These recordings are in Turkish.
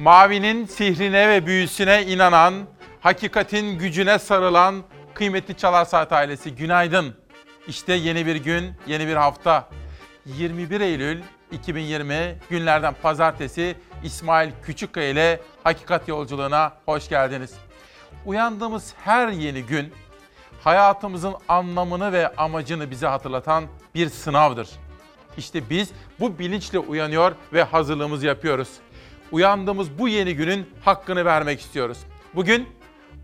Mavinin sihrine ve büyüsüne inanan, hakikatin gücüne sarılan kıymetli Çalar Saat ailesi günaydın. İşte yeni bir gün, yeni bir hafta. 21 Eylül 2020 günlerden pazartesi İsmail Küçükkaya ile Hakikat Yolculuğuna hoş geldiniz. Uyandığımız her yeni gün hayatımızın anlamını ve amacını bize hatırlatan bir sınavdır. İşte biz bu bilinçle uyanıyor ve hazırlığımızı yapıyoruz. Uyandığımız bu yeni günün hakkını vermek istiyoruz. Bugün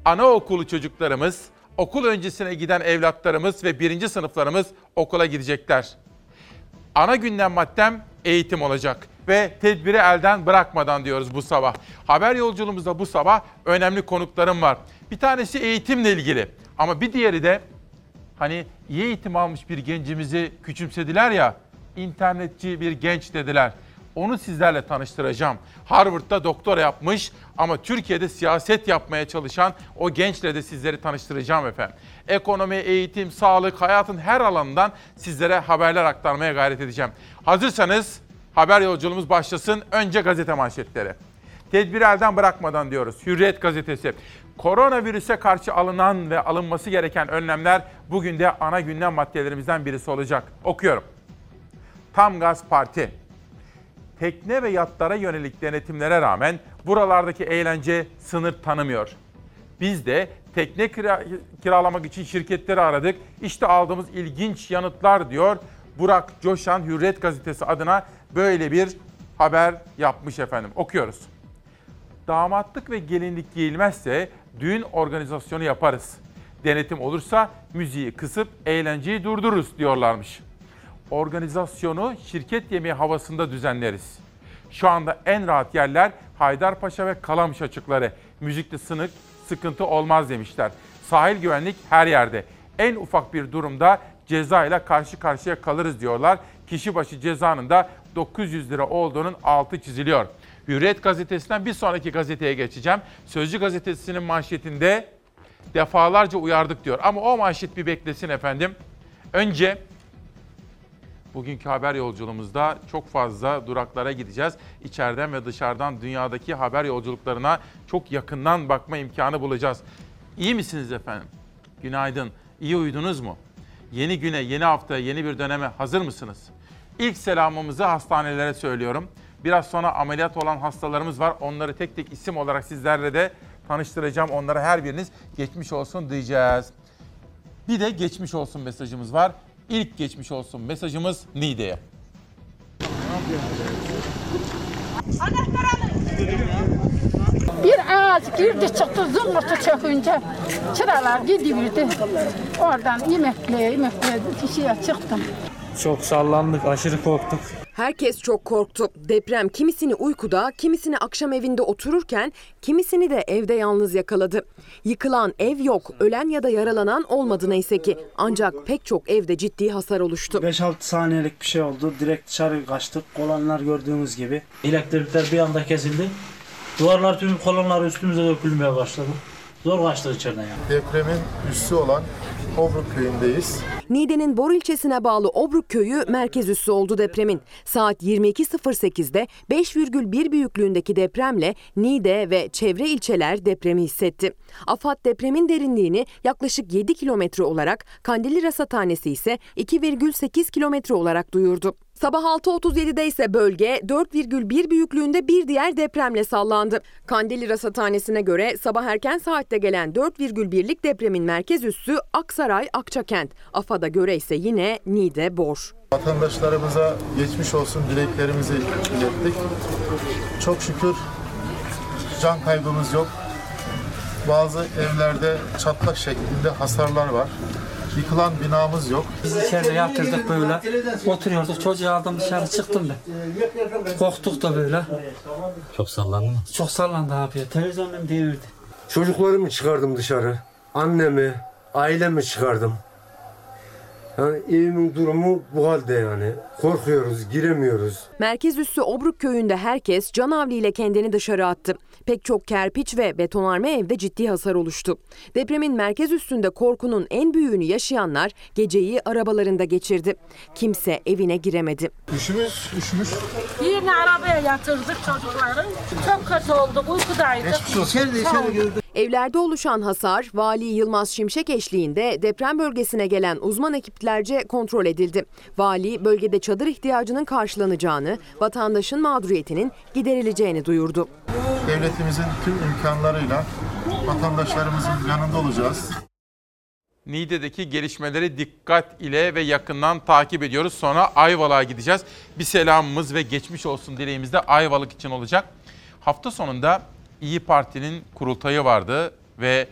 anaokulu çocuklarımız, okul öncesine giden evlatlarımız ve birinci sınıflarımız okula gidecekler. Ana gündem maddem eğitim olacak ve tedbiri elden bırakmadan diyoruz bu sabah. Haber yolculuğumuzda bu sabah önemli konuklarım var. Bir tanesi eğitimle ilgili ama bir diğeri de hani iyi eğitim almış bir gencimizi küçümsediler ya, internetçi bir genç dediler. Onu sizlerle tanıştıracağım. Harvard'da doktora yapmış ama Türkiye'de siyaset yapmaya çalışan o gençle de sizleri tanıştıracağım efendim. Ekonomi, eğitim, sağlık, hayatın her alanından sizlere haberler aktarmaya gayret edeceğim. Hazırsanız haber yolculuğumuz başlasın. Önce gazete manşetleri. Tedbiri elden bırakmadan diyoruz. Hürriyet gazetesi. Koronavirüse karşı alınan ve alınması gereken önlemler bugün de ana gündem maddelerimizden birisi olacak. Okuyorum. Tam Gaz Parti. Tekne ve yatlara yönelik denetimlere rağmen buralardaki eğlence sınır tanımıyor. Biz de tekne kira- kiralamak için şirketleri aradık. İşte aldığımız ilginç yanıtlar diyor. Burak Coşan Hürriyet gazetesi adına böyle bir haber yapmış efendim. Okuyoruz damatlık ve gelinlik giyilmezse düğün organizasyonu yaparız. Denetim olursa müziği kısıp eğlenceyi durdururuz diyorlarmış. Organizasyonu şirket yemeği havasında düzenleriz. Şu anda en rahat yerler Haydarpaşa ve Kalamış açıkları. Müzikte sınık, sıkıntı olmaz demişler. Sahil güvenlik her yerde. En ufak bir durumda ceza ile karşı karşıya kalırız diyorlar. Kişi başı cezanın da 900 lira olduğunun altı çiziliyor. Hürriyet gazetesinden bir sonraki gazeteye geçeceğim. Sözcü gazetesinin manşetinde defalarca uyardık diyor. Ama o manşet bir beklesin efendim. Önce bugünkü haber yolculuğumuzda çok fazla duraklara gideceğiz. İçeriden ve dışarıdan dünyadaki haber yolculuklarına çok yakından bakma imkanı bulacağız. İyi misiniz efendim? Günaydın. İyi uyudunuz mu? Yeni güne, yeni haftaya, yeni bir döneme hazır mısınız? İlk selamımızı hastanelere söylüyorum. Biraz sonra ameliyat olan hastalarımız var. Onları tek tek isim olarak sizlerle de tanıştıracağım. Onlara her biriniz geçmiş olsun diyeceğiz. Bir de geçmiş olsun mesajımız var. İlk geçmiş olsun mesajımız Niğde'ye. Bir ağaç girdi çıktı zımbırtı çökünce çıralar gidiyordu. Oradan yemekle yemekle kişiye çıktım. Çok sallandık, aşırı korktuk. Herkes çok korktu. Deprem kimisini uykuda, kimisini akşam evinde otururken, kimisini de evde yalnız yakaladı. Yıkılan ev yok, ölen ya da yaralanan olmadı neyse ki. Ancak pek çok evde ciddi hasar oluştu. 5-6 saniyelik bir şey oldu. Direkt dışarı kaçtık. Kolanlar gördüğünüz gibi. Elektrikler bir anda kesildi. Duvarlar tüm kolonlar üstümüze dökülmeye başladı. Zor kaçtık içeriden yani. depremin üssü olan Obruk köyündeyiz. Niğde'nin Bor ilçesine bağlı Obruk köyü merkez üssü oldu depremin. Saat 22.08'de 5,1 büyüklüğündeki depremle Niğde ve çevre ilçeler depremi hissetti. AFAD depremin derinliğini yaklaşık 7 kilometre olarak, Kandilli Rasathanesi ise 2,8 kilometre olarak duyurdu. Sabah 6.37'de ise bölge 4,1 büyüklüğünde bir diğer depremle sallandı. Kandilli Rasathanesi'ne göre sabah erken saatte gelen 4,1'lik depremin merkez üssü Aksaray Akçakent. AFAD'a göre ise yine Niğde Bor. Vatandaşlarımıza geçmiş olsun dileklerimizi ilettik. Çok şükür can kaybımız yok. Bazı evlerde çatlak şeklinde hasarlar var. Yıkılan binamız yok. Biz içeride yatırdık böyle. Oturuyorduk. Çocuğu aldım dışarı çıktım ben. Korktuk da böyle. Çok sallandı mı? Çok sallandı abi. Televizyonum devirdi. Çocuklarımı çıkardım dışarı. Annemi, ailemi çıkardım. Yani evimin durumu bu halde yani. Korkuyoruz, giremiyoruz. Merkez üssü Obruk köyünde herkes canavliyle kendini dışarı attı. Pek çok kerpiç ve betonarme evde ciddi hasar oluştu. Depremin merkez üstünde korkunun en büyüğünü yaşayanlar geceyi arabalarında geçirdi. Kimse evine giremedi. Üşümüş, üşümüş. Yine arabaya yatırdık çocukları. Çok kötü olduk, uykudaydık. Sağ olun. Evlerde oluşan hasar Vali Yılmaz Şimşek eşliğinde deprem bölgesine gelen uzman ekiplerce kontrol edildi. Vali bölgede çadır ihtiyacının karşılanacağını, vatandaşın mağduriyetinin giderileceğini duyurdu. Devletimizin tüm imkanlarıyla vatandaşlarımızın yanında olacağız. Niğde'deki gelişmeleri dikkat ile ve yakından takip ediyoruz. Sonra Ayvalık'a gideceğiz. Bir selamımız ve geçmiş olsun dileğimiz de Ayvalık için olacak. Hafta sonunda İyi Parti'nin kurultayı vardı ve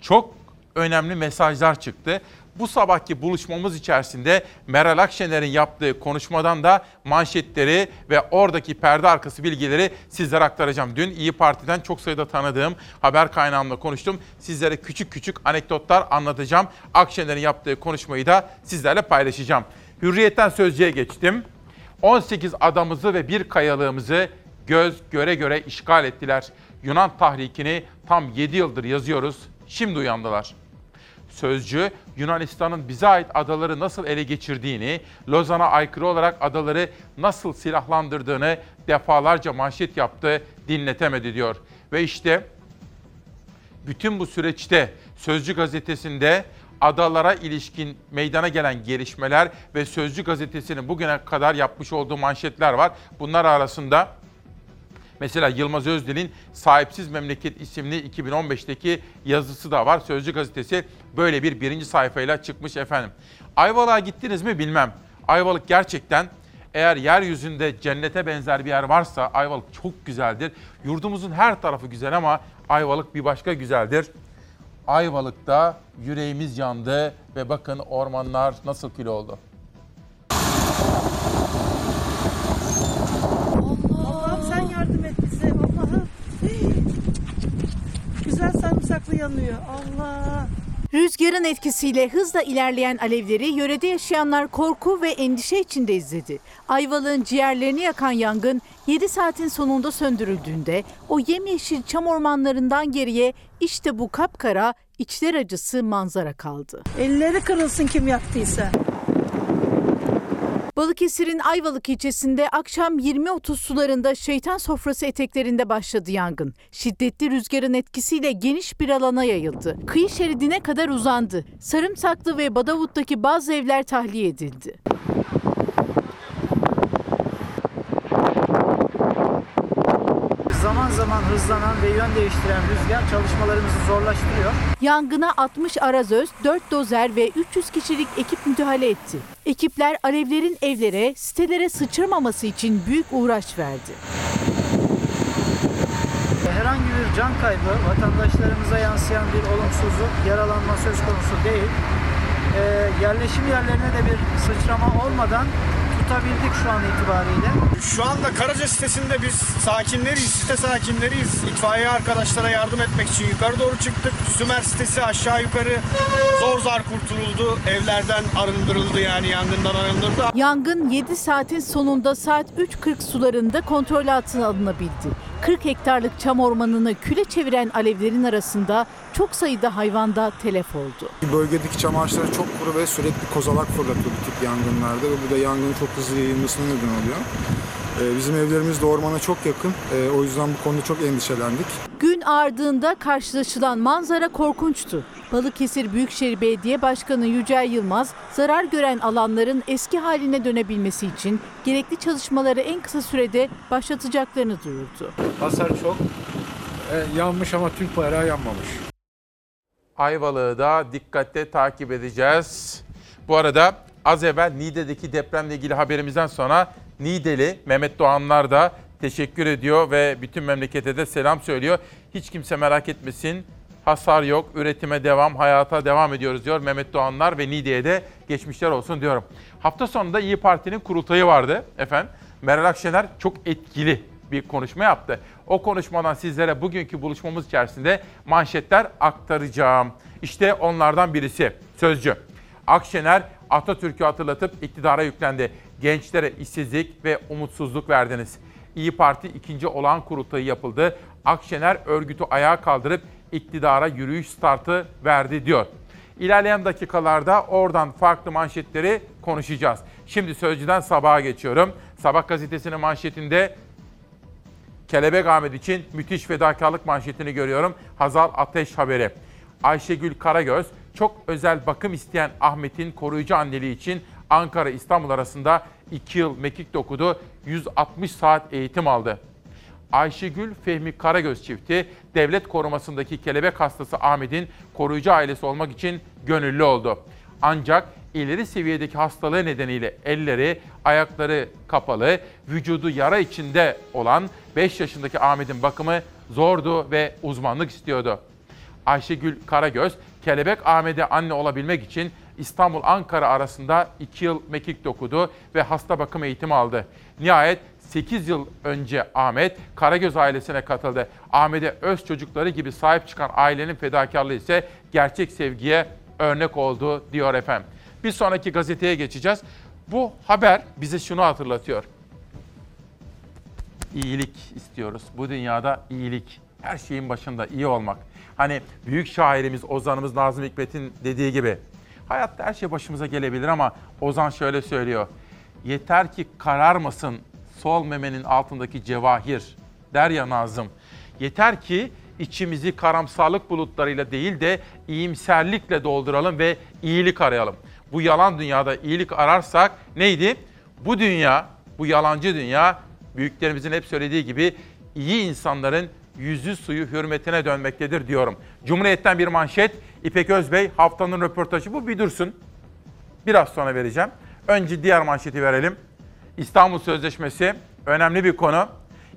çok önemli mesajlar çıktı. Bu sabahki buluşmamız içerisinde Meral Akşener'in yaptığı konuşmadan da manşetleri ve oradaki perde arkası bilgileri sizlere aktaracağım. Dün İyi Parti'den çok sayıda tanıdığım haber kaynağımla konuştum. Sizlere küçük küçük anekdotlar anlatacağım. Akşener'in yaptığı konuşmayı da sizlerle paylaşacağım. Hürriyetten sözcüye geçtim. 18 adamızı ve bir kayalığımızı göz göre göre işgal ettiler. Yunan tahrikini tam 7 yıldır yazıyoruz. Şimdi uyandılar. Sözcü Yunanistan'ın bize ait adaları nasıl ele geçirdiğini, Lozan'a aykırı olarak adaları nasıl silahlandırdığını defalarca manşet yaptı, dinletemedi diyor. Ve işte bütün bu süreçte Sözcü gazetesinde adalara ilişkin meydana gelen gelişmeler ve Sözcü gazetesinin bugüne kadar yapmış olduğu manşetler var. Bunlar arasında Mesela Yılmaz Özdil'in Sahipsiz Memleket isimli 2015'teki yazısı da var. Sözcü gazetesi böyle bir birinci sayfayla çıkmış efendim. Ayvalık'a gittiniz mi bilmem. Ayvalık gerçekten eğer yeryüzünde cennete benzer bir yer varsa Ayvalık çok güzeldir. Yurdumuzun her tarafı güzel ama Ayvalık bir başka güzeldir. Ayvalık'ta yüreğimiz yandı ve bakın ormanlar nasıl kül oldu. Allah'ım sen yardım et bize. Allah'ım. Sarımsaklı yanıyor. Allah. Rüzgarın etkisiyle hızla ilerleyen alevleri yörede yaşayanlar korku ve endişe içinde izledi. Ayvalık'ın ciğerlerini yakan yangın 7 saatin sonunda söndürüldüğünde o yemyeşil çam ormanlarından geriye işte bu kapkara içler acısı manzara kaldı. Elleri kırılsın kim yaktıysa. Balıkesir'in Ayvalık ilçesinde akşam 20.30 sularında şeytan sofrası eteklerinde başladı yangın. Şiddetli rüzgarın etkisiyle geniş bir alana yayıldı. Kıyı şeridine kadar uzandı. Sarımsaklı ve Badavut'taki bazı evler tahliye edildi. Zaman zaman hızlanan ve yön değiştiren rüzgar çalışmalarımızı zorlaştırıyor. Yangına 60 arazöz, 4 dozer ve 300 kişilik ekip müdahale etti. Ekipler alevlerin evlere, sitelere sıçramaması için büyük uğraş verdi. Herhangi bir can kaybı, vatandaşlarımıza yansıyan bir olumsuzluk, yaralanma söz konusu değil. Ee, yerleşim yerlerine de bir sıçrama olmadan tutabildik şu an itibariyle. Şu anda Karaca sitesinde biz sakinleriyiz, site sakinleriyiz. İtfaiye arkadaşlara yardım etmek için yukarı doğru çıktık. Sümer sitesi aşağı yukarı zor zar kurtululdu. Evlerden arındırıldı yani yangından arındırıldı. Yangın 7 saatin sonunda saat 3.40 sularında kontrol altına alınabildi. 40 hektarlık çam ormanını küle çeviren alevlerin arasında çok sayıda hayvan da telef oldu. Bölgedeki çam ağaçları çok kuru ve sürekli kozalak fırlatıyor bu tip yangınlarda ve bu da yangının çok hızlı yayılmasına neden oluyor. Ee, Bizim evlerimiz de ormana çok yakın. Ee, O yüzden bu konuda çok endişelendik. Gün ardığında karşılaşılan manzara korkunçtu. Balıkesir Büyükşehir Belediye Başkanı Yücel Yılmaz, zarar gören alanların eski haline dönebilmesi için gerekli çalışmaları en kısa sürede başlatacaklarını duyurdu. Hasar çok. E, yanmış ama Türk bayrağı yanmamış. Ayvalık'ı da dikkatle takip edeceğiz. Bu arada az evvel Niğde'deki depremle ilgili haberimizden sonra Niğdeli Mehmet Doğanlar da teşekkür ediyor ve bütün memlekete de selam söylüyor. Hiç kimse merak etmesin. Hasar yok, üretime devam, hayata devam ediyoruz diyor Mehmet Doğanlar ve Niğde'ye de geçmişler olsun diyorum. Hafta sonunda İyi Parti'nin kurultayı vardı efendim. Meral Akşener çok etkili bir konuşma yaptı. O konuşmadan sizlere bugünkü buluşmamız içerisinde manşetler aktaracağım. İşte onlardan birisi Sözcü. Akşener Atatürk'ü hatırlatıp iktidara yüklendi. Gençlere işsizlik ve umutsuzluk verdiniz. İyi Parti ikinci olağan kurultayı yapıldı. Akşener örgütü ayağa kaldırıp iktidara yürüyüş startı verdi diyor. İlerleyen dakikalarda oradan farklı manşetleri konuşacağız. Şimdi Sözcü'den Sabah'a geçiyorum. Sabah gazetesinin manşetinde Kelebek Ahmet için müthiş fedakarlık manşetini görüyorum. Hazal Ateş haberi. Ayşegül Karagöz çok özel bakım isteyen Ahmet'in koruyucu anneliği için Ankara İstanbul arasında 2 yıl mekik dokudu, 160 saat eğitim aldı. Ayşegül Fehmi Karagöz çifti devlet korumasındaki kelebek hastası Ahmet'in koruyucu ailesi olmak için gönüllü oldu. Ancak ileri seviyedeki hastalığı nedeniyle elleri, ayakları kapalı, vücudu yara içinde olan 5 yaşındaki Ahmet'in bakımı zordu ve uzmanlık istiyordu. Ayşegül Karagöz, Kelebek Ahmet'e anne olabilmek için İstanbul-Ankara arasında 2 yıl mekik dokudu ve hasta bakım eğitimi aldı. Nihayet 8 yıl önce Ahmet Karagöz ailesine katıldı. Ahmet'e öz çocukları gibi sahip çıkan ailenin fedakarlığı ise gerçek sevgiye örnek oldu diyor efendim. Bir sonraki gazeteye geçeceğiz. Bu haber bize şunu hatırlatıyor. İyilik istiyoruz. Bu dünyada iyilik. Her şeyin başında iyi olmak. Hani büyük şairimiz, ozanımız Nazım Hikmet'in dediği gibi hayatta her şey başımıza gelebilir ama Ozan şöyle söylüyor. Yeter ki kararmasın sol memenin altındaki cevahir der ya Nazım. Yeter ki içimizi karamsarlık bulutlarıyla değil de iyimserlikle dolduralım ve iyilik arayalım. Bu yalan dünyada iyilik ararsak neydi? Bu dünya, bu yalancı dünya büyüklerimizin hep söylediği gibi iyi insanların yüzü suyu hürmetine dönmektedir diyorum. Cumhuriyet'ten bir manşet. İpek Özbey haftanın röportajı bu bir dursun. Biraz sonra vereceğim. Önce diğer manşeti verelim. İstanbul Sözleşmesi önemli bir konu.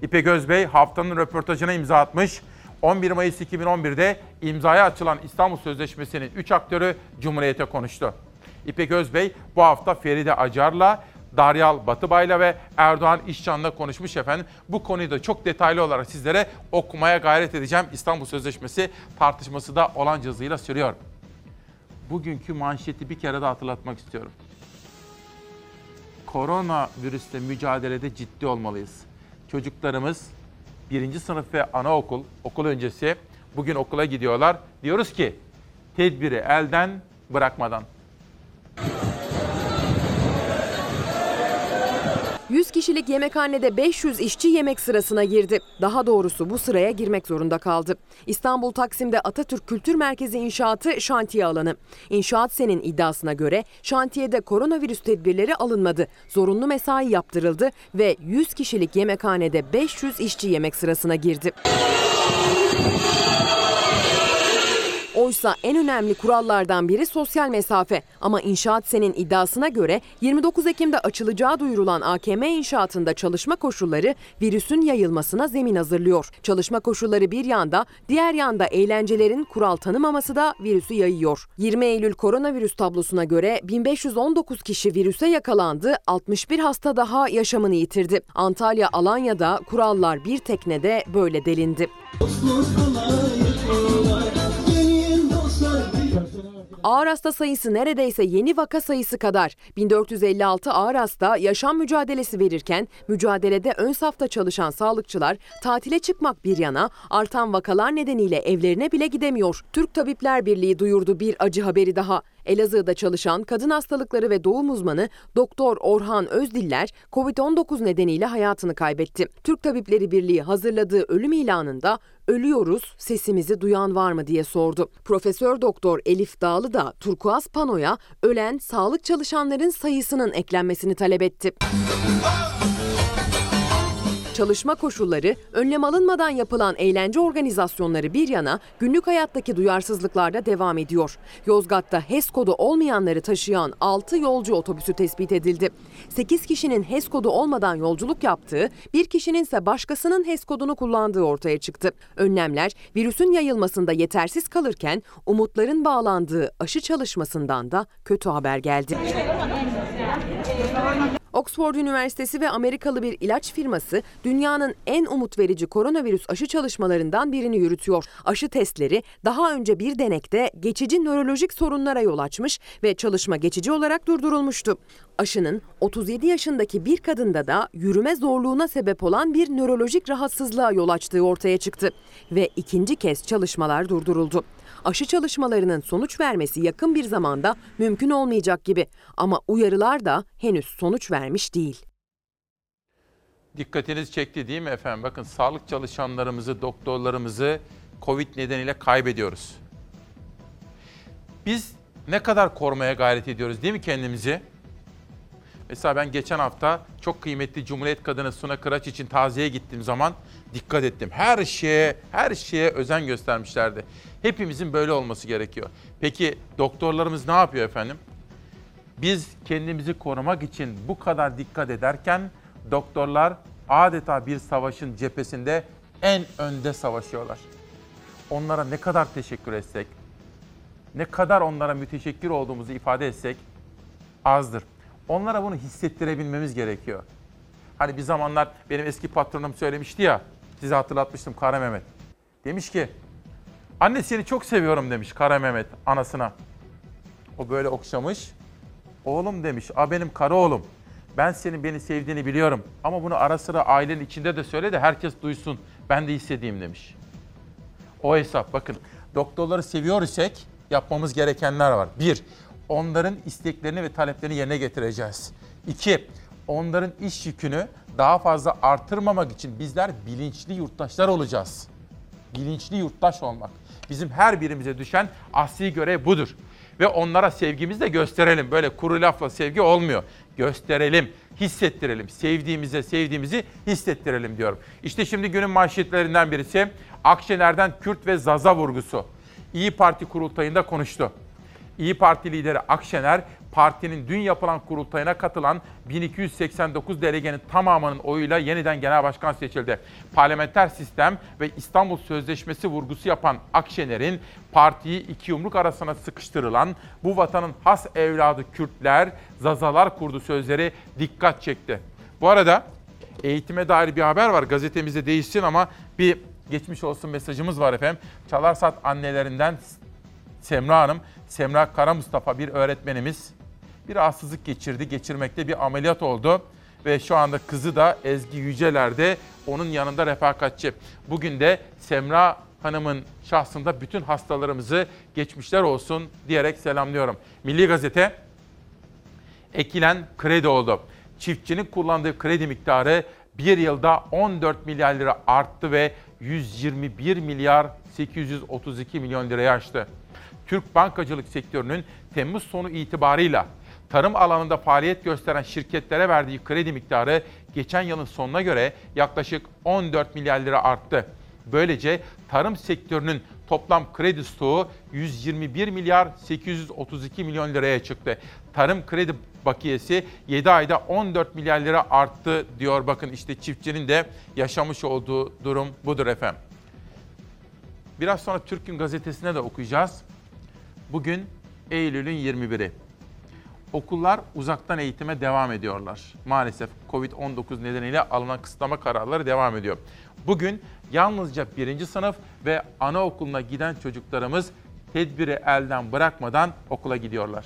İpek Özbey haftanın röportajına imza atmış. 11 Mayıs 2011'de imzaya açılan İstanbul Sözleşmesi'nin 3 aktörü Cumhuriyet'e konuştu. İpek Özbey bu hafta Feride Acar'la, Daryal Batıbay'la ve Erdoğan İşcan'la konuşmuş efendim. Bu konuyu da çok detaylı olarak sizlere okumaya gayret edeceğim. İstanbul Sözleşmesi tartışması da olan hızıyla sürüyor. Bugünkü manşeti bir kere daha hatırlatmak istiyorum. Korona virüsle mücadelede ciddi olmalıyız. Çocuklarımız birinci sınıf ve anaokul, okul öncesi bugün okula gidiyorlar. Diyoruz ki tedbiri elden bırakmadan. 100 kişilik yemekhanede 500 işçi yemek sırasına girdi. Daha doğrusu bu sıraya girmek zorunda kaldı. İstanbul Taksim'de Atatürk Kültür Merkezi inşaatı şantiye alanı. İnşaat Sen'in iddiasına göre şantiyede koronavirüs tedbirleri alınmadı. Zorunlu mesai yaptırıldı ve 100 kişilik yemekhanede 500 işçi yemek sırasına girdi. Oysa en önemli kurallardan biri sosyal mesafe. Ama İnşaat Sen'in iddiasına göre 29 Ekim'de açılacağı duyurulan AKM inşaatında çalışma koşulları virüsün yayılmasına zemin hazırlıyor. Çalışma koşulları bir yanda, diğer yanda eğlencelerin kural tanımaması da virüsü yayıyor. 20 Eylül koronavirüs tablosuna göre 1519 kişi virüse yakalandı, 61 hasta daha yaşamını yitirdi. Antalya, Alanya'da kurallar bir teknede böyle delindi. Ağır hasta sayısı neredeyse yeni vaka sayısı kadar. 1456 ağır hasta yaşam mücadelesi verirken mücadelede ön safta çalışan sağlıkçılar tatile çıkmak bir yana artan vakalar nedeniyle evlerine bile gidemiyor. Türk Tabipler Birliği duyurdu bir acı haberi daha. Elazığ'da çalışan kadın hastalıkları ve doğum uzmanı Doktor Orhan Özdiller COVID-19 nedeniyle hayatını kaybetti. Türk Tabipleri Birliği hazırladığı ölüm ilanında ölüyoruz sesimizi duyan var mı diye sordu. Profesör Doktor Elif Dağlı da turkuaz panoya ölen sağlık çalışanların sayısının eklenmesini talep etti. Çalışma koşulları, önlem alınmadan yapılan eğlence organizasyonları bir yana günlük hayattaki duyarsızlıklarda devam ediyor. Yozgat'ta HES kodu olmayanları taşıyan 6 yolcu otobüsü tespit edildi. 8 kişinin HES kodu olmadan yolculuk yaptığı, bir kişinin ise başkasının HES kodunu kullandığı ortaya çıktı. Önlemler virüsün yayılmasında yetersiz kalırken umutların bağlandığı aşı çalışmasından da kötü haber geldi. Oxford Üniversitesi ve Amerikalı bir ilaç firması dünyanın en umut verici koronavirüs aşı çalışmalarından birini yürütüyor. Aşı testleri daha önce bir denekte geçici nörolojik sorunlara yol açmış ve çalışma geçici olarak durdurulmuştu. Aşının 37 yaşındaki bir kadında da yürüme zorluğuna sebep olan bir nörolojik rahatsızlığa yol açtığı ortaya çıktı ve ikinci kez çalışmalar durduruldu. Aşı çalışmalarının sonuç vermesi yakın bir zamanda mümkün olmayacak gibi ama uyarılar da henüz sonuç vermiş değil. Dikkatiniz çekti değil mi efendim? Bakın sağlık çalışanlarımızı, doktorlarımızı Covid nedeniyle kaybediyoruz. Biz ne kadar korumaya gayret ediyoruz değil mi kendimizi? Mesela ben geçen hafta çok kıymetli Cumhuriyet Kadını Suna Kıraç için taziye gittiğim zaman dikkat ettim. Her şeye, her şeye özen göstermişlerdi. Hepimizin böyle olması gerekiyor. Peki doktorlarımız ne yapıyor efendim? Biz kendimizi korumak için bu kadar dikkat ederken doktorlar adeta bir savaşın cephesinde en önde savaşıyorlar. Onlara ne kadar teşekkür etsek, ne kadar onlara müteşekkir olduğumuzu ifade etsek azdır. Onlara bunu hissettirebilmemiz gerekiyor. Hani bir zamanlar benim eski patronum söylemişti ya, size hatırlatmıştım Kara Mehmet. Demiş ki, anne seni çok seviyorum demiş Kara Mehmet anasına. O böyle okşamış. Oğlum demiş, a benim kara oğlum. Ben senin beni sevdiğini biliyorum. Ama bunu ara sıra ailenin içinde de söyle de herkes duysun. Ben de hissedeyim demiş. O hesap bakın. Doktorları seviyor isek yapmamız gerekenler var. Bir, onların isteklerini ve taleplerini yerine getireceğiz. İki, onların iş yükünü daha fazla artırmamak için bizler bilinçli yurttaşlar olacağız. Bilinçli yurttaş olmak. Bizim her birimize düşen asli görev budur. Ve onlara sevgimizi de gösterelim. Böyle kuru lafla sevgi olmuyor. Gösterelim, hissettirelim. Sevdiğimize sevdiğimizi hissettirelim diyorum. İşte şimdi günün manşetlerinden birisi Akşener'den Kürt ve Zaza vurgusu. İyi Parti kurultayında konuştu. İyi Parti lideri Akşener, partinin dün yapılan kurultayına katılan 1289 delegenin tamamının oyuyla yeniden genel başkan seçildi. Parlamenter sistem ve İstanbul Sözleşmesi vurgusu yapan Akşener'in partiyi iki yumruk arasına sıkıştırılan bu vatanın has evladı Kürtler, Zazalar kurdu sözleri dikkat çekti. Bu arada eğitime dair bir haber var gazetemizde değişsin ama bir geçmiş olsun mesajımız var efendim. Çalarsat annelerinden Semra Hanım, Semra Kara Mustafa bir öğretmenimiz bir rahatsızlık geçirdi. Geçirmekte bir ameliyat oldu ve şu anda kızı da Ezgi Yüceler'de onun yanında refakatçi. Bugün de Semra Hanım'ın şahsında bütün hastalarımızı geçmişler olsun diyerek selamlıyorum. Milli Gazete ekilen kredi oldu. Çiftçinin kullandığı kredi miktarı bir yılda 14 milyar lira arttı ve 121 milyar 832 milyon liraya aştı. Türk bankacılık sektörünün Temmuz sonu itibarıyla tarım alanında faaliyet gösteren şirketlere verdiği kredi miktarı geçen yılın sonuna göre yaklaşık 14 milyar lira arttı. Böylece tarım sektörünün toplam kredi stoğu 121 milyar 832 milyon liraya çıktı. Tarım kredi bakiyesi 7 ayda 14 milyar lira arttı diyor. Bakın işte çiftçinin de yaşamış olduğu durum budur efendim. Biraz sonra Türk Gün Gazetesi'ne de okuyacağız. Bugün Eylül'ün 21'i. Okullar uzaktan eğitime devam ediyorlar. Maalesef Covid-19 nedeniyle alınan kısıtlama kararları devam ediyor. Bugün yalnızca birinci sınıf ve anaokuluna giden çocuklarımız tedbiri elden bırakmadan okula gidiyorlar.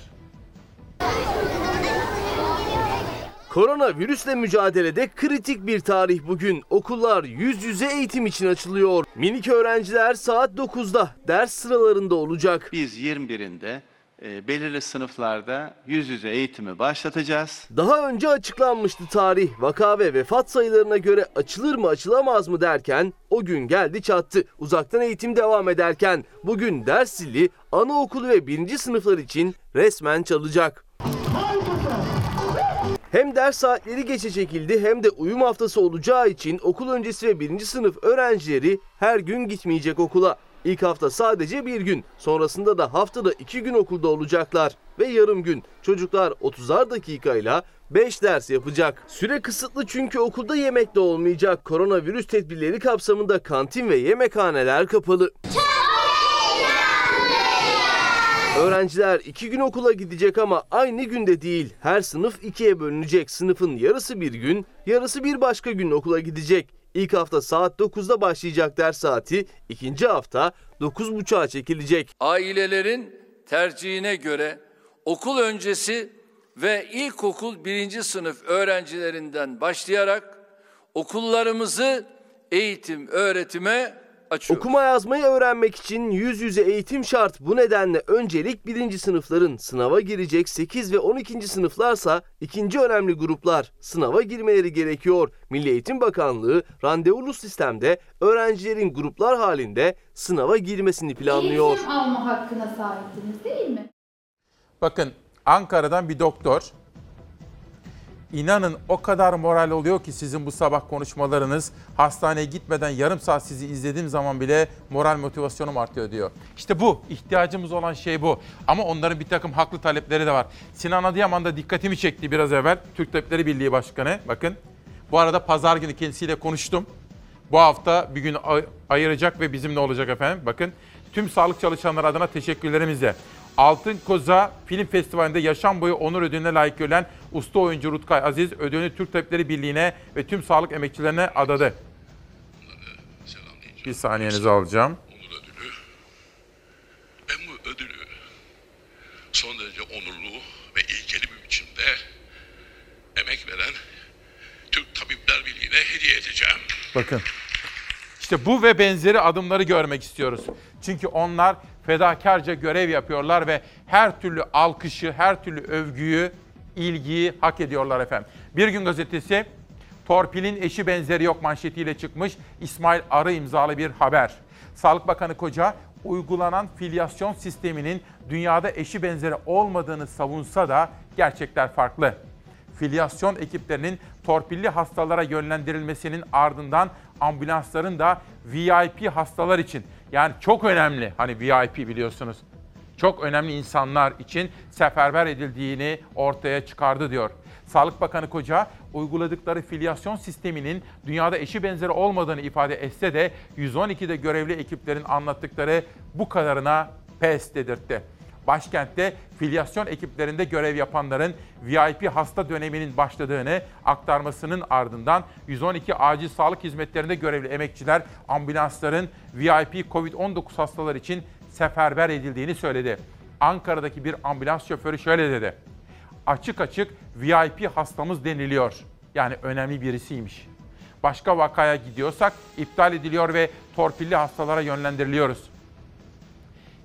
Koronavirüsle mücadelede kritik bir tarih bugün. Okullar yüz yüze eğitim için açılıyor. Minik öğrenciler saat 9'da ders sıralarında olacak. Biz 21'inde e, belirli sınıflarda yüz yüze eğitimi başlatacağız. Daha önce açıklanmıştı tarih. Vaka ve vefat sayılarına göre açılır mı açılamaz mı derken o gün geldi çattı. Uzaktan eğitim devam ederken bugün ders zili anaokulu ve birinci sınıflar için resmen çalacak. Hem ders saatleri geçe çekildi hem de uyum haftası olacağı için okul öncesi ve birinci sınıf öğrencileri her gün gitmeyecek okula. İlk hafta sadece bir gün, sonrasında da haftada iki gün okulda olacaklar. Ve yarım gün çocuklar 30'ar dakikayla 5 ders yapacak. Süre kısıtlı çünkü okulda yemek de olmayacak. Koronavirüs tedbirleri kapsamında kantin ve yemekhaneler kapalı. Öğrenciler iki gün okula gidecek ama aynı günde değil. Her sınıf ikiye bölünecek. Sınıfın yarısı bir gün, yarısı bir başka gün okula gidecek. İlk hafta saat 9'da başlayacak ders saati, ikinci hafta 9.30'a çekilecek. Ailelerin tercihine göre okul öncesi ve ilkokul birinci sınıf öğrencilerinden başlayarak okullarımızı eğitim öğretime açıyoruz. Okuma yazmayı öğrenmek için yüz yüze eğitim şart. Bu nedenle öncelik birinci sınıfların sınava girecek 8 ve 12. sınıflarsa ikinci önemli gruplar sınava girmeleri gerekiyor. Milli Eğitim Bakanlığı randevulu sistemde öğrencilerin gruplar halinde sınava girmesini planlıyor. Eğitim alma hakkına sahipsiniz değil mi? Bakın Ankara'dan bir doktor. İnanın o kadar moral oluyor ki sizin bu sabah konuşmalarınız. Hastaneye gitmeden yarım saat sizi izlediğim zaman bile moral motivasyonum artıyor diyor. İşte bu. ihtiyacımız olan şey bu. Ama onların bir takım haklı talepleri de var. Sinan Adıyaman da dikkatimi çekti biraz evvel. Türk Tabipleri Birliği Başkanı. Bakın. Bu arada pazar günü kendisiyle konuştum. Bu hafta bir gün ay- ayıracak ve bizimle olacak efendim. Bakın tüm sağlık çalışanları adına teşekkürlerimizle. Altın Koza Film Festivali'nde yaşam boyu onur ödülüne layık görülen usta oyuncu Rutkay Aziz ödülünü Türk Tabipleri Birliği'ne ve tüm sağlık emekçilerine adadı. Bir saniyenizi alacağım. Ben bu ödülü son derece onurlu ve ilkeli bir biçimde emek veren Türk Tabipler Birliği'ne hediye edeceğim. Bakın. İşte bu ve benzeri adımları görmek istiyoruz. Çünkü onlar fedakarca görev yapıyorlar ve her türlü alkışı, her türlü övgüyü, ilgiyi hak ediyorlar efendim. Bir gün gazetesi torpilin eşi benzeri yok manşetiyle çıkmış İsmail Arı imzalı bir haber. Sağlık Bakanı Koca uygulanan filyasyon sisteminin dünyada eşi benzeri olmadığını savunsa da gerçekler farklı filyasyon ekiplerinin torpilli hastalara yönlendirilmesinin ardından ambulansların da VIP hastalar için yani çok önemli hani VIP biliyorsunuz. Çok önemli insanlar için seferber edildiğini ortaya çıkardı diyor. Sağlık Bakanı Koca uyguladıkları filyasyon sisteminin dünyada eşi benzeri olmadığını ifade etse de 112'de görevli ekiplerin anlattıkları bu kadarına pes dedirtti. Başkentte filyasyon ekiplerinde görev yapanların VIP hasta döneminin başladığını aktarmasının ardından 112 acil sağlık hizmetlerinde görevli emekçiler ambulansların VIP COVID-19 hastalar için seferber edildiğini söyledi. Ankara'daki bir ambulans şoförü şöyle dedi. Açık açık VIP hastamız deniliyor. Yani önemli birisiymiş. Başka vakaya gidiyorsak iptal ediliyor ve torpilli hastalara yönlendiriliyoruz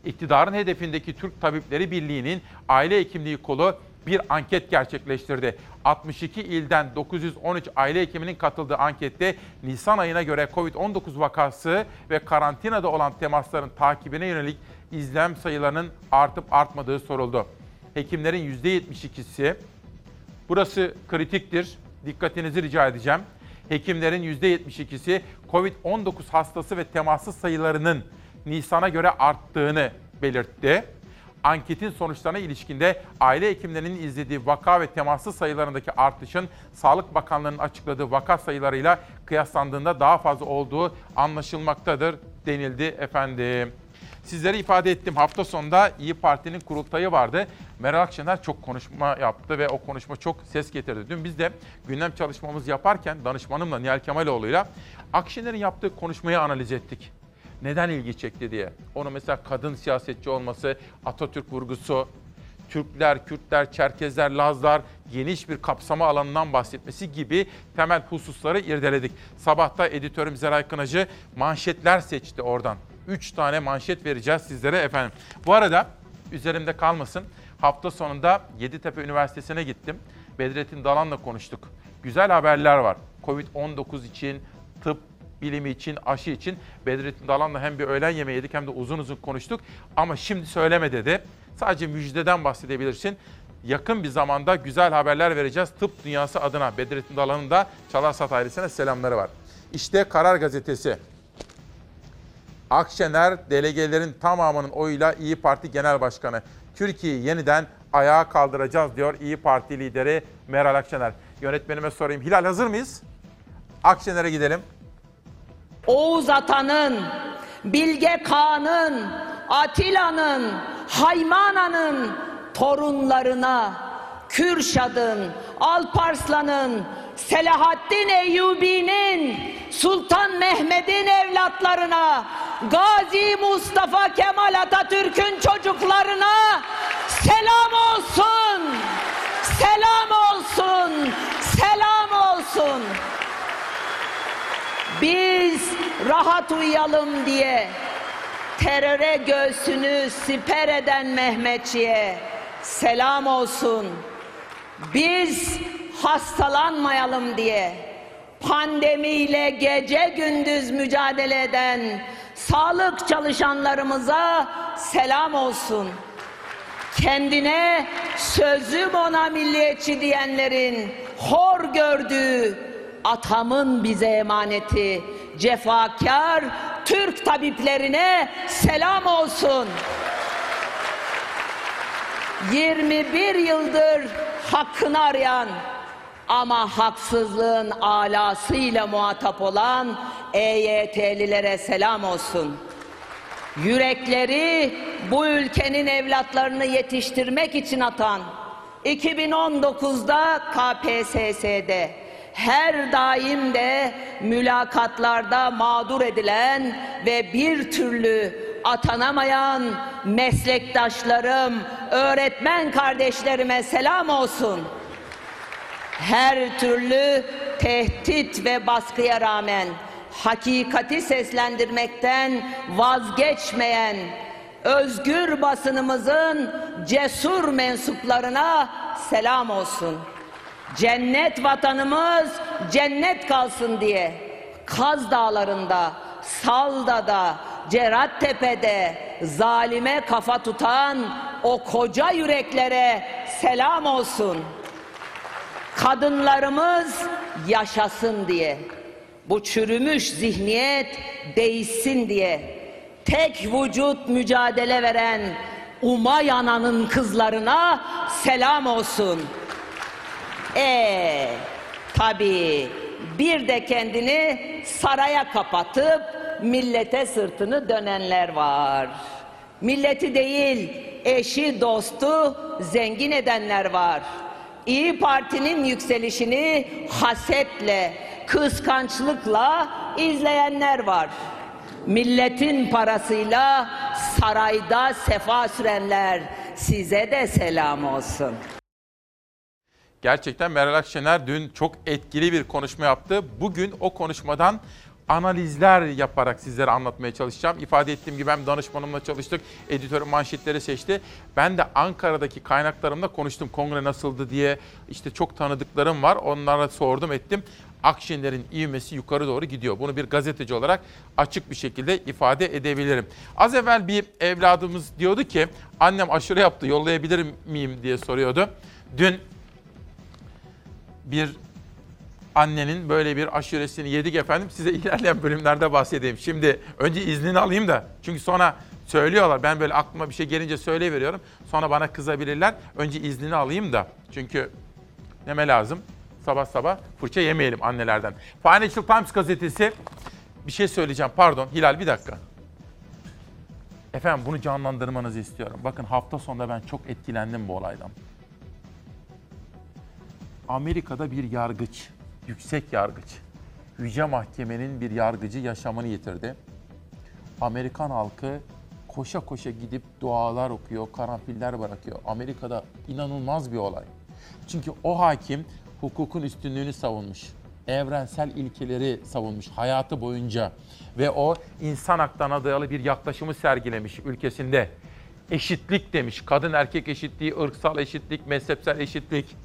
iktidarın hedefindeki Türk Tabipleri Birliği'nin aile hekimliği kolu bir anket gerçekleştirdi. 62 ilden 913 aile hekiminin katıldığı ankette Nisan ayına göre COVID-19 vakası ve karantinada olan temasların takibine yönelik izlem sayılarının artıp artmadığı soruldu. Hekimlerin %72'si, burası kritiktir, dikkatinizi rica edeceğim. Hekimlerin %72'si COVID-19 hastası ve teması sayılarının Nisan'a göre arttığını belirtti. Anketin sonuçlarına ilişkinde aile hekimlerinin izlediği vaka ve temaslı sayılarındaki artışın Sağlık Bakanlığı'nın açıkladığı vaka sayılarıyla kıyaslandığında daha fazla olduğu anlaşılmaktadır denildi efendim. Sizlere ifade ettim hafta sonunda İyi Parti'nin kurultayı vardı. Meral Akşener çok konuşma yaptı ve o konuşma çok ses getirdi. Dün biz de gündem çalışmamız yaparken danışmanımla Nihal Kemaloğlu'yla Akşener'in yaptığı konuşmayı analiz ettik neden ilgi çekti diye. Onu mesela kadın siyasetçi olması, Atatürk vurgusu, Türkler, Kürtler, Çerkezler, Lazlar geniş bir kapsama alanından bahsetmesi gibi temel hususları irdeledik. Sabahta editörüm Zeray Kınacı manşetler seçti oradan. Üç tane manşet vereceğiz sizlere efendim. Bu arada üzerimde kalmasın. Hafta sonunda Yeditepe Üniversitesi'ne gittim. Bedrettin Dalan'la konuştuk. Güzel haberler var. Covid-19 için, tıp, bilimi için, aşı için Bedrettin Dalan'la hem bir öğlen yemeği yedik hem de uzun uzun konuştuk. Ama şimdi söyleme dedi. Sadece müjdeden bahsedebilirsin. Yakın bir zamanda güzel haberler vereceğiz tıp dünyası adına. Bedrettin Dalan'ın da Çalarsat ailesine selamları var. İşte Karar Gazetesi. Akşener delegelerin tamamının oyuyla İyi Parti Genel Başkanı. Türkiye'yi yeniden ayağa kaldıracağız diyor İyi Parti lideri Meral Akşener. Yönetmenime sorayım. Hilal hazır mıyız? Akşener'e gidelim. Oğuz Atan'ın, Bilge Kağan'ın, Atilla'nın, Haymana'nın torunlarına, Kürşad'ın, Alparslan'ın, Selahaddin Eyyubi'nin, Sultan Mehmet'in evlatlarına, Gazi Mustafa Kemal Atatürk'ün çocuklarına selam olsun. Selam olsun. Selam olsun. Biz rahat uyuyalım diye teröre göğsünü siper eden Mehmetçiğe selam olsun. Biz hastalanmayalım diye pandemiyle gece gündüz mücadele eden sağlık çalışanlarımıza selam olsun. Kendine sözüm ona milliyetçi diyenlerin hor gördüğü atamın bize emaneti cefakar Türk tabiplerine selam olsun. 21 yıldır hakkını arayan ama haksızlığın alasıyla muhatap olan EYT'lilere selam olsun. Yürekleri bu ülkenin evlatlarını yetiştirmek için atan 2019'da KPSS'de her daim de mülakatlarda mağdur edilen ve bir türlü atanamayan meslektaşlarım, öğretmen kardeşlerime selam olsun. Her türlü tehdit ve baskıya rağmen hakikati seslendirmekten vazgeçmeyen özgür basınımızın cesur mensuplarına selam olsun. Cennet vatanımız cennet kalsın diye Kaz Dağları'nda, Salda'da, Cerattepe'de zalime kafa tutan o koca yüreklere selam olsun. Kadınlarımız yaşasın diye, bu çürümüş zihniyet değişsin diye tek vücut mücadele veren Umayana'nın kızlarına selam olsun. E tabii bir de kendini saraya kapatıp millete sırtını dönenler var. Milleti değil, eşi, dostu zengin edenler var. İyi Parti'nin yükselişini hasetle, kıskançlıkla izleyenler var. Milletin parasıyla sarayda sefa sürenler size de selam olsun. Gerçekten Meral Akşener dün çok etkili bir konuşma yaptı. Bugün o konuşmadan analizler yaparak sizlere anlatmaya çalışacağım. İfade ettiğim gibi hem danışmanımla çalıştık, editörüm manşetleri seçti. Ben de Ankara'daki kaynaklarımla konuştum. Kongre nasıldı diye işte çok tanıdıklarım var. Onlara sordum ettim. Akşener'in ivmesi yukarı doğru gidiyor. Bunu bir gazeteci olarak açık bir şekilde ifade edebilirim. Az evvel bir evladımız diyordu ki annem aşure yaptı yollayabilir miyim diye soruyordu. Dün bir annenin böyle bir aşuresini yedik efendim. Size ilerleyen bölümlerde bahsedeyim. Şimdi önce iznini alayım da. Çünkü sonra söylüyorlar. Ben böyle aklıma bir şey gelince söyleyiveriyorum. Sonra bana kızabilirler. Önce iznini alayım da. Çünkü neme lazım? Sabah sabah fırça yemeyelim annelerden. Financial Times gazetesi bir şey söyleyeceğim. Pardon Hilal bir dakika. Efendim bunu canlandırmanızı istiyorum. Bakın hafta sonunda ben çok etkilendim bu olaydan. Amerika'da bir yargıç, yüksek yargıç, Yüce Mahkemenin bir yargıcı yaşamını yitirdi. Amerikan halkı koşa koşa gidip dualar okuyor, karanfiller bırakıyor. Amerika'da inanılmaz bir olay. Çünkü o hakim hukukun üstünlüğünü savunmuş. Evrensel ilkeleri savunmuş hayatı boyunca ve o insan haklarına dayalı bir yaklaşımı sergilemiş ülkesinde. Eşitlik demiş. Kadın erkek eşitliği, ırksal eşitlik, mezhepsel eşitlik.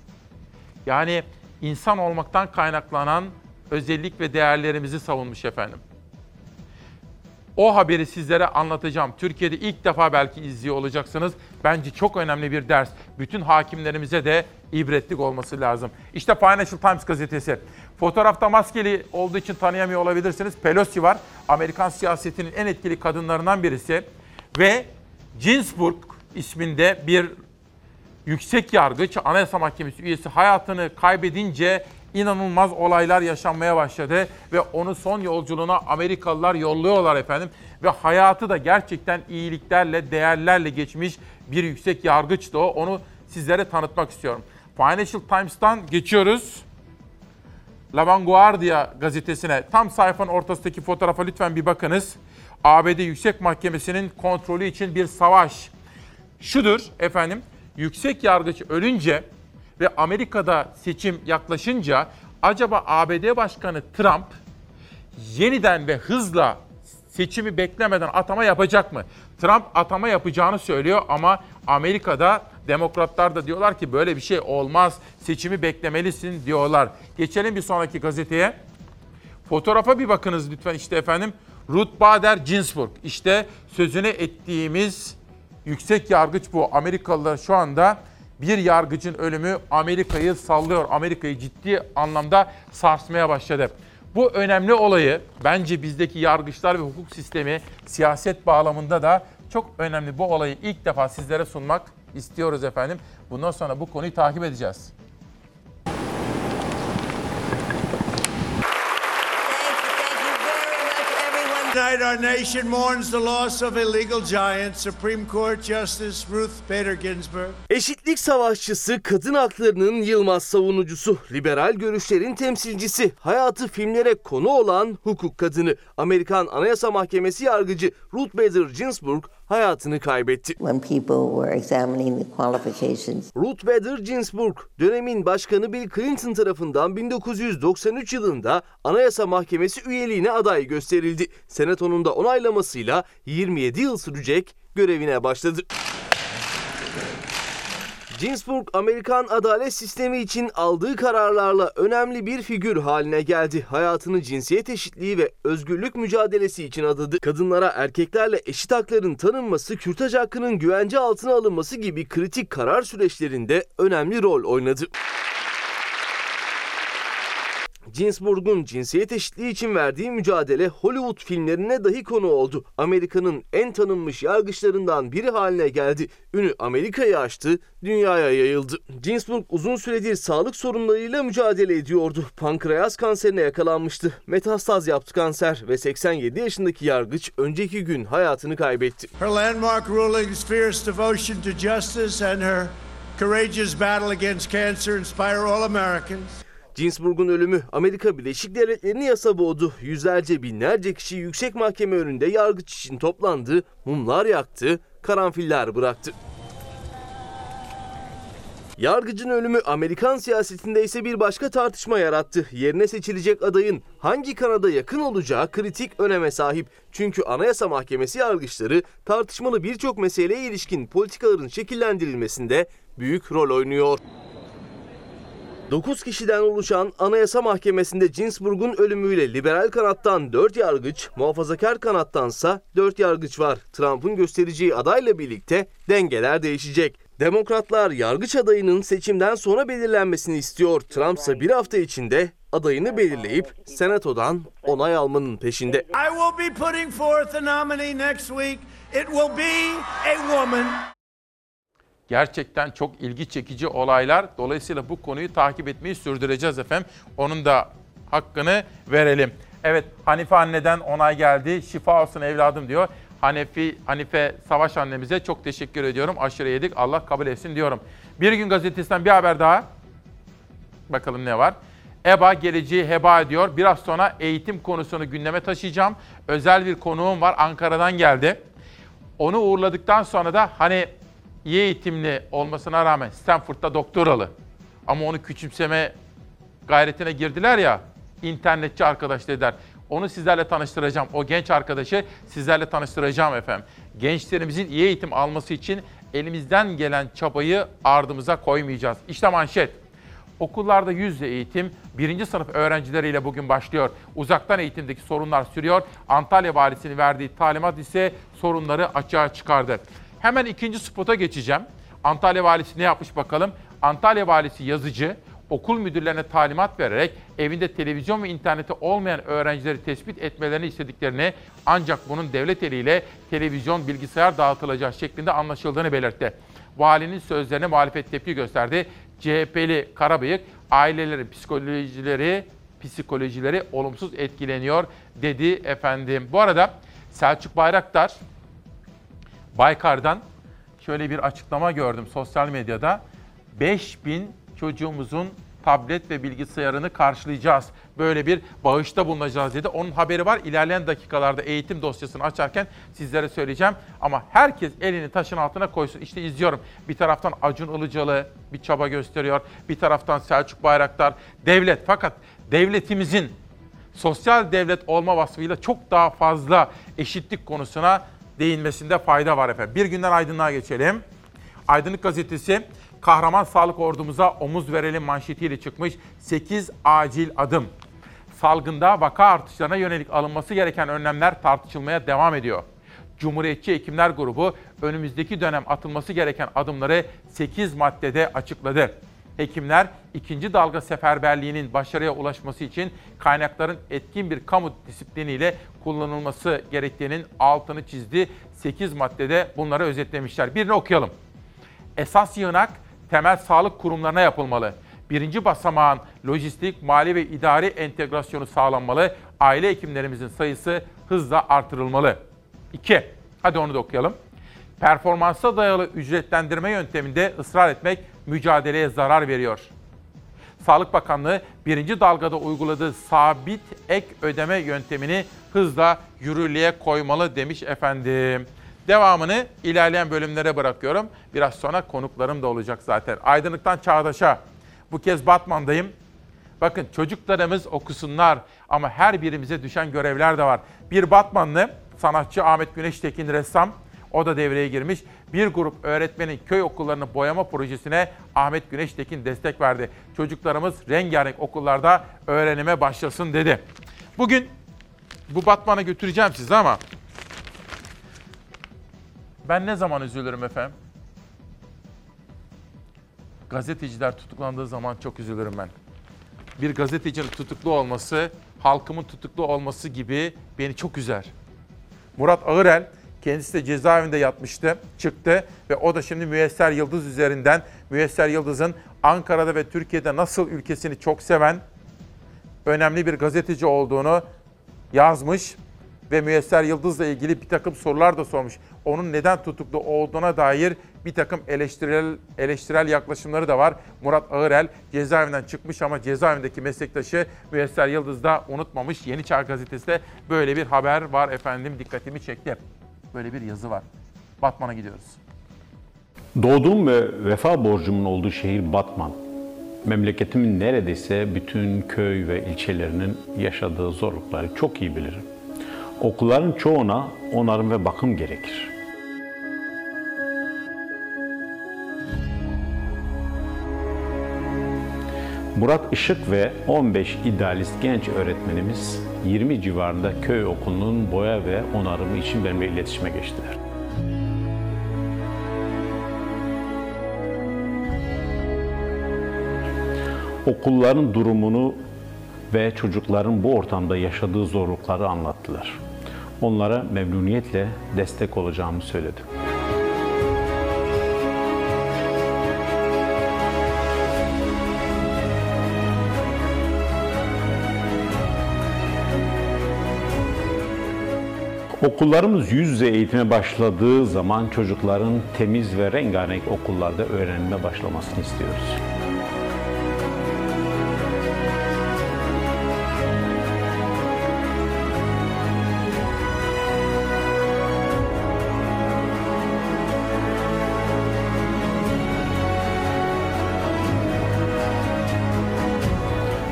Yani insan olmaktan kaynaklanan özellik ve değerlerimizi savunmuş efendim. O haberi sizlere anlatacağım. Türkiye'de ilk defa belki izliyor olacaksınız. Bence çok önemli bir ders. Bütün hakimlerimize de ibretlik olması lazım. İşte Financial Times gazetesi. Fotoğrafta maskeli olduğu için tanıyamıyor olabilirsiniz. Pelosi var. Amerikan siyasetinin en etkili kadınlarından birisi. Ve Ginsburg isminde bir yüksek yargıç, Anayasa Mahkemesi üyesi hayatını kaybedince inanılmaz olaylar yaşanmaya başladı ve onu son yolculuğuna Amerikalılar yolluyorlar efendim. Ve hayatı da gerçekten iyiliklerle, değerlerle geçmiş bir yüksek yargıçtı o. Onu sizlere tanıtmak istiyorum. Financial Times'tan geçiyoruz. La Vanguardia gazetesine tam sayfanın ortasındaki fotoğrafa lütfen bir bakınız. ABD Yüksek Mahkemesi'nin kontrolü için bir savaş. Şudur efendim, yüksek yargıç ölünce ve Amerika'da seçim yaklaşınca acaba ABD Başkanı Trump yeniden ve hızla seçimi beklemeden atama yapacak mı? Trump atama yapacağını söylüyor ama Amerika'da demokratlar da diyorlar ki böyle bir şey olmaz. Seçimi beklemelisin diyorlar. Geçelim bir sonraki gazeteye. Fotoğrafa bir bakınız lütfen işte efendim. Ruth Bader Ginsburg. İşte sözünü ettiğimiz yüksek yargıç bu. Amerikalılar şu anda bir yargıcın ölümü Amerika'yı sallıyor. Amerika'yı ciddi anlamda sarsmaya başladı. Bu önemli olayı bence bizdeki yargıçlar ve hukuk sistemi siyaset bağlamında da çok önemli. Bu olayı ilk defa sizlere sunmak istiyoruz efendim. Bundan sonra bu konuyu takip edeceğiz. Tonight, our nation mourns the loss of a legal giant, Supreme Court Justice Ruth Bader Ginsburg. Eşitlik savaşçısı, kadın haklarının yılmaz savunucusu, liberal görüşlerin temsilcisi, hayatı filmlere konu olan hukuk kadını, Amerikan Anayasa Mahkemesi yargıcı Ruth Bader Ginsburg hayatını kaybetti. when people were examining the qualifications. Ruth Bader Ginsburg, dönemin başkanı Bill Clinton tarafından 1993 yılında Anayasa Mahkemesi üyeliğine aday gösterildi. Senatonun da onaylamasıyla 27 yıl sürecek görevine başladı. Ginsburg, Amerikan adalet sistemi için aldığı kararlarla önemli bir figür haline geldi. Hayatını cinsiyet eşitliği ve özgürlük mücadelesi için adadı. Kadınlara erkeklerle eşit hakların tanınması, kürtaj hakkının güvence altına alınması gibi kritik karar süreçlerinde önemli rol oynadı. Ginsburg'un cinsiyet eşitliği için verdiği mücadele Hollywood filmlerine dahi konu oldu. Amerika'nın en tanınmış yargıçlarından biri haline geldi. Ünü Amerika'yı aştı, dünyaya yayıldı. Ginsburg uzun süredir sağlık sorunlarıyla mücadele ediyordu. Pankreas kanserine yakalanmıştı. Metastaz yaptı kanser ve 87 yaşındaki yargıç önceki gün hayatını kaybetti. Her landmark rulings, fierce devotion to justice, and her courageous battle against cancer inspire all Americans. Ginsburg'un ölümü Amerika Birleşik Devletleri'ni yasa boğdu. Yüzlerce binlerce kişi yüksek mahkeme önünde yargıç için toplandı, mumlar yaktı, karanfiller bıraktı. Yargıcın ölümü Amerikan siyasetinde ise bir başka tartışma yarattı. Yerine seçilecek adayın hangi kanada yakın olacağı kritik öneme sahip. Çünkü Anayasa Mahkemesi yargıçları tartışmalı birçok meseleye ilişkin politikaların şekillendirilmesinde büyük rol oynuyor. 9 kişiden oluşan Anayasa Mahkemesi'nde Ginsburg'un ölümüyle liberal kanattan 4 yargıç, muhafazakar kanattansa 4 yargıç var. Trump'ın göstereceği adayla birlikte dengeler değişecek. Demokratlar yargıç adayının seçimden sonra belirlenmesini istiyor. Trump ise bir hafta içinde adayını belirleyip senatodan onay almanın peşinde. I will be putting forth a nominee next week. It will be a woman. Gerçekten çok ilgi çekici olaylar. Dolayısıyla bu konuyu takip etmeyi sürdüreceğiz efendim. Onun da hakkını verelim. Evet Hanife anneden onay geldi. Şifa olsun evladım diyor. Hanefi, Hanife Savaş annemize çok teşekkür ediyorum. Aşırı yedik. Allah kabul etsin diyorum. Bir gün gazetesinden bir haber daha. Bakalım ne var. EBA geleceği heba ediyor. Biraz sonra eğitim konusunu gündeme taşıyacağım. Özel bir konuğum var. Ankara'dan geldi. Onu uğurladıktan sonra da hani iyi eğitimli olmasına rağmen Stanford'da doktoralı ama onu küçümseme gayretine girdiler ya internetçi arkadaş dediler. Onu sizlerle tanıştıracağım. O genç arkadaşı sizlerle tanıştıracağım efendim. Gençlerimizin iyi eğitim alması için elimizden gelen çabayı ardımıza koymayacağız. İşte manşet. Okullarda yüzde eğitim birinci sınıf öğrencileriyle bugün başlıyor. Uzaktan eğitimdeki sorunlar sürüyor. Antalya Valisi'nin verdiği talimat ise sorunları açığa çıkardı. Hemen ikinci spota geçeceğim. Antalya Valisi ne yapmış bakalım? Antalya Valisi yazıcı okul müdürlerine talimat vererek evinde televizyon ve interneti olmayan öğrencileri tespit etmelerini istediklerini ancak bunun devlet eliyle televizyon bilgisayar dağıtılacağı şeklinde anlaşıldığını belirtti. Valinin sözlerine muhalefet tepki gösterdi. CHP'li Karabıyık ailelerin psikolojileri psikolojileri olumsuz etkileniyor dedi efendim. Bu arada Selçuk Bayraktar Baykar'dan şöyle bir açıklama gördüm sosyal medyada. 5000 çocuğumuzun tablet ve bilgisayarını karşılayacağız. Böyle bir bağışta bulunacağız dedi. Onun haberi var. İlerleyen dakikalarda eğitim dosyasını açarken sizlere söyleyeceğim. Ama herkes elini taşın altına koysun. İşte izliyorum. Bir taraftan Acun Ilıcalı bir çaba gösteriyor. Bir taraftan Selçuk Bayraktar. Devlet fakat devletimizin sosyal devlet olma vasfıyla çok daha fazla eşitlik konusuna değinmesinde fayda var efendim. Bir günden aydınlığa geçelim. Aydınlık gazetesi kahraman sağlık ordumuza omuz verelim manşetiyle çıkmış 8 acil adım. Salgında vaka artışlarına yönelik alınması gereken önlemler tartışılmaya devam ediyor. Cumhuriyetçi Hekimler Grubu önümüzdeki dönem atılması gereken adımları 8 maddede açıkladı. Hekimler ikinci dalga seferberliğinin başarıya ulaşması için kaynakların etkin bir kamu disipliniyle kullanılması gerektiğinin altını çizdi. 8 maddede bunları özetlemişler. Birini okuyalım. Esas yığınak temel sağlık kurumlarına yapılmalı. Birinci basamağın lojistik, mali ve idari entegrasyonu sağlanmalı. Aile hekimlerimizin sayısı hızla artırılmalı. 2. Hadi onu da okuyalım. Performansa dayalı ücretlendirme yönteminde ısrar etmek mücadeleye zarar veriyor. Sağlık Bakanlığı birinci dalgada uyguladığı sabit ek ödeme yöntemini hızla yürürlüğe koymalı demiş efendim. Devamını ilerleyen bölümlere bırakıyorum. Biraz sonra konuklarım da olacak zaten. Aydınlıktan Çağdaş'a. Bu kez Batman'dayım. Bakın çocuklarımız okusunlar ama her birimize düşen görevler de var. Bir Batmanlı sanatçı Ahmet Güneştekin ressam o da devreye girmiş. Bir grup öğretmenin köy okullarını boyama projesine Ahmet Güneştekin destek verdi. Çocuklarımız rengarenk okullarda öğrenime başlasın dedi. Bugün bu Batman'a götüreceğim sizi ama ben ne zaman üzülürüm efendim? Gazeteciler tutuklandığı zaman çok üzülürüm ben. Bir gazetecinin tutuklu olması, halkımın tutuklu olması gibi beni çok üzer. Murat Ağırel kendisi de cezaevinde yatmıştı, çıktı ve o da şimdi Müyesser Yıldız üzerinden Müyesser Yıldız'ın Ankara'da ve Türkiye'de nasıl ülkesini çok seven önemli bir gazeteci olduğunu yazmış ve Müyesser Yıldız'la ilgili bir takım sorular da sormuş. Onun neden tutuklu olduğuna dair bir takım eleştirel, eleştirel yaklaşımları da var. Murat Ağırel cezaevinden çıkmış ama cezaevindeki meslektaşı Müyesser Yıldız da unutmamış. Yeni Çağ Gazetesi'de böyle bir haber var efendim dikkatimi çekti. Böyle bir yazı var. Batman'a gidiyoruz. Doğduğum ve vefa borcumun olduğu şehir Batman. Memleketimin neredeyse bütün köy ve ilçelerinin yaşadığı zorlukları çok iyi bilirim. Okulların çoğuna onarım ve bakım gerekir. Murat Işık ve 15 idealist genç öğretmenimiz 20 civarında köy okulunun boya ve onarımı için benimle iletişime geçtiler. Okulların durumunu ve çocukların bu ortamda yaşadığı zorlukları anlattılar. Onlara memnuniyetle destek olacağımı söyledim. Okullarımız yüz yüze eğitime başladığı zaman çocukların temiz ve rengarenk okullarda öğrenime başlamasını istiyoruz.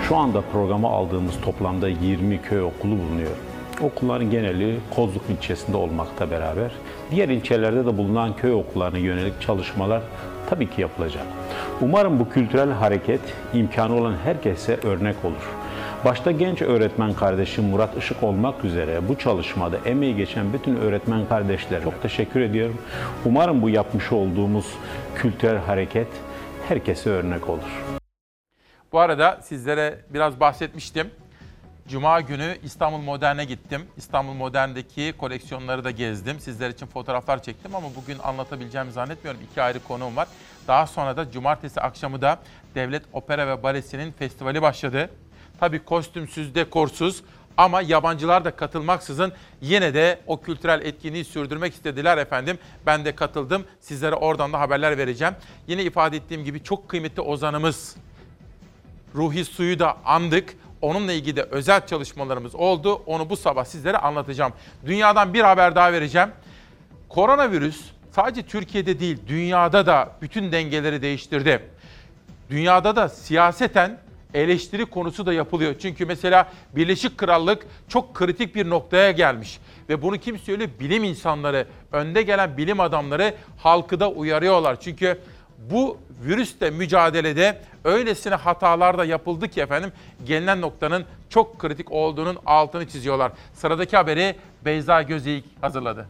Şu anda programa aldığımız toplamda 20 köy okulu bulunuyor. Okulların geneli Kozluk ilçesinde olmakta beraber diğer ilçelerde de bulunan köy okullarına yönelik çalışmalar tabii ki yapılacak. Umarım bu kültürel hareket imkanı olan herkese örnek olur. Başta genç öğretmen kardeşim Murat Işık olmak üzere bu çalışmada emeği geçen bütün öğretmen kardeşlere çok teşekkür ediyorum. Umarım bu yapmış olduğumuz kültürel hareket herkese örnek olur. Bu arada sizlere biraz bahsetmiştim. Cuma günü İstanbul Modern'e gittim. İstanbul Modern'deki koleksiyonları da gezdim. Sizler için fotoğraflar çektim ama bugün anlatabileceğimi zannetmiyorum. İki ayrı konuğum var. Daha sonra da cumartesi akşamı da Devlet Opera ve Balesi'nin festivali başladı. Tabii kostümsüz, dekorsuz ama yabancılar da katılmaksızın yine de o kültürel etkinliği sürdürmek istediler efendim. Ben de katıldım. Sizlere oradan da haberler vereceğim. Yine ifade ettiğim gibi çok kıymetli ozanımız Ruhi Su'yu da andık. Onunla ilgili de özel çalışmalarımız oldu. Onu bu sabah sizlere anlatacağım. Dünyadan bir haber daha vereceğim. Koronavirüs sadece Türkiye'de değil, dünyada da bütün dengeleri değiştirdi. Dünyada da siyaseten eleştiri konusu da yapılıyor. Çünkü mesela Birleşik Krallık çok kritik bir noktaya gelmiş. Ve bunu kim söylüyor? Bilim insanları, önde gelen bilim adamları halkı da uyarıyorlar. Çünkü bu virüsle mücadelede öylesine hatalar da yapıldı ki efendim gelinen noktanın çok kritik olduğunun altını çiziyorlar. Sıradaki haberi Beyza Gözeyik hazırladı.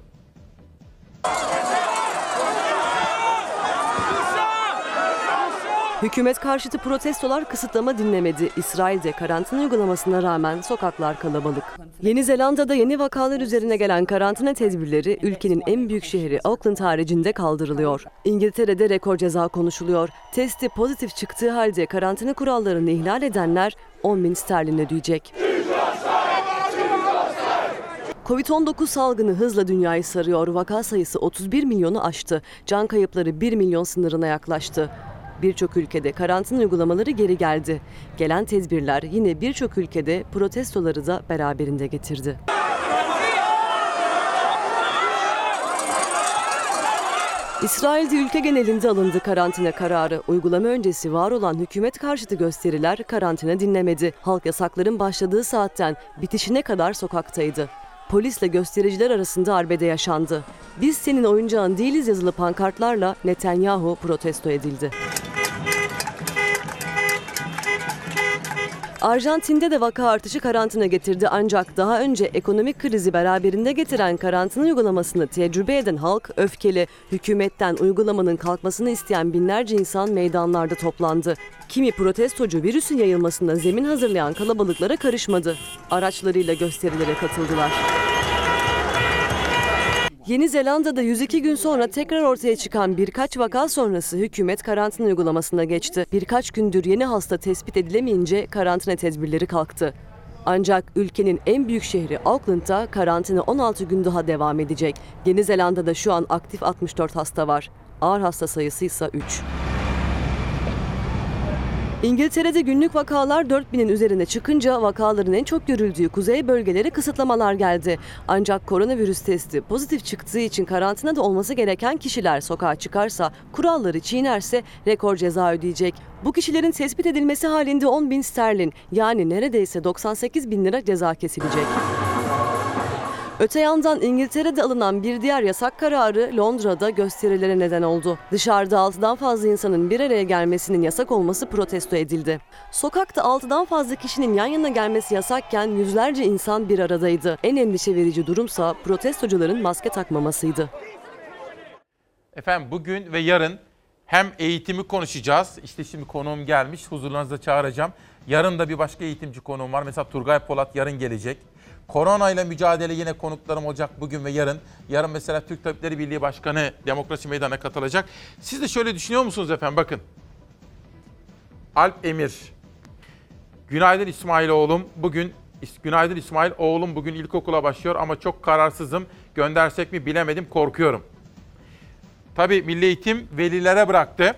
Hükümet karşıtı protestolar kısıtlama dinlemedi. İsrail'de karantina uygulamasına rağmen sokaklar kalabalık. Yeni Zelanda'da yeni vakalar üzerine gelen karantina tedbirleri ülkenin en büyük şehri Auckland haricinde kaldırılıyor. İngiltere'de rekor ceza konuşuluyor. Testi pozitif çıktığı halde karantina kurallarını ihlal edenler 10 bin sterlin ödeyecek. Covid-19 salgını hızla dünyayı sarıyor. Vaka sayısı 31 milyonu aştı. Can kayıpları 1 milyon sınırına yaklaştı. Birçok ülkede karantina uygulamaları geri geldi. Gelen tedbirler yine birçok ülkede protestoları da beraberinde getirdi. İsrail'de ülke genelinde alındı karantina kararı. Uygulama öncesi var olan hükümet karşıtı gösteriler karantina dinlemedi. Halk yasakların başladığı saatten bitişine kadar sokaktaydı. Polisle göstericiler arasında arbede yaşandı. Biz senin oyuncağın değiliz yazılı pankartlarla Netanyahu protesto edildi. Arjantin'de de vaka artışı karantina getirdi ancak daha önce ekonomik krizi beraberinde getiren karantina uygulamasını tecrübe eden halk öfkeli. Hükümetten uygulamanın kalkmasını isteyen binlerce insan meydanlarda toplandı. Kimi protestocu virüsün yayılmasında zemin hazırlayan kalabalıklara karışmadı. Araçlarıyla gösterilere katıldılar. Yeni Zelanda'da 102 gün sonra tekrar ortaya çıkan birkaç vaka sonrası hükümet karantina uygulamasına geçti. Birkaç gündür yeni hasta tespit edilemeyince karantina tedbirleri kalktı. Ancak ülkenin en büyük şehri Auckland'da karantina 16 gün daha devam edecek. Yeni Zelanda'da şu an aktif 64 hasta var. Ağır hasta sayısı ise 3. İngiltere'de günlük vakalar 4000'in üzerine çıkınca vakaların en çok görüldüğü kuzey bölgelere kısıtlamalar geldi. Ancak koronavirüs testi pozitif çıktığı için karantinada olması gereken kişiler sokağa çıkarsa, kuralları çiğnerse rekor ceza ödeyecek. Bu kişilerin tespit edilmesi halinde 10 bin sterlin yani neredeyse 98 bin lira ceza kesilecek. Öte yandan İngiltere'de alınan bir diğer yasak kararı Londra'da gösterilere neden oldu. Dışarıda 6'dan fazla insanın bir araya gelmesinin yasak olması protesto edildi. Sokakta 6'dan fazla kişinin yan yana gelmesi yasakken yüzlerce insan bir aradaydı. En endişe verici durumsa protestocuların maske takmamasıydı. Efendim bugün ve yarın hem eğitimi konuşacağız. İşte şimdi konuğum gelmiş. Huzurlarınızda çağıracağım. Yarın da bir başka eğitimci konuğum var. Mesela Turgay Polat yarın gelecek. Korona ile mücadele yine konuklarım olacak bugün ve yarın. Yarın mesela Türk Tabipleri Birliği Başkanı Demokrasi Meydanı'na katılacak. Siz de şöyle düşünüyor musunuz efendim? Bakın. Alp Emir. Günaydın İsmail oğlum. Bugün Günaydın İsmail oğlum bugün ilkokula başlıyor ama çok kararsızım. Göndersek mi bilemedim korkuyorum. Tabii Milli Eğitim velilere bıraktı.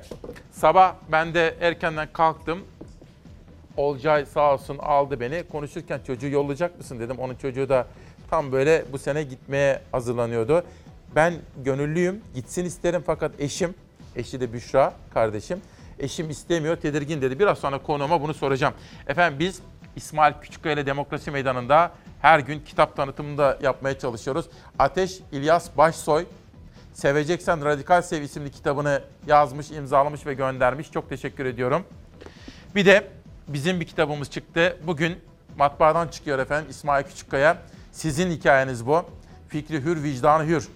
Sabah ben de erkenden kalktım. Olcay sağ olsun aldı beni. Konuşurken çocuğu yollayacak mısın dedim. Onun çocuğu da tam böyle bu sene gitmeye hazırlanıyordu. Ben gönüllüyüm, gitsin isterim fakat eşim, eşi de Büşra kardeşim, eşim istemiyor, tedirgin dedi. Biraz sonra konuğuma bunu soracağım. Efendim biz İsmail Küçükkaya ile Demokrasi Meydanı'nda her gün kitap tanıtımını da yapmaya çalışıyoruz. Ateş İlyas Başsoy, Seveceksen Radikal Sev isimli kitabını yazmış, imzalamış ve göndermiş. Çok teşekkür ediyorum. Bir de bizim bir kitabımız çıktı. Bugün matbaadan çıkıyor efendim İsmail Küçükkaya. Sizin hikayeniz bu. Fikri hür, vicdanı hür.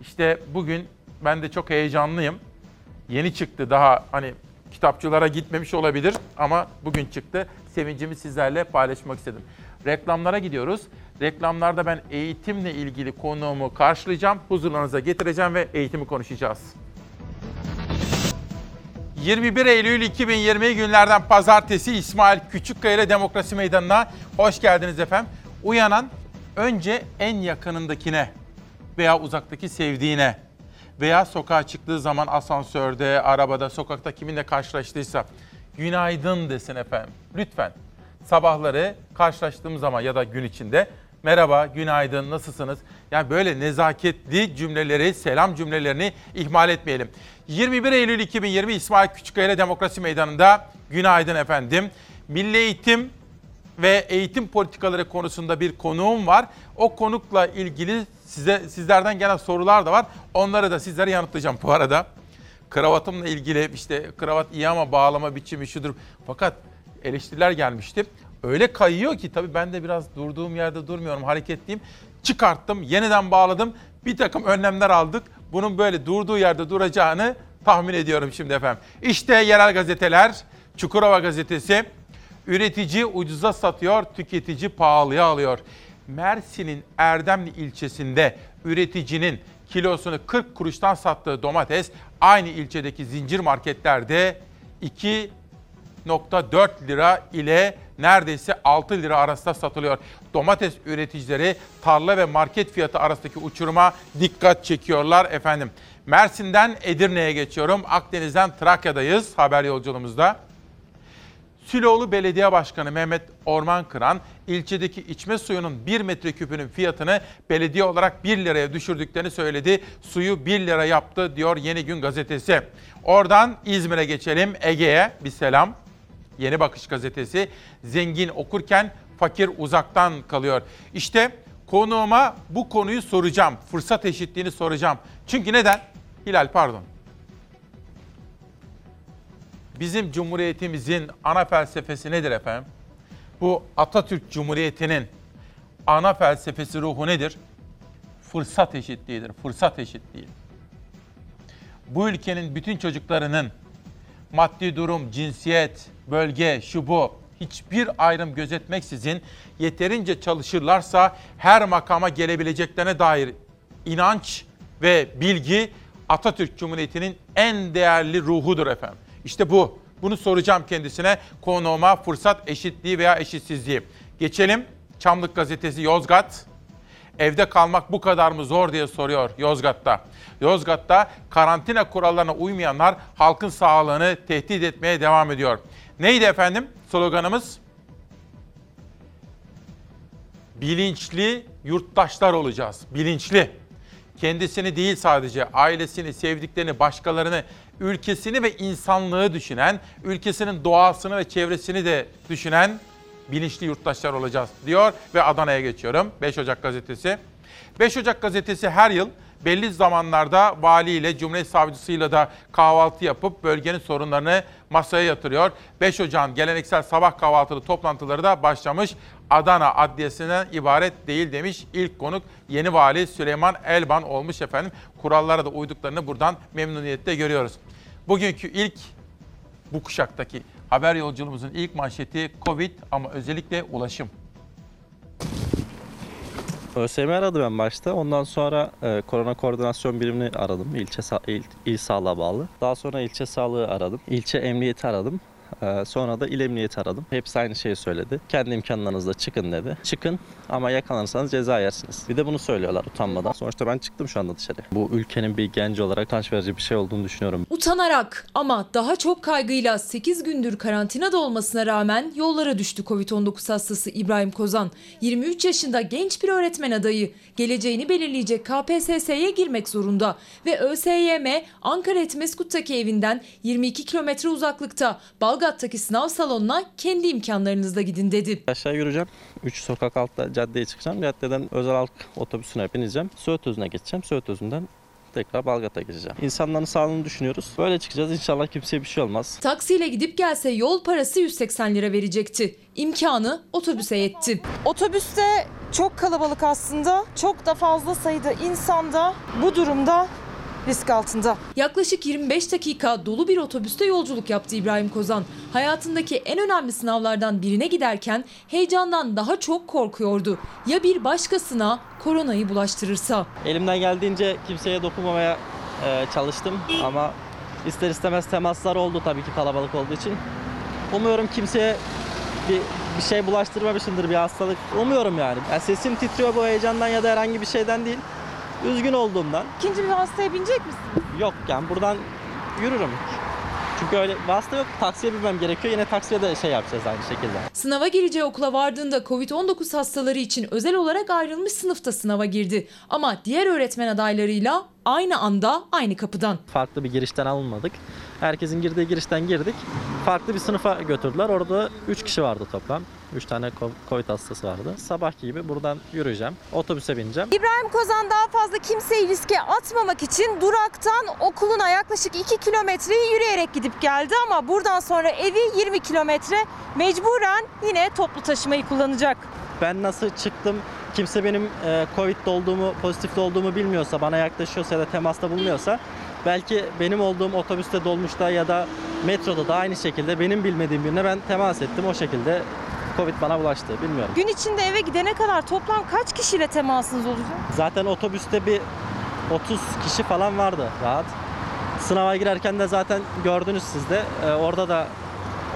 İşte bugün ben de çok heyecanlıyım. Yeni çıktı daha hani kitapçılara gitmemiş olabilir ama bugün çıktı. Sevincimi sizlerle paylaşmak istedim. Reklamlara gidiyoruz. Reklamlarda ben eğitimle ilgili konuğumu karşılayacağım, huzurlarınıza getireceğim ve eğitimi konuşacağız. 21 Eylül 2020 günlerden pazartesi İsmail Küçükkaya ile Demokrasi Meydanı'na hoş geldiniz efendim. Uyanan önce en yakınındakine veya uzaktaki sevdiğine veya sokağa çıktığı zaman asansörde, arabada, sokakta kiminle karşılaştıysa günaydın desin efendim. Lütfen sabahları karşılaştığımız zaman ya da gün içinde merhaba, günaydın, nasılsınız? Yani böyle nezaketli cümleleri, selam cümlelerini ihmal etmeyelim. 21 Eylül 2020 İsmail Küçükkaya Demokrasi Meydanı'nda günaydın efendim. Milli Eğitim ve eğitim politikaları konusunda bir konuğum var. O konukla ilgili size sizlerden gelen sorular da var. Onları da sizlere yanıtlayacağım bu arada. Kravatımla ilgili işte kravat iyi ama bağlama biçimi şudur. Fakat eleştiriler gelmişti. Öyle kayıyor ki tabii ben de biraz durduğum yerde durmuyorum, hareketliyim. Çıkarttım, yeniden bağladım. Bir takım önlemler aldık. Bunun böyle durduğu yerde duracağını tahmin ediyorum şimdi efendim. İşte yerel gazeteler, Çukurova gazetesi. Üretici ucuza satıyor, tüketici pahalıya alıyor. Mersin'in Erdemli ilçesinde üreticinin kilosunu 40 kuruştan sattığı domates aynı ilçedeki zincir marketlerde 2.4 lira ile neredeyse 6 lira arasında satılıyor. Domates üreticileri tarla ve market fiyatı arasındaki uçuruma dikkat çekiyorlar efendim. Mersin'den Edirne'ye geçiyorum. Akdeniz'den Trakya'dayız haber yolculuğumuzda. Süloğlu Belediye Başkanı Mehmet Orman Kıran, ilçedeki içme suyunun 1 metreküpünün fiyatını belediye olarak 1 liraya düşürdüklerini söyledi. Suyu 1 lira yaptı diyor Yeni Gün gazetesi. Oradan İzmir'e geçelim. Ege'ye bir selam. Yeni Bakış gazetesi. Zengin okurken fakir uzaktan kalıyor. İşte konuğuma bu konuyu soracağım. Fırsat eşitliğini soracağım. Çünkü neden? Hilal pardon. Bizim Cumhuriyetimizin ana felsefesi nedir efendim? Bu Atatürk Cumhuriyeti'nin ana felsefesi ruhu nedir? Fırsat eşitliğidir, fırsat eşitliği. Bu ülkenin bütün çocuklarının maddi durum, cinsiyet, bölge, şu bu hiçbir ayrım gözetmeksizin yeterince çalışırlarsa her makama gelebileceklerine dair inanç ve bilgi Atatürk Cumhuriyeti'nin en değerli ruhudur efendim. İşte bu. Bunu soracağım kendisine. Konuğuma fırsat eşitliği veya eşitsizliği. Geçelim. Çamlık Gazetesi Yozgat. Evde kalmak bu kadar mı zor diye soruyor Yozgat'ta. Yozgat'ta karantina kurallarına uymayanlar halkın sağlığını tehdit etmeye devam ediyor. Neydi efendim sloganımız? Bilinçli yurttaşlar olacağız. Bilinçli. Kendisini değil sadece ailesini, sevdiklerini, başkalarını, ülkesini ve insanlığı düşünen, ülkesinin doğasını ve çevresini de düşünen bilinçli yurttaşlar olacağız diyor ve Adana'ya geçiyorum. 5 Ocak gazetesi. 5 Ocak gazetesi her yıl belli zamanlarda valiyle, Cumhuriyet Savcısıyla da kahvaltı yapıp bölgenin sorunlarını masaya yatırıyor. 5 Ocak'ın geleneksel sabah kahvaltılı toplantıları da başlamış. Adana Adliyesi'nden ibaret değil demiş ilk konuk yeni vali Süleyman Elban olmuş efendim. Kurallara da uyduklarını buradan memnuniyetle görüyoruz. Bugünkü ilk bu kuşaktaki haber yolculuğumuzun ilk manşeti Covid ama özellikle ulaşım. ÖSYM aradı ben başta. Ondan sonra e, korona koordinasyon birimini aradım. İlçe il, il sağlığa bağlı. Daha sonra ilçe sağlığı aradım. İlçe emniyeti aradım. E, sonra da il emniyeti aradım. Hepsi aynı şeyi söyledi. Kendi imkanlarınızla çıkın dedi. Çıkın ama yakalanırsanız ceza yersiniz. Bir de bunu söylüyorlar utanmadan. Sonuçta ben çıktım şu anda dışarı. Bu ülkenin bir genci olarak utanç verici bir şey olduğunu düşünüyorum. Utanarak ama daha çok kaygıyla 8 gündür karantinada olmasına rağmen yollara düştü Covid-19 hastası İbrahim Kozan. 23 yaşında genç bir öğretmen adayı. Geleceğini belirleyecek KPSS'ye girmek zorunda ve ÖSYM Ankara Etmeskut'taki evinden 22 kilometre uzaklıkta Balgat'taki sınav salonuna kendi imkanlarınızla gidin dedi. Aşağı yürüyeceğim. 3 sokak altta caddeye çıkacağım. Caddeden özel halk otobüsüne bineceğim. Söğüt Özü'ne geçeceğim. Söğüt Özü'nden tekrar Balgat'a gideceğim. İnsanların sağlığını düşünüyoruz. Böyle çıkacağız. İnşallah kimseye bir şey olmaz. Taksiyle gidip gelse yol parası 180 lira verecekti. İmkanı otobüse yetti. Otobüste çok kalabalık aslında. Çok da fazla sayıda insanda bu durumda risk altında. Yaklaşık 25 dakika dolu bir otobüste yolculuk yaptı İbrahim Kozan. Hayatındaki en önemli sınavlardan birine giderken heyecandan daha çok korkuyordu. Ya bir başkasına koronayı bulaştırırsa? Elimden geldiğince kimseye dokunmamaya e, çalıştım ama ister istemez temaslar oldu tabii ki kalabalık olduğu için. Umuyorum kimseye bir, bir şey bulaştırmamışımdır bir hastalık. Umuyorum yani. yani. Sesim titriyor bu heyecandan ya da herhangi bir şeyden değil. Üzgün olduğumdan. İkinci bir hastaya binecek misin? Yok yani buradan yürürüm. Çünkü öyle vasıta yok. Taksiye binmem gerekiyor. Yine taksiye de şey yapacağız aynı şekilde. Sınava gireceği okula vardığında Covid-19 hastaları için özel olarak ayrılmış sınıfta sınava girdi. Ama diğer öğretmen adaylarıyla aynı anda aynı kapıdan. Farklı bir girişten alınmadık. Herkesin girdiği girişten girdik. Farklı bir sınıfa götürdüler. Orada 3 kişi vardı toplam. 3 tane Covid hastası vardı. Sabah gibi buradan yürüyeceğim. Otobüse bineceğim. İbrahim Kozan daha fazla kimseyi riske atmamak için duraktan okuluna yaklaşık 2 kilometreyi yürüyerek gidip geldi ama buradan sonra evi 20 kilometre mecburen yine toplu taşımayı kullanacak. Ben nasıl çıktım kimse benim e, Covid'de olduğumu, pozitifte olduğumu bilmiyorsa, bana yaklaşıyorsa ya da temasta bulunuyorsa belki benim olduğum otobüste, dolmuşta ya da metroda da aynı şekilde benim bilmediğim birine ben temas ettim. O şekilde Covid bana bulaştı. Bilmiyorum. Gün içinde eve gidene kadar toplam kaç kişiyle temasınız olacak? Zaten otobüste bir 30 kişi falan vardı rahat. Sınava girerken de zaten gördünüz siz de. E, orada da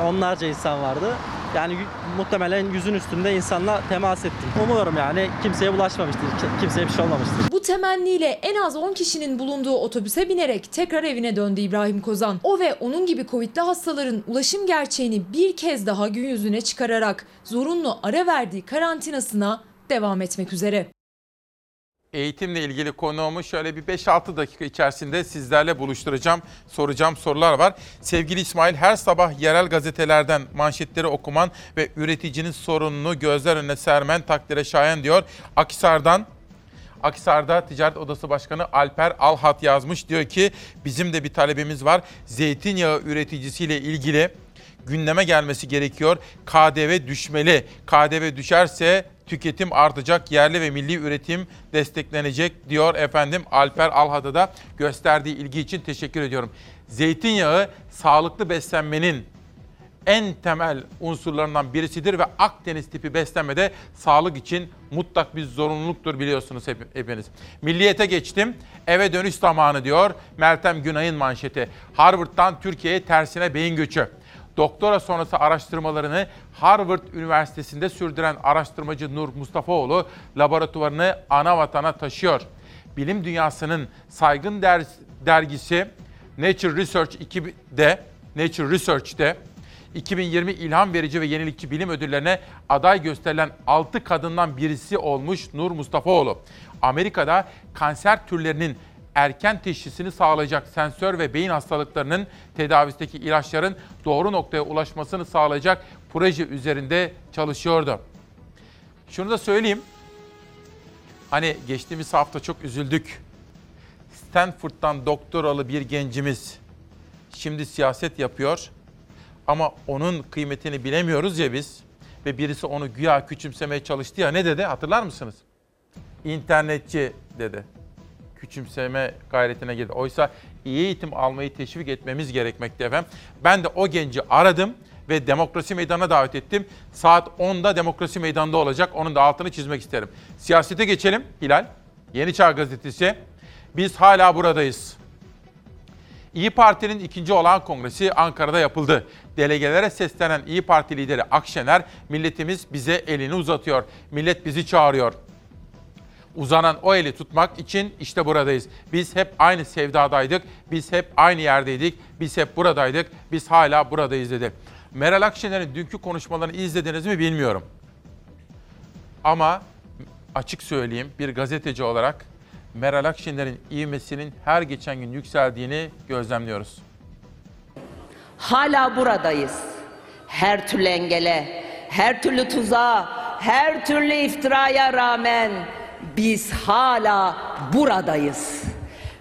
onlarca insan vardı. Yani muhtemelen yüzün üstünde insanla temas ettim. Umuyorum yani kimseye bulaşmamıştır, kimseye bir şey olmamıştır. Bu temenniyle en az 10 kişinin bulunduğu otobüse binerek tekrar evine döndü İbrahim Kozan. O ve onun gibi Covid'li hastaların ulaşım gerçeğini bir kez daha gün yüzüne çıkararak zorunlu ara verdiği karantinasına devam etmek üzere. Eğitimle ilgili konuğumu şöyle bir 5-6 dakika içerisinde sizlerle buluşturacağım. Soracağım sorular var. Sevgili İsmail her sabah yerel gazetelerden manşetleri okuman ve üreticinin sorununu gözler önüne sermen takdire şayan diyor. Akisar'dan Akisar'da Ticaret Odası Başkanı Alper Alhat yazmış. Diyor ki bizim de bir talebimiz var. Zeytinyağı üreticisiyle ilgili gündeme gelmesi gerekiyor. KDV düşmeli. KDV düşerse tüketim artacak, yerli ve milli üretim desteklenecek diyor efendim Alper Alhad'a da gösterdiği ilgi için teşekkür ediyorum. Zeytinyağı sağlıklı beslenmenin en temel unsurlarından birisidir ve Akdeniz tipi beslenmede sağlık için mutlak bir zorunluluktur biliyorsunuz hep, hepiniz. Milliyete geçtim. Eve dönüş zamanı diyor Meltem Günay'ın manşeti. Harvard'dan Türkiye'ye tersine beyin göçü doktora sonrası araştırmalarını Harvard Üniversitesi'nde sürdüren araştırmacı Nur Mustafaoğlu laboratuvarını ana vatana taşıyor. Bilim dünyasının saygın der, dergisi Nature Research 2'de Nature Research'te 2020 ilham verici ve yenilikçi bilim ödüllerine aday gösterilen 6 kadından birisi olmuş Nur Mustafaoğlu. Amerika'da kanser türlerinin erken teşhisini sağlayacak sensör ve beyin hastalıklarının tedavisindeki ilaçların doğru noktaya ulaşmasını sağlayacak proje üzerinde çalışıyordu. Şunu da söyleyeyim. Hani geçtiğimiz hafta çok üzüldük. Stanford'dan doktoralı bir gencimiz şimdi siyaset yapıyor. Ama onun kıymetini bilemiyoruz ya biz. Ve birisi onu güya küçümsemeye çalıştı ya ne dedi hatırlar mısınız? İnternetçi dedi küçümseme gayretine girdi. Oysa iyi eğitim almayı teşvik etmemiz gerekmekte efendim. Ben de o genci aradım ve demokrasi meydanına davet ettim. Saat 10'da demokrasi meydanında olacak. Onun da altını çizmek isterim. Siyasete geçelim Hilal. Yeni Çağ Gazetesi. Biz hala buradayız. İyi Parti'nin ikinci olağan kongresi Ankara'da yapıldı. Delegelere seslenen İyi Parti lideri Akşener, milletimiz bize elini uzatıyor. Millet bizi çağırıyor uzanan o eli tutmak için işte buradayız. Biz hep aynı sevdadaydık, biz hep aynı yerdeydik, biz hep buradaydık, biz hala buradayız dedi. Meral Akşener'in dünkü konuşmalarını izlediniz mi bilmiyorum. Ama açık söyleyeyim bir gazeteci olarak Meral Akşener'in ivmesinin her geçen gün yükseldiğini gözlemliyoruz. Hala buradayız. Her türlü engele, her türlü tuzağa, her türlü iftiraya rağmen biz hala buradayız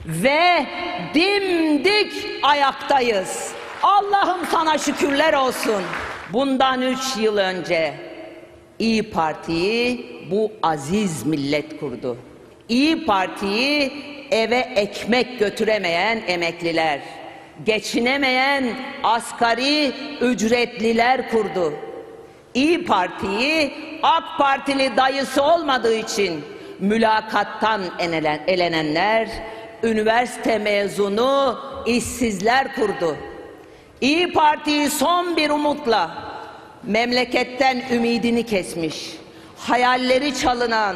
ve dimdik ayaktayız. Allah'ım sana şükürler olsun. Bundan üç yıl önce İyi Parti'yi bu aziz millet kurdu. İyi Parti'yi eve ekmek götüremeyen emekliler, geçinemeyen asgari ücretliler kurdu. İyi Parti'yi AK Partili dayısı olmadığı için mülakattan elenenler, üniversite mezunu işsizler kurdu. İyi Parti'yi son bir umutla memleketten ümidini kesmiş, hayalleri çalınan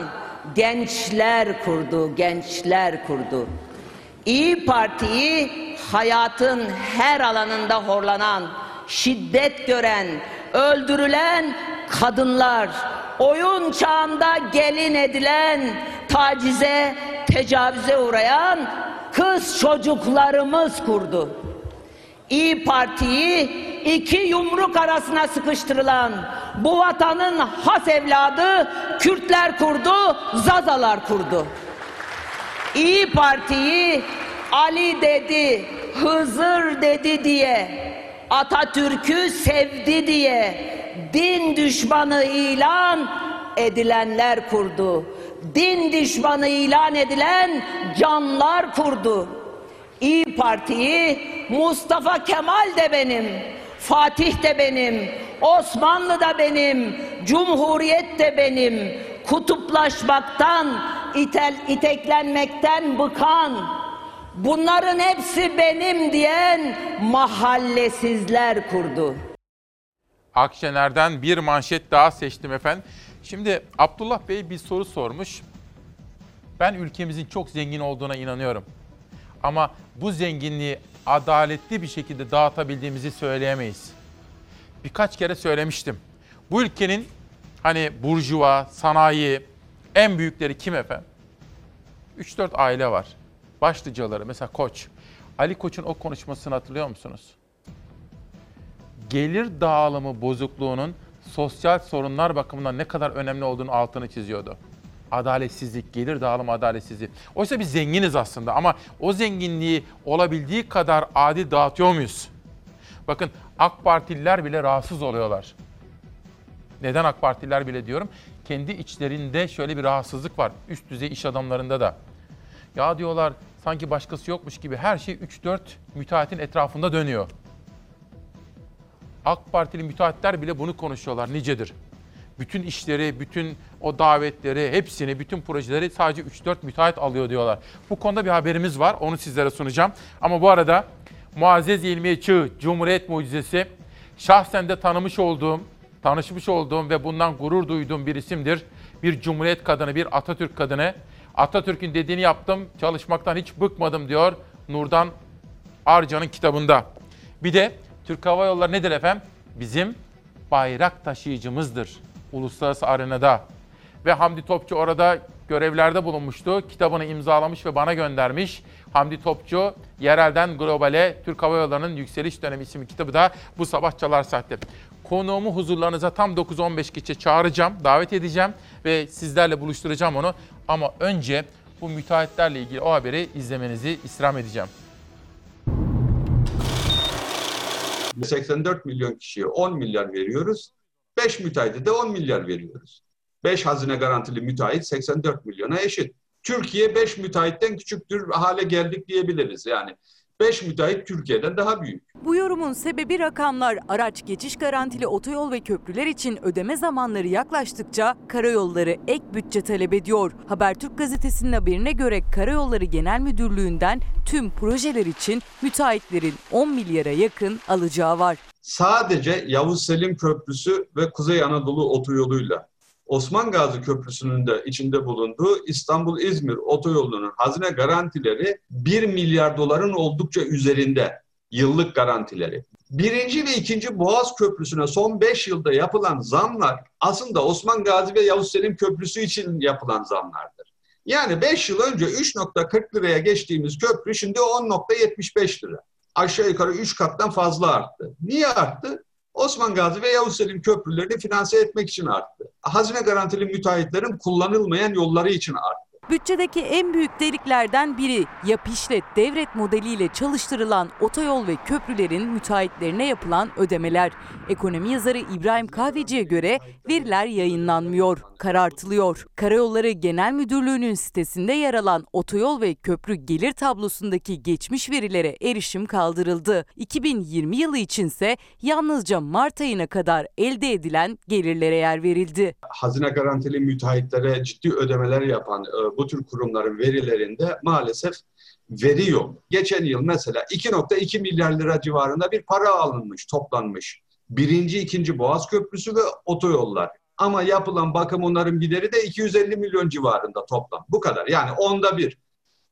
gençler kurdu, gençler kurdu. İyi Parti'yi hayatın her alanında horlanan, şiddet gören, öldürülen kadınlar, oyun çağında gelin edilen, tacize, tecavüze uğrayan kız çocuklarımız kurdu. İyi Parti'yi iki yumruk arasına sıkıştırılan bu vatanın has evladı Kürtler kurdu, Zazalar kurdu. İyi Parti'yi Ali dedi, Hızır dedi diye, Atatürk'ü sevdi diye din düşmanı ilan edilenler kurdu. Din düşmanı ilan edilen canlar kurdu. İyi Parti'yi Mustafa Kemal de benim, Fatih de benim, Osmanlı da benim, Cumhuriyet de benim. Kutuplaşmaktan, itel, iteklenmekten bıkan, bunların hepsi benim diyen mahallesizler kurdu. Akşener'den bir manşet daha seçtim efendim. Şimdi Abdullah Bey bir soru sormuş. Ben ülkemizin çok zengin olduğuna inanıyorum. Ama bu zenginliği adaletli bir şekilde dağıtabildiğimizi söyleyemeyiz. Birkaç kere söylemiştim. Bu ülkenin hani burjuva, sanayi en büyükleri kim efendim? 3-4 aile var. Başlıcaları mesela Koç. Ali Koç'un o konuşmasını hatırlıyor musunuz? Gelir dağılımı bozukluğunun sosyal sorunlar bakımından ne kadar önemli olduğunu altını çiziyordu. Adaletsizlik, gelir dağılımı adaletsizliği. Oysa biz zenginiz aslında ama o zenginliği olabildiği kadar adil dağıtıyor muyuz? Bakın AK Partililer bile rahatsız oluyorlar. Neden AK Partililer bile diyorum? Kendi içlerinde şöyle bir rahatsızlık var. Üst düzey iş adamlarında da. Ya diyorlar sanki başkası yokmuş gibi her şey 3-4 müteahhitin etrafında dönüyor. AK Partili müteahhitler bile bunu konuşuyorlar nicedir. Bütün işleri, bütün o davetleri, hepsini, bütün projeleri sadece 3-4 müteahhit alıyor diyorlar. Bu konuda bir haberimiz var, onu sizlere sunacağım. Ama bu arada Muazzez İlmiye Çığ, Cumhuriyet Mucizesi, şahsen de tanımış olduğum, tanışmış olduğum ve bundan gurur duyduğum bir isimdir. Bir Cumhuriyet kadını, bir Atatürk kadını. Atatürk'ün dediğini yaptım, çalışmaktan hiç bıkmadım diyor Nurdan Arca'nın kitabında. Bir de Türk Hava Yolları nedir efendim? Bizim bayrak taşıyıcımızdır uluslararası arenada. Ve Hamdi Topçu orada görevlerde bulunmuştu. Kitabını imzalamış ve bana göndermiş. Hamdi Topçu, Yerelden Globale, Türk Hava Yolları'nın Yükseliş Dönemi isimli kitabı da bu sabah Çalar Saat'te. Konuğumu huzurlarınıza tam 9-15 geçe çağıracağım, davet edeceğim ve sizlerle buluşturacağım onu. Ama önce bu müteahhitlerle ilgili o haberi izlemenizi istirham edeceğim. 84 milyon kişiye 10 milyar veriyoruz. 5 müteahhite de 10 milyar veriyoruz. 5 hazine garantili müteahhit 84 milyona eşit. Türkiye 5 müteahhitten küçüktür hale geldik diyebiliriz yani. 5 müteahhit Türkiye'den daha büyük. Bu yorumun sebebi rakamlar. Araç geçiş garantili otoyol ve köprüler için ödeme zamanları yaklaştıkça karayolları ek bütçe talep ediyor. Habertürk gazetesinin haberine göre Karayolları Genel Müdürlüğü'nden tüm projeler için müteahhitlerin 10 milyara yakın alacağı var. Sadece Yavuz Selim Köprüsü ve Kuzey Anadolu otoyoluyla Osman Gazi Köprüsü'nün de içinde bulunduğu İstanbul-İzmir otoyolunun hazine garantileri 1 milyar doların oldukça üzerinde yıllık garantileri. Birinci ve ikinci Boğaz Köprüsü'ne son 5 yılda yapılan zamlar aslında Osman Gazi ve Yavuz Selim Köprüsü için yapılan zamlardır. Yani 5 yıl önce 3.40 liraya geçtiğimiz köprü şimdi 10.75 lira. Aşağı yukarı 3 kattan fazla arttı. Niye arttı? Osman Gazi ve Yavuz Selim köprülerini finanse etmek için arttı. Hazine garantili müteahhitlerin kullanılmayan yolları için arttı. Bütçedeki en büyük deliklerden biri yap işlet devret modeliyle çalıştırılan otoyol ve köprülerin müteahhitlerine yapılan ödemeler. Ekonomi yazarı İbrahim Kahveci'ye göre veriler yayınlanmıyor, karartılıyor. Karayolları Genel Müdürlüğü'nün sitesinde yer alan otoyol ve köprü gelir tablosundaki geçmiş verilere erişim kaldırıldı. 2020 yılı içinse yalnızca Mart ayına kadar elde edilen gelirlere yer verildi. Hazine garantili müteahhitlere ciddi ödemeler yapan e, bu tür kurumların verilerinde maalesef veri yok. Geçen yıl mesela 2.2 milyar lira civarında bir para alınmış, toplanmış. Birinci, ikinci Boğaz Köprüsü ve otoyollar. Ama yapılan bakım onarım gideri de 250 milyon civarında toplam. Bu kadar. Yani onda bir.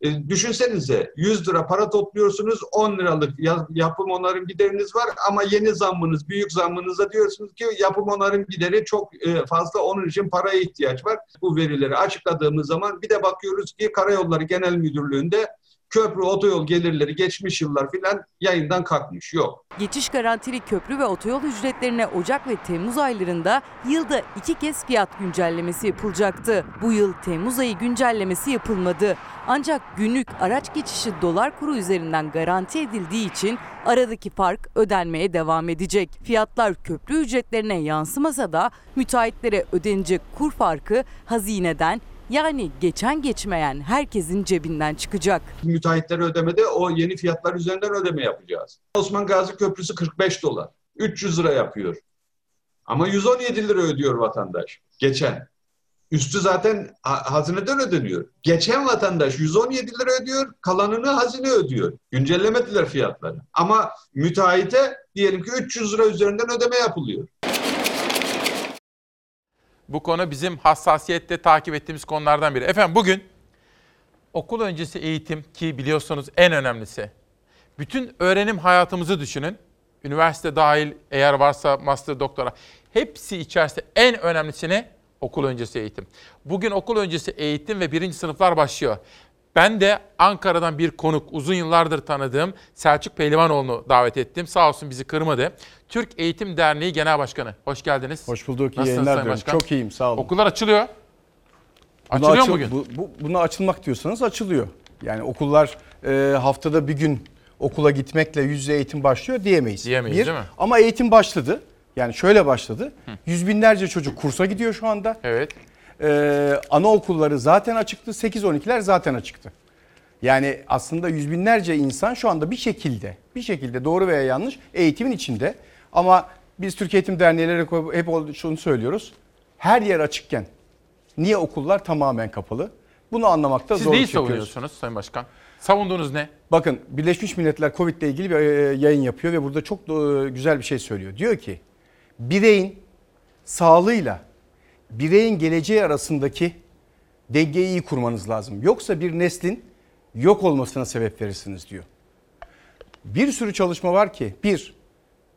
E, düşünsenize 100 lira para topluyorsunuz 10 liralık ya- yapım onarım gideriniz var ama yeni zammınız büyük zammınıza diyorsunuz ki yapım onarım gideri çok e, fazla onun için paraya ihtiyaç var. Bu verileri açıkladığımız zaman bir de bakıyoruz ki Karayolları Genel Müdürlüğü'nde köprü otoyol gelirleri geçmiş yıllar filan yayından kalkmış yok. Geçiş garantili köprü ve otoyol ücretlerine Ocak ve Temmuz aylarında yılda iki kez fiyat güncellemesi yapılacaktı. Bu yıl Temmuz ayı güncellemesi yapılmadı. Ancak günlük araç geçişi dolar kuru üzerinden garanti edildiği için aradaki fark ödenmeye devam edecek. Fiyatlar köprü ücretlerine yansımasa da müteahhitlere ödenecek kur farkı hazineden yani geçen geçmeyen herkesin cebinden çıkacak. Müteahhitlere ödemede o yeni fiyatlar üzerinden ödeme yapacağız. Osman Gazi Köprüsü 45 dolar. 300 lira yapıyor. Ama 117 lira ödüyor vatandaş. Geçen. Üstü zaten ha- hazineden ödeniyor. Geçen vatandaş 117 lira ödüyor, kalanını hazine ödüyor. Güncellemediler fiyatları. Ama müteahhite diyelim ki 300 lira üzerinden ödeme yapılıyor. Bu konu bizim hassasiyetle takip ettiğimiz konulardan biri. Efendim bugün okul öncesi eğitim ki biliyorsunuz en önemlisi. Bütün öğrenim hayatımızı düşünün. Üniversite dahil eğer varsa master doktora hepsi içerisinde en önemlisini okul öncesi eğitim. Bugün okul öncesi eğitim ve birinci sınıflar başlıyor. Ben de Ankara'dan bir konuk, uzun yıllardır tanıdığım Selçuk Pehlivanoğlu'nu davet ettim. Sağ olsun bizi kırmadı. Türk Eğitim Derneği Genel Başkanı. Hoş geldiniz. Hoş bulduk. İyi yayınlar Sayın diliyorum. Başkan? Çok iyiyim. Sağ olun. Okullar açılıyor. Buna Açılıyor açıl- bugün? Bu, bu, buna açılmak diyorsanız açılıyor. Yani okullar e, haftada bir gün okula gitmekle yüz yüze eğitim başlıyor diyemeyiz. Diyemeyiz, bir, değil mi? Ama eğitim başladı. Yani şöyle başladı. Yüz binlerce çocuk kursa gidiyor şu anda. Evet. Ee, anaokulları zaten açıktı. 8-12'ler zaten açıktı. Yani aslında yüz binlerce insan şu anda bir şekilde, bir şekilde doğru veya yanlış eğitimin içinde. Ama biz Türkiye Eğitim Derneği'yle hep şunu söylüyoruz. Her yer açıkken niye okullar tamamen kapalı? Bunu anlamakta Siz zorluk neyi çekiyoruz. savunuyorsunuz Sayın Başkan? Savunduğunuz ne? Bakın Birleşmiş Milletler Covid ile ilgili bir e, yayın yapıyor ve burada çok e, güzel bir şey söylüyor. Diyor ki bireyin sağlığıyla bireyin geleceği arasındaki dengeyi iyi kurmanız lazım. Yoksa bir neslin yok olmasına sebep verirsiniz diyor. Bir sürü çalışma var ki bir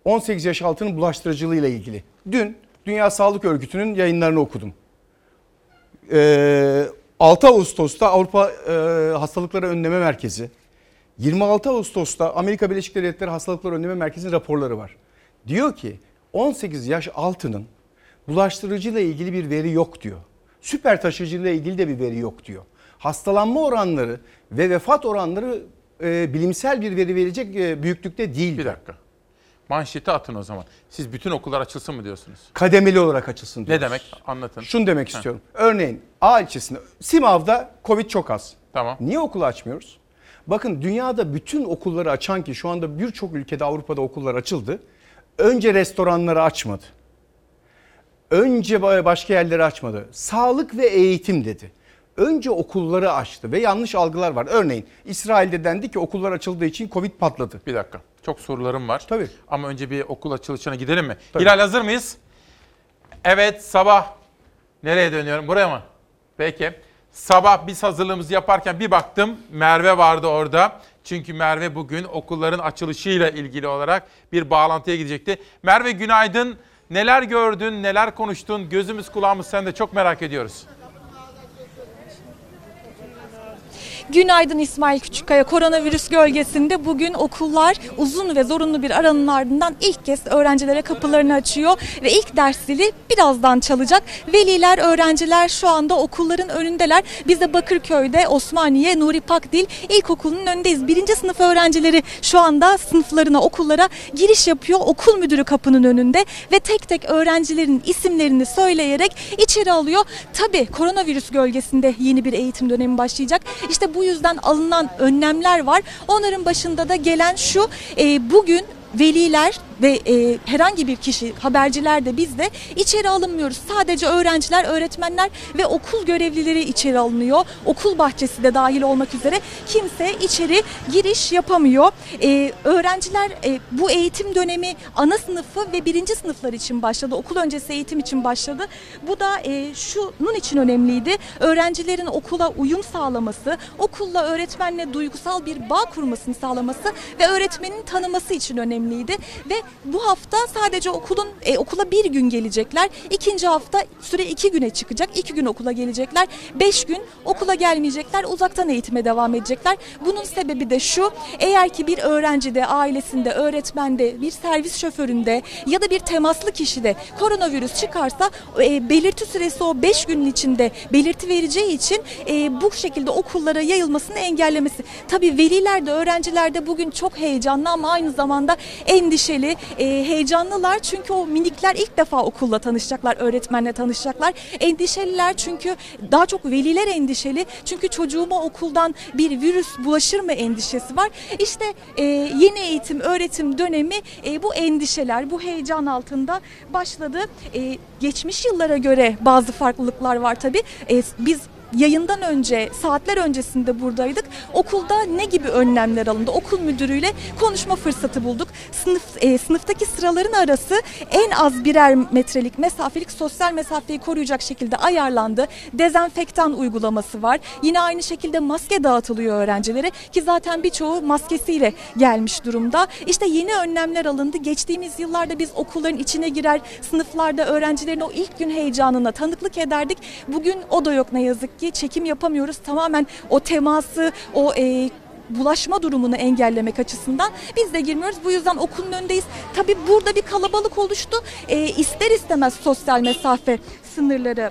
18 yaş altının bulaştırıcılığı ile ilgili. Dün Dünya Sağlık Örgütü'nün yayınlarını okudum. Ee, 6 Ağustos'ta Avrupa e, Hastalıkları Önleme Merkezi, 26 Ağustos'ta Amerika Birleşik Devletleri Hastalıkları Önleme Merkezi'nin raporları var. Diyor ki 18 yaş altının bulaştırıcıyla ilgili bir veri yok diyor. Süper taşıyıcıyla ilgili de bir veri yok diyor. Hastalanma oranları ve vefat oranları e, bilimsel bir veri verecek e, büyüklükte değil. Bir dakika. Manşeti atın o zaman. Siz bütün okullar açılsın mı diyorsunuz? Kademeli olarak açılsın Ne diyoruz. demek? Anlatın. Şunu demek Heh. istiyorum. Örneğin A ilçesinde Simav'da Covid çok az. Tamam. Niye okulu açmıyoruz? Bakın dünyada bütün okulları açan ki şu anda birçok ülkede Avrupa'da okullar açıldı. Önce restoranları açmadı. Önce başka yerleri açmadı. Sağlık ve eğitim dedi. Önce okulları açtı ve yanlış algılar var. Örneğin İsrail'de dendi ki okullar açıldığı için Covid patladı. Bir dakika. Çok sorularım var. Tabii. Ama önce bir okul açılışına gidelim mi? Tabii. Hilal hazır mıyız? Evet sabah. Nereye dönüyorum? Buraya mı? Peki. Sabah biz hazırlığımızı yaparken bir baktım Merve vardı orada. Çünkü Merve bugün okulların açılışıyla ilgili olarak bir bağlantıya gidecekti. Merve günaydın. Neler gördün, neler konuştun? Gözümüz kulağımız sende çok merak ediyoruz. Günaydın İsmail Küçükkaya. Koronavirüs gölgesinde bugün okullar uzun ve zorunlu bir aranın ardından ilk kez öğrencilere kapılarını açıyor ve ilk ders zili birazdan çalacak. Veliler, öğrenciler şu anda okulların önündeler. Biz de Bakırköy'de Osmaniye Nuri Pakdil İlkokulu'nun önündeyiz. Birinci sınıf öğrencileri şu anda sınıflarına, okullara giriş yapıyor. Okul müdürü kapının önünde ve tek tek öğrencilerin isimlerini söyleyerek içeri alıyor. Tabii koronavirüs gölgesinde yeni bir eğitim dönemi başlayacak. İşte bu yüzden alınan önlemler var. Onların başında da gelen şu e, bugün veliler ve e, herhangi bir kişi haberciler de biz de içeri alınmıyoruz. Sadece öğrenciler, öğretmenler ve okul görevlileri içeri alınıyor. Okul bahçesi de dahil olmak üzere kimse içeri giriş yapamıyor. E, öğrenciler e, bu eğitim dönemi ana sınıfı ve birinci sınıflar için başladı. Okul öncesi eğitim için başladı. Bu da e, şunun için önemliydi. Öğrencilerin okula uyum sağlaması, okulla öğretmenle duygusal bir bağ kurmasını sağlaması ve öğretmenin tanıması için önemliydi. Ve bu hafta sadece okulun e, okula bir gün gelecekler. İkinci hafta süre iki güne çıkacak. İki gün okula gelecekler. Beş gün okula gelmeyecekler. Uzaktan eğitime devam edecekler. Bunun sebebi de şu. Eğer ki bir öğrencide, ailesinde, öğretmende, bir servis şoföründe ya da bir temaslı kişide koronavirüs çıkarsa e, belirti süresi o 5 günün içinde belirti vereceği için e, bu şekilde okullara yayılmasını engellemesi. Tabii veliler de öğrenciler de bugün çok heyecanlı ama aynı zamanda endişeli, e, heyecanlılar çünkü o minikler ilk defa okulla tanışacaklar, öğretmenle tanışacaklar. Endişeliler çünkü daha çok veliler endişeli çünkü çocuğuma okuldan bir virüs bulaşır mı endişesi var. İşte e, yeni eğitim öğretim dönemi e, bu endişeler, bu heyecan altında başladı. E, geçmiş yıllara göre bazı farklılıklar var tabii. E, biz yayından önce saatler öncesinde buradaydık. Okulda ne gibi önlemler alındı? Okul müdürüyle konuşma fırsatı bulduk. Sınıf e, sınıftaki sıraların arası en az birer metrelik mesafelik sosyal mesafeyi koruyacak şekilde ayarlandı. Dezenfektan uygulaması var. Yine aynı şekilde maske dağıtılıyor öğrencilere ki zaten birçoğu maskesiyle gelmiş durumda. İşte yeni önlemler alındı. Geçtiğimiz yıllarda biz okulların içine girer, sınıflarda öğrencilerin o ilk gün heyecanına tanıklık ederdik. Bugün o da yok ne yazık ki. Çekim yapamıyoruz. Tamamen o teması, o e, bulaşma durumunu engellemek açısından biz de girmiyoruz. Bu yüzden okulun önündeyiz. Tabii burada bir kalabalık oluştu. E, ister istemez sosyal mesafe sınırları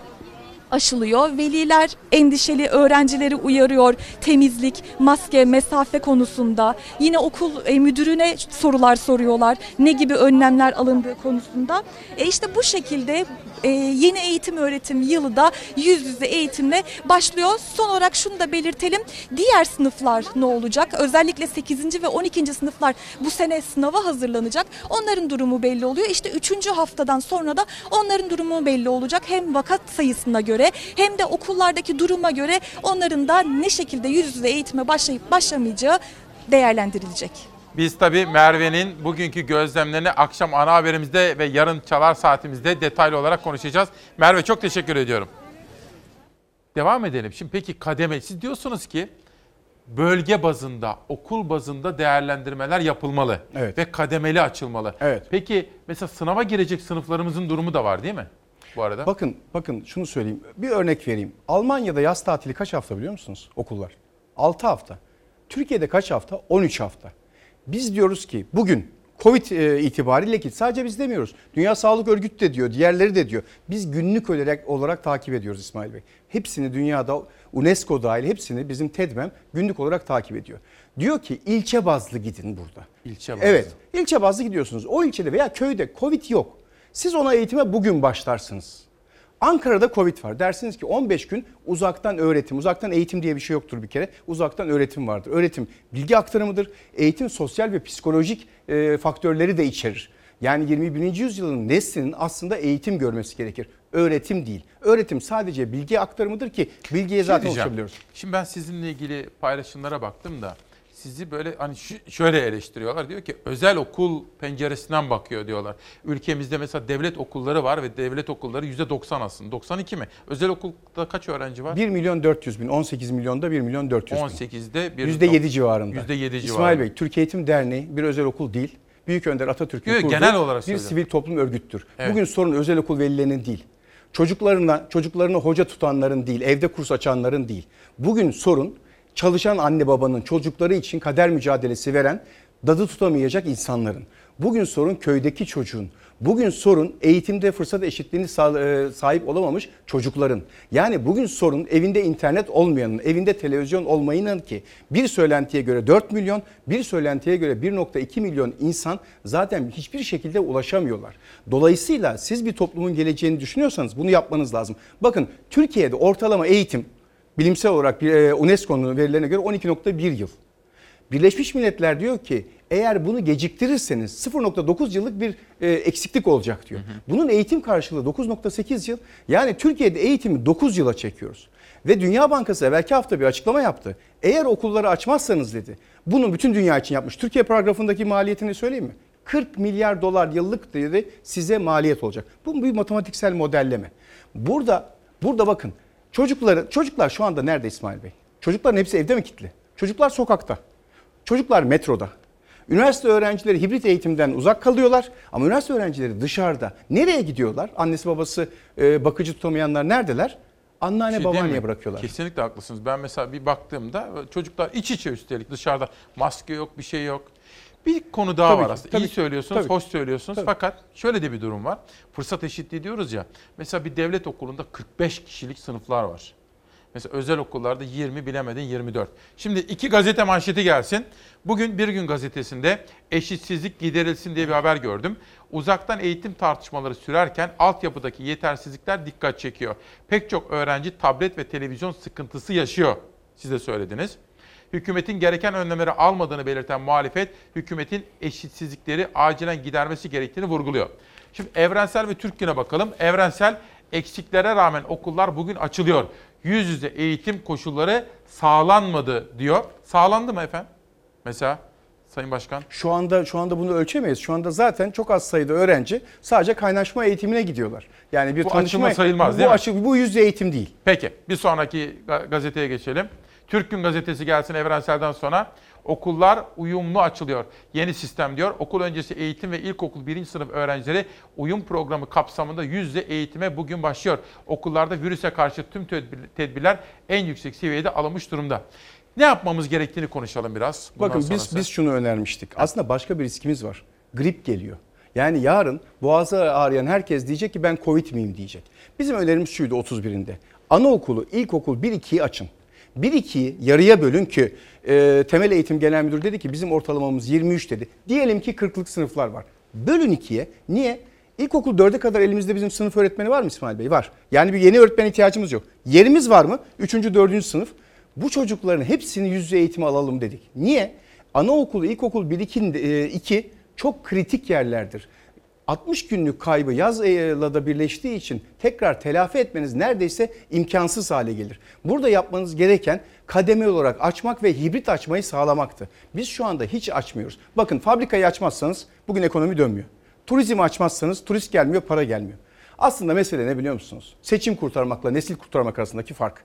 aşılıyor. Veliler endişeli öğrencileri uyarıyor. Temizlik, maske, mesafe konusunda. Yine okul e, müdürüne sorular soruyorlar. Ne gibi önlemler alındığı konusunda. E işte bu şekilde e, yeni eğitim öğretim yılı da yüz yüze eğitimle başlıyor. Son olarak şunu da belirtelim. Diğer sınıflar ne olacak? Özellikle 8. ve 12. sınıflar bu sene sınava hazırlanacak. Onların durumu belli oluyor. İşte 3. haftadan sonra da onların durumu belli olacak. Hem vakat sayısına göre hem de okullardaki duruma göre onların da ne şekilde yüz yüze eğitime başlayıp başlamayacağı değerlendirilecek. Biz tabii Merve'nin bugünkü gözlemlerini akşam ana haberimizde ve yarın çalar saatimizde detaylı olarak konuşacağız. Merve çok teşekkür ediyorum. Devam edelim. Şimdi peki kademe, siz diyorsunuz ki bölge bazında, okul bazında değerlendirmeler yapılmalı Evet. ve kademeli açılmalı. Evet. Peki mesela sınava girecek sınıflarımızın durumu da var değil mi? Bu arada. Bakın bakın şunu söyleyeyim. Bir örnek vereyim. Almanya'da yaz tatili kaç hafta biliyor musunuz okullar? 6 hafta. Türkiye'de kaç hafta? 13 hafta. Biz diyoruz ki bugün Covid e, itibariyle ki sadece biz demiyoruz. Dünya Sağlık Örgütü de diyor, diğerleri de diyor. Biz günlük olarak, olarak takip ediyoruz İsmail Bey. Hepsini dünyada UNESCO dahil hepsini bizim TEDMEM günlük olarak takip ediyor. Diyor ki ilçe bazlı gidin burada. İlçe bazlı. Evet, ilçe bazlı gidiyorsunuz. O ilçede veya köyde Covid yok. Siz ona eğitime bugün başlarsınız. Ankara'da Covid var. Dersiniz ki 15 gün uzaktan öğretim, uzaktan eğitim diye bir şey yoktur bir kere. Uzaktan öğretim vardır. Öğretim bilgi aktarımıdır. Eğitim sosyal ve psikolojik e, faktörleri de içerir. Yani 21. yüzyılın neslinin aslında eğitim görmesi gerekir. Öğretim değil. Öğretim sadece bilgi aktarımıdır ki bilgiye zaten diyeceğim. ulaşabiliyoruz. Şimdi ben sizinle ilgili paylaşımlara baktım da sizi böyle hani şöyle eleştiriyorlar. Diyor ki özel okul penceresinden bakıyor diyorlar. Ülkemizde mesela devlet okulları var ve devlet okulları %90 aslında. 92 mi? Özel okulda kaç öğrenci var? 1 milyon 400 bin, 18 milyonda 1 milyon 400 bin. 18'de bir %7 civarında. %7 civarında. İsmail Bey, Türk Eğitim Derneği bir özel okul değil. Büyük Önder Atatürk'ün kurduğu genel olarak bir söylüyorum. sivil toplum örgüttür. Evet. Bugün sorun özel okul velilerinin değil. Çocuklarına, çocuklarını hoca tutanların değil, evde kurs açanların değil. Bugün sorun çalışan anne babanın çocukları için kader mücadelesi veren dadı tutamayacak insanların. Bugün sorun köydeki çocuğun. Bugün sorun eğitimde fırsat eşitliğini e, sahip olamamış çocukların. Yani bugün sorun evinde internet olmayanın, evinde televizyon olmayının ki bir söylentiye göre 4 milyon, bir söylentiye göre 1.2 milyon insan zaten hiçbir şekilde ulaşamıyorlar. Dolayısıyla siz bir toplumun geleceğini düşünüyorsanız bunu yapmanız lazım. Bakın Türkiye'de ortalama eğitim bilimsel olarak e, UNESCO'nun verilerine göre 12.1 yıl. Birleşmiş Milletler diyor ki eğer bunu geciktirirseniz 0.9 yıllık bir e, eksiklik olacak diyor. Bunun eğitim karşılığı 9.8 yıl. Yani Türkiye'de eğitimi 9 yıla çekiyoruz. Ve Dünya Bankası evvelki hafta bir açıklama yaptı. Eğer okulları açmazsanız dedi. Bunu bütün dünya için yapmış. Türkiye paragrafındaki maliyetini söyleyeyim mi? 40 milyar dolar yıllık dedi size maliyet olacak. Bu bir matematiksel modelleme. Burada burada bakın çocukları çocuklar şu anda nerede İsmail Bey? Çocukların hepsi evde mi kilitli? Çocuklar sokakta. Çocuklar metroda. Üniversite öğrencileri hibrit eğitimden uzak kalıyorlar ama üniversite öğrencileri dışarıda. Nereye gidiyorlar? Annesi babası e, bakıcı tutamayanlar neredeler? Anneanne Şey babaanneye bırakıyorlar. Kesinlikle haklısınız. Ben mesela bir baktığımda çocuklar iç içe üstelik dışarıda maske yok bir şey yok. Bir konu daha Tabii var ki, aslında. tabii İyi ki, söylüyorsunuz, tabii. hoş söylüyorsunuz. Tabii. Fakat şöyle de bir durum var. Fırsat eşitliği diyoruz ya. Mesela bir devlet okulunda 45 kişilik sınıflar var. Mesela özel okullarda 20 bilemedin 24. Şimdi iki gazete manşeti gelsin. Bugün Bir Gün gazetesinde eşitsizlik giderilsin diye bir haber gördüm. Uzaktan eğitim tartışmaları sürerken altyapıdaki yetersizlikler dikkat çekiyor. Pek çok öğrenci tablet ve televizyon sıkıntısı yaşıyor. Siz de söylediniz. Hükümetin gereken önlemleri almadığını belirten muhalefet, hükümetin eşitsizlikleri acilen gidermesi gerektiğini vurguluyor. Şimdi evrensel ve Türk Günü'ne bakalım. Evrensel eksiklere rağmen okullar bugün açılıyor. Yüz yüze eğitim koşulları sağlanmadı diyor. Sağlandı mı efendim? Mesela Sayın Başkan. Şu anda şu anda bunu ölçemeyiz. Şu anda zaten çok az sayıda öğrenci sadece kaynaşma eğitimine gidiyorlar. Yani bir Bu tanışma sayılmaz, bu, değil mi? açı- bu yüz yüze eğitim değil. Peki bir sonraki ga- gazeteye geçelim. Türk Gün gazetesi gelsin Evrensel'den sonra. Okullar uyumlu açılıyor. Yeni sistem diyor. Okul öncesi eğitim ve ilkokul birinci sınıf öğrencileri uyum programı kapsamında yüz yüze eğitime bugün başlıyor. Okullarda virüse karşı tüm tedbir- tedbirler en yüksek seviyede alınmış durumda. Ne yapmamız gerektiğini konuşalım biraz. bundan Bakın biz biz şunu önermiştik. Aslında başka bir riskimiz var. Grip geliyor. Yani yarın boğazı ağrıyan herkes diyecek ki ben Covid miyim diyecek. Bizim önerimiz şuydu 31'inde. Anaokulu, ilkokul 1-2'yi açın. 1-2'yi yarıya bölün ki e, temel eğitim genel müdür dedi ki bizim ortalamamız 23 dedi. Diyelim ki 40'lık sınıflar var. Bölün 2'ye. Niye? İlkokul 4'e kadar elimizde bizim sınıf öğretmeni var mı İsmail Bey? Var. Yani bir yeni öğretmen ihtiyacımız yok. Yerimiz var mı? 3. 4. sınıf. Bu çocukların hepsini yüz yüze eğitime alalım dedik. Niye? Anaokulu, ilkokul 1, 2, 2 çok kritik yerlerdir. 60 günlük kaybı yazla da birleştiği için tekrar telafi etmeniz neredeyse imkansız hale gelir. Burada yapmanız gereken kademe olarak açmak ve hibrit açmayı sağlamaktı. Biz şu anda hiç açmıyoruz. Bakın fabrikayı açmazsanız bugün ekonomi dönmüyor. Turizmi açmazsanız turist gelmiyor, para gelmiyor. Aslında mesele ne biliyor musunuz? Seçim kurtarmakla nesil kurtarmak arasındaki fark.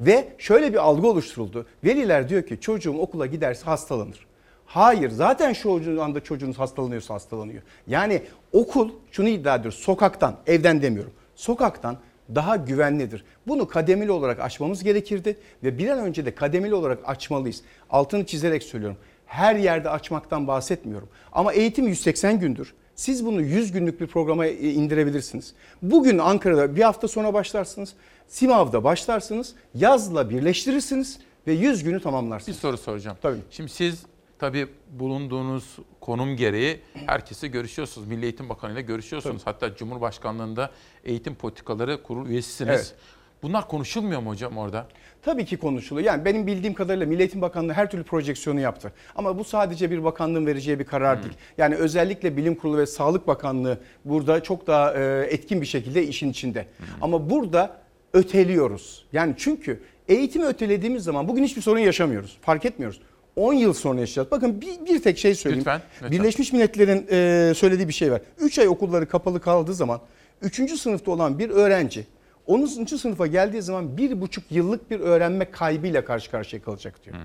Ve şöyle bir algı oluşturuldu. Veliler diyor ki çocuğum okula giderse hastalanır. Hayır zaten şu anda çocuğunuz hastalanıyorsa hastalanıyor. Yani okul şunu iddia ediyor sokaktan evden demiyorum. Sokaktan daha güvenlidir. Bunu kademeli olarak açmamız gerekirdi ve bir an önce de kademeli olarak açmalıyız. Altını çizerek söylüyorum. Her yerde açmaktan bahsetmiyorum. Ama eğitim 180 gündür. Siz bunu 100 günlük bir programa e, indirebilirsiniz. Bugün Ankara'da bir hafta sonra başlarsınız. Simav'da başlarsınız. Yazla birleştirirsiniz ve 100 günü tamamlarsınız. Bir soru soracağım. Tabii. Şimdi siz tabii bulunduğunuz konum gereği herkese görüşüyorsunuz. Milli Eğitim Bakanı ile görüşüyorsunuz. Hatta Cumhurbaşkanlığında eğitim politikaları kurul üyesisiniz. Evet. Bunlar konuşulmuyor mu hocam orada? Tabii ki konuşuluyor. Yani benim bildiğim kadarıyla Milli Eğitim Bakanlığı her türlü projeksiyonu yaptı. Ama bu sadece bir bakanlığın vereceği bir karar değil. Yani özellikle Bilim Kurulu ve Sağlık Bakanlığı burada çok daha e, etkin bir şekilde işin içinde. Ama burada öteliyoruz. Yani çünkü eğitimi ötelediğimiz zaman bugün hiçbir sorun yaşamıyoruz. Fark etmiyoruz. 10 yıl sonra yaşayacağız. Bakın bir, bir tek şey söyleyeyim. Lütfen, lütfen. Birleşmiş Milletler'in e, söylediği bir şey var. 3 ay okulları kapalı kaldığı zaman 3. sınıfta olan bir öğrenci 10. sınıfa geldiği zaman bir buçuk yıllık bir öğrenme kaybıyla karşı karşıya kalacak diyor.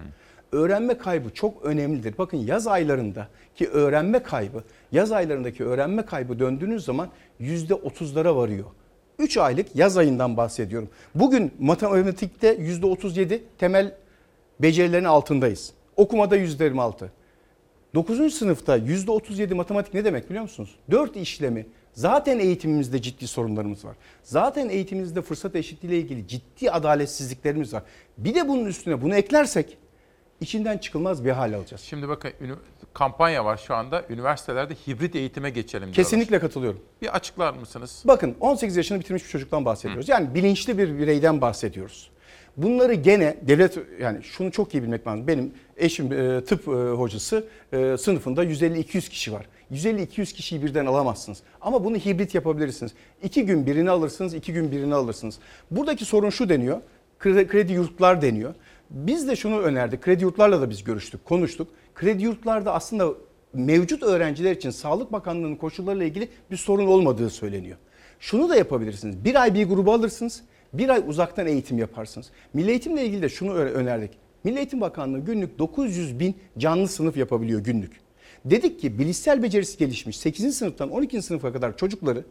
Öğrenme kaybı çok önemlidir. Bakın yaz aylarında ki öğrenme kaybı, yaz aylarındaki öğrenme kaybı döndüğünüz zaman yüzde otuzlara varıyor. 3 aylık yaz ayından bahsediyorum. Bugün matematikte yüzde otuz yedi temel becerilerin altındayız. Okumada %26. 9. sınıfta %37 matematik ne demek biliyor musunuz? 4 işlemi zaten eğitimimizde ciddi sorunlarımız var. Zaten eğitimimizde fırsat eşitliği ile ilgili ciddi adaletsizliklerimiz var. Bir de bunun üstüne bunu eklersek içinden çıkılmaz bir hal alacağız. Şimdi bakın kampanya var şu anda. Üniversitelerde hibrit eğitime geçelim diyorlar. Kesinlikle katılıyorum. Bir açıklar mısınız? Bakın 18 yaşını bitirmiş bir çocuktan bahsediyoruz. Yani bilinçli bir bireyden bahsediyoruz. Bunları gene devlet yani şunu çok iyi bilmek lazım. Benim eşim e, tıp e, hocası e, sınıfında 150-200 kişi var. 150-200 kişiyi birden alamazsınız. Ama bunu hibrit yapabilirsiniz. İki gün birini alırsınız, iki gün birini alırsınız. Buradaki sorun şu deniyor. Kredi, kredi yurtlar deniyor. Biz de şunu önerdik. Kredi yurtlarla da biz görüştük, konuştuk. Kredi yurtlarda aslında mevcut öğrenciler için Sağlık Bakanlığı'nın koşullarıyla ilgili bir sorun olmadığı söyleniyor. Şunu da yapabilirsiniz. Bir ay bir grubu alırsınız. Bir ay uzaktan eğitim yaparsınız. Milli Eğitimle ilgili de şunu önerdik. Milli Eğitim Bakanlığı günlük 900 bin canlı sınıf yapabiliyor günlük. Dedik ki bilişsel becerisi gelişmiş 8. sınıftan 12. sınıfa kadar çocukları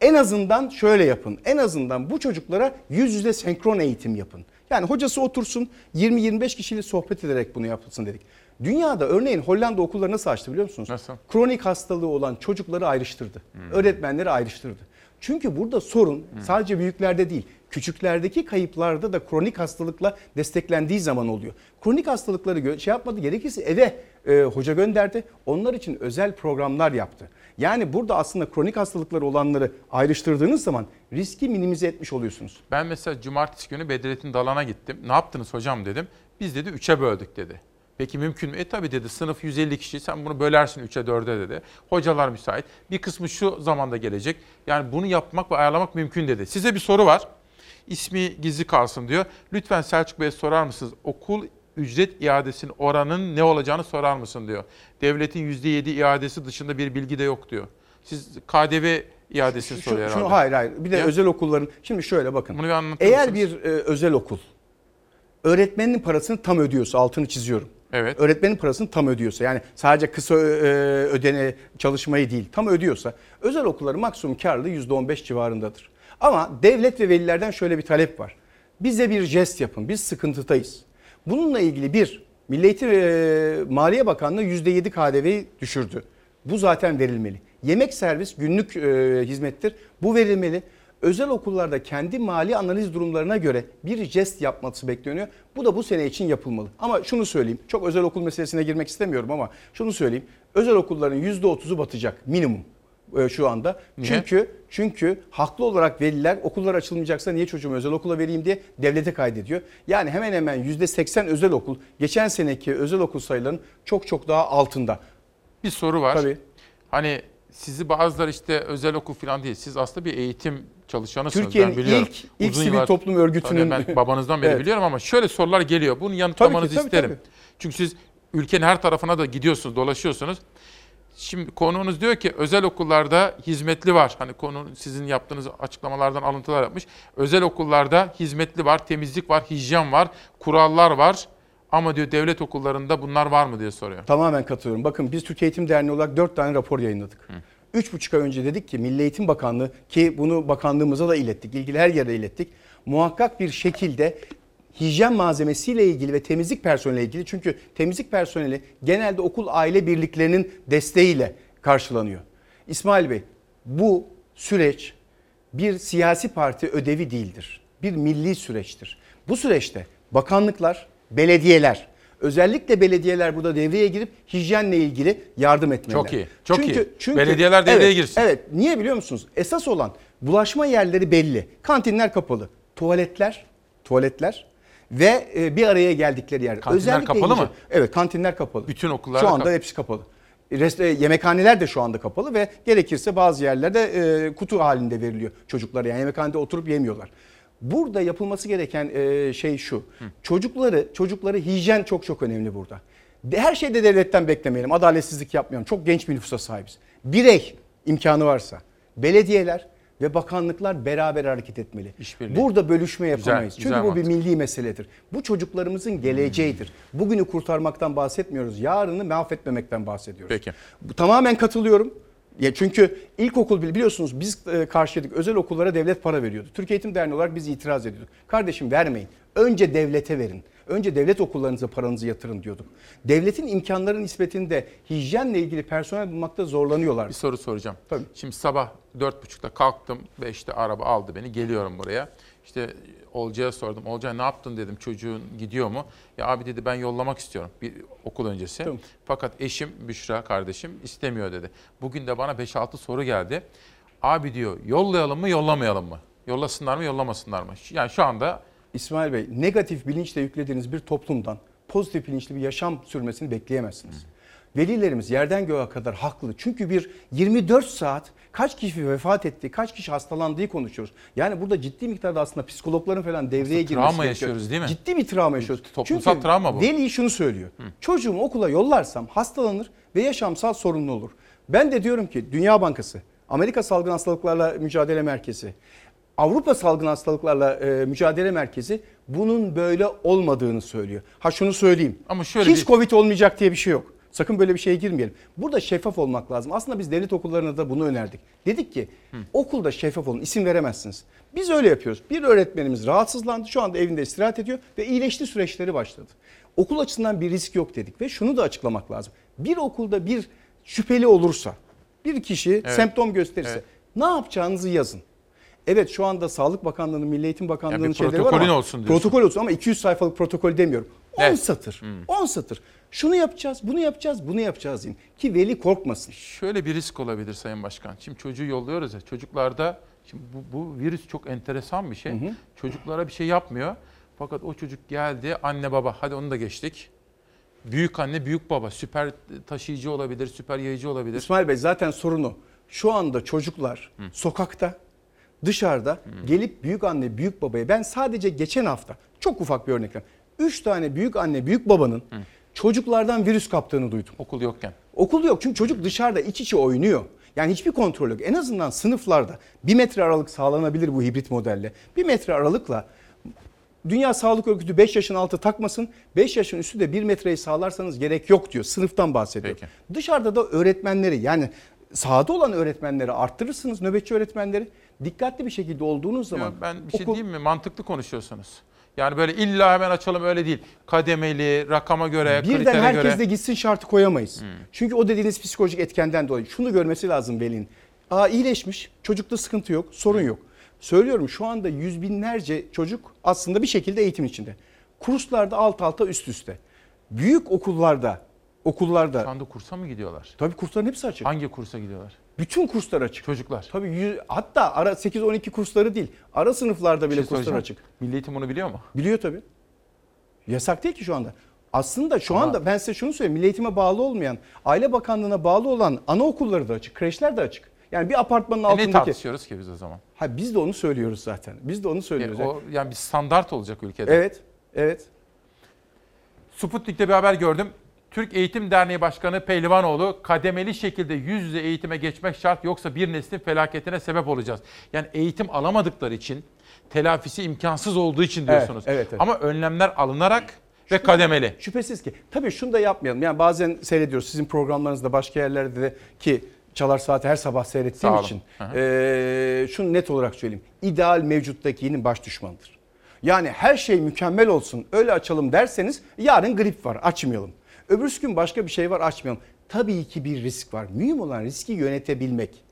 en azından şöyle yapın. En azından bu çocuklara yüz yüze senkron eğitim yapın. Yani hocası otursun 20-25 kişiyle sohbet ederek bunu yapılsın dedik. Dünyada örneğin Hollanda okulları nasıl açtı biliyor musunuz? Nasıl? Kronik hastalığı olan çocukları ayrıştırdı. Öğretmenleri ayrıştırdı. Çünkü burada sorun sadece büyüklerde değil, küçüklerdeki kayıplarda da kronik hastalıkla desteklendiği zaman oluyor. Kronik hastalıkları şey yapmadı gerekirse eve e, hoca gönderdi. Onlar için özel programlar yaptı. Yani burada aslında kronik hastalıkları olanları ayrıştırdığınız zaman riski minimize etmiş oluyorsunuz. Ben mesela cumartesi günü Bedrettin Dalan'a gittim. Ne yaptınız hocam dedim. Biz dedi 3'e böldük dedi. Peki mümkün mü? E tabii dedi sınıf 150 kişi sen bunu bölersin 3'e 4'e dedi. Hocalar müsait. Bir kısmı şu zamanda gelecek. Yani bunu yapmak ve ayarlamak mümkün dedi. Size bir soru var. İsmi gizli kalsın diyor. Lütfen Selçuk Bey'e sorar mısınız? Okul ücret iadesinin oranının ne olacağını sorar mısın diyor. Devletin %7 iadesi dışında bir bilgi de yok diyor. Siz KDV iadesini Şu- soruyor şunu, herhalde. hayır hayır. Bir de Ya. özel okulların şimdi şöyle bakın. Bunu bir Eğer bir e, özel okul öğretmenin parasını tam ödüyorsa altını çiziyorum. Evet. Öğretmenin parasını tam ödüyorsa yani sadece kısa ö- e, ödene çalışmayı değil tam ödüyorsa özel okulların maksimum karlılığı %15 civarındadır. Ama devlet ve velilerden şöyle bir talep var. Bize bir jest yapın. Biz sıkıntıdayız. Bununla ilgili bir Milli Eğitim e, Maliye Bakanlığı %7 KDV'yi düşürdü. Bu zaten verilmeli. Yemek servis günlük e, hizmettir. Bu verilmeli. Özel okullarda kendi mali analiz durumlarına göre bir jest yapması bekleniyor. Bu da bu sene için yapılmalı. Ama şunu söyleyeyim. Çok özel okul meselesine girmek istemiyorum ama şunu söyleyeyim. Özel okulların %30'u batacak minimum şu anda. Niye? Çünkü çünkü haklı olarak veliler okullar açılmayacaksa niye çocuğumu özel okula vereyim diye devlete kaydediyor. Yani hemen hemen %80 özel okul geçen seneki özel okul sayılarının çok çok daha altında. Bir soru var. Tabii. Hani sizi bazıları işte özel okul falan değil. Siz aslında bir eğitim çalışanısınız. Türkiye'nin ilk- ilk Uzun sivil yıllar- toplum örgütünün- Tabii ben babanızdan beri Evet. biliyorum ama şöyle sorular geliyor. Bunu yanıtlamanızı Tabii ki, tabii, isterim. Çünkü siz ülkenin her tarafına da gidiyorsunuz, dolaşıyorsunuz. Şimdi konuğunuz diyor ki özel okullarda hizmetli var. Hani konu sizin yaptığınız açıklamalardan alıntılar yapmış. Özel okullarda hizmetli var, temizlik var, hijyen var, kurallar var. Ama diyor devlet okullarında bunlar var mı diye soruyor. Tamamen katılıyorum. Bakın biz Türkiye Eğitim Derneği olarak 4 tane rapor yayınladık. Üç buçuk ay önce dedik ki Milli Eğitim Bakanlığı ki bunu bakanlığımıza da ilettik, ilgili her yere ilettik. Muhakkak bir şekilde hijyen malzemesiyle ilgili ve temizlik personeliyle ilgili çünkü temizlik personeli genelde okul aile birliklerinin desteğiyle karşılanıyor. İsmail Bey bu süreç bir siyasi parti ödevi değildir. Bir milli süreçtir. Bu süreçte bakanlıklar, belediyeler, özellikle belediyeler burada devreye girip hijyenle ilgili yardım etmeliler. Çok iyi, çok iyi. Belediyeler evet, devreye girsin. Evet, niye biliyor musunuz? Esas olan bulaşma yerleri belli. Kantinler kapalı. Tuvaletler, tuvaletler ve e, bir araya geldikleri yer. Kantinler kapalı hijyen- mı? Evet, kantinler kapalı. Bütün okullarda Şu anda kapalı. hepsi kapalı. Rest, e, yemekhaneler de şu anda kapalı ve gerekirse bazı yerlerde e, kutu halinde veriliyor çocuklara. Yani yemekhanede oturup yemiyorlar. Burada yapılması gereken e, şey şu. Çocukları çocukları hijyen çok çok önemli burada. Her şeyde devletten beklemeyelim. Adaletsizlik yapmayalım. Çok genç bir nüfusa sahibiz. Birey imkanı varsa belediyeler ve bakanlıklar beraber hareket etmeli. İşbirliği. Burada bölüşme Güzel, yapamayız. güzel Çünkü bu bir mantık. milli meseledir. Bu çocuklarımızın geleceğidir. Bugünü kurtarmaktan bahsetmiyoruz. Yarını mahvetmemekten bahsediyoruz. Peki. Bu, tamamen katılıyorum. Ya çünkü ilkokul bile biliyorsunuz biz e, karşıydık. Özel okullara devlet para veriyordu. Türkiye Eğitim Derneği olarak biz itiraz ediyorduk. Kardeşim vermeyin. Önce devlete verin. Önce devlet okullarınıza paranızı yatırın diyorduk. Devletin imkanları nispetinde hijyenle ilgili personel bulmakta zorlanıyorlar. Bir soru soracağım. Tabii. Şimdi sabah 4.30'da kalktım. 5'te araba aldı beni. Geliyorum buraya. İşte Olcay'a sordum. Olcay ne yaptın dedim. Çocuğun gidiyor mu? Ya abi dedi ben yollamak istiyorum bir okul öncesi. Tamam. Fakat eşim Büşra kardeşim istemiyor dedi. Bugün de bana 5-6 soru geldi. Abi diyor yollayalım mı yollamayalım mı? Yollasınlar mı yollamasınlar mı? Yani şu anda İsmail Bey negatif bilinçle yüklediğiniz bir toplumdan pozitif bilinçli bir yaşam sürmesini bekleyemezsiniz. Velilerimiz yerden göğe kadar haklı. Çünkü bir 24 saat kaç kişi vefat etti, kaç kişi hastalandığı konuşuyoruz. Yani burada ciddi miktarda aslında psikologların falan devreye girmesi travma gerekiyor. yaşıyoruz değil mi? Ciddi bir travma yaşıyoruz. Toplumsal Çünkü travma bu. Veli şunu söylüyor. Çocuğumu okula yollarsam hastalanır ve yaşamsal sorunlu olur. Ben de diyorum ki Dünya Bankası, Amerika Salgın Hastalıklarla Mücadele Merkezi, Avrupa Salgın Hastalıklarla e, Mücadele Merkezi bunun böyle olmadığını söylüyor. Ha şunu söyleyeyim. Ama şöyle Hiç bir- Covid olmayacak diye bir şey yok. Sakın böyle bir şeye girmeyelim. Burada şeffaf olmak lazım. Aslında biz devlet okullarına da bunu önerdik. Dedik ki okulda şeffaf olun. İsim veremezsiniz. Biz öyle yapıyoruz. Bir öğretmenimiz rahatsızlandı. Şu anda evinde istirahat ediyor ve iyileşti süreçleri başladı. Okul açısından bir risk yok dedik ve şunu da açıklamak lazım. Bir okulda bir şüpheli olursa, bir kişi Evet. semptom gösterirse Evet. ne yapacağınızı yazın. Evet şu anda Sağlık Bakanlığı'nın, Milli Eğitim Bakanlığı'nın bir şeyleri var ama olsun diyorsun. protokol olsun ama 200 sayfalık protokol demiyorum. 10 Evet. satır. 10 satır. Şunu yapacağız, bunu yapacağız, bunu yapacağız deyin. Ki veli korkmasın. Şöyle bir risk olabilir Sayın Başkan. Şimdi çocuğu yolluyoruz ya. Çocuklarda şimdi bu, bu virüs çok enteresan bir şey. Çocuklara bir şey yapmıyor. Fakat o çocuk geldi anne baba hadi onu da geçtik. Büyük anne büyük baba süper taşıyıcı olabilir, süper yayıcı olabilir. İsmail Bey zaten sorunu şu anda çocuklar sokakta, dışarıda gelip büyük anne, büyük babaya ben sadece geçen hafta çok ufak bir örnek vereyim. 3 tane büyük anne, büyük babanın çocuklardan virüs kaptığını duydum. Okul yokken. Okul yok çünkü çocuk dışarıda iç içe oynuyor. Yani hiçbir kontrol yok. En azından sınıflarda bir metre aralık sağlanabilir bu hibrit modelle. Bir metre aralıkla Dünya Sağlık Örgütü 5 yaşın altı takmasın. 5 yaşın üstü de 1 metreyi sağlarsanız gerek yok diyor. Sınıftan bahsediyor. Dışarıda da öğretmenleri yani sahada olan öğretmenleri arttırırsınız nöbetçi öğretmenleri. Dikkatli bir şekilde olduğunuz zaman Yo, ben bir şey diyeyim mi? Mantıklı konuşuyorsunuz. Yani böyle illa hemen açalım öyle değil. Kademeli, rakama göre, Birden kritere herkes göre. de gitsin şartı koyamayız. Çünkü o dediğiniz psikolojik etkenden dolayı. Şunu görmesi lazım velinin. Aa iyileşmiş, çocukta sıkıntı yok, sorun yok. Söylüyorum şu anda yüz binlerce çocuk aslında bir şekilde eğitim içinde. Kurslarda alt alta üst üste. Büyük okullarda, okullarda. Şu anda kursa mı gidiyorlar? Tabii kursların hepsi açık. Hangi kursa gidiyorlar? Bütün kurslar açık. Çocuklar. Tabii yüz- hatta ara 8-12 kursları değil. Ara sınıflarda bile şey kurslar açık. Milli Eğitim bunu biliyor mu? Biliyor tabii. Yasak değil ki şu anda. Aslında şu Ama- anda ben size şunu söyleyeyim. Milli Eğitim'e bağlı olmayan, Aile Bakanlığı'na bağlı olan anaokulları da açık, kreşler de açık. Yani bir apartmanın E ne altındaki... tartışıyoruz ki biz o zaman? Ha biz de onu söylüyoruz zaten. Biz de onu söylüyoruz. E, o, yani bir standart olacak ülkede. Evet, evet. Sputnik'te bir haber gördüm. Türk Eğitim Derneği Başkanı Pehlivanoğlu kademeli şekilde yüz yüze eğitime geçmek şart yoksa bir neslin felaketine sebep olacağız. Yani eğitim alamadıkları için telafisi imkansız olduğu için diyorsunuz. Evet, evet, evet. Ama önlemler alınarak ve kademeli. Şüphesiz ki. Tabii şunu da yapmayalım. Yani bazen seyrediyoruz sizin programlarınızda başka yerlerde de ki Çalar Saati her sabah seyrettiğim için. Hı hı. eee, şunu net olarak söyleyeyim. İdeal mevcuttakinin baş düşmanıdır. Yani her şey mükemmel olsun öyle açalım derseniz yarın grip var açmayalım. Öbürsü gün başka bir şey var açmayalım. Tabii ki bir risk var. Mühim olan riski yönetebilmek.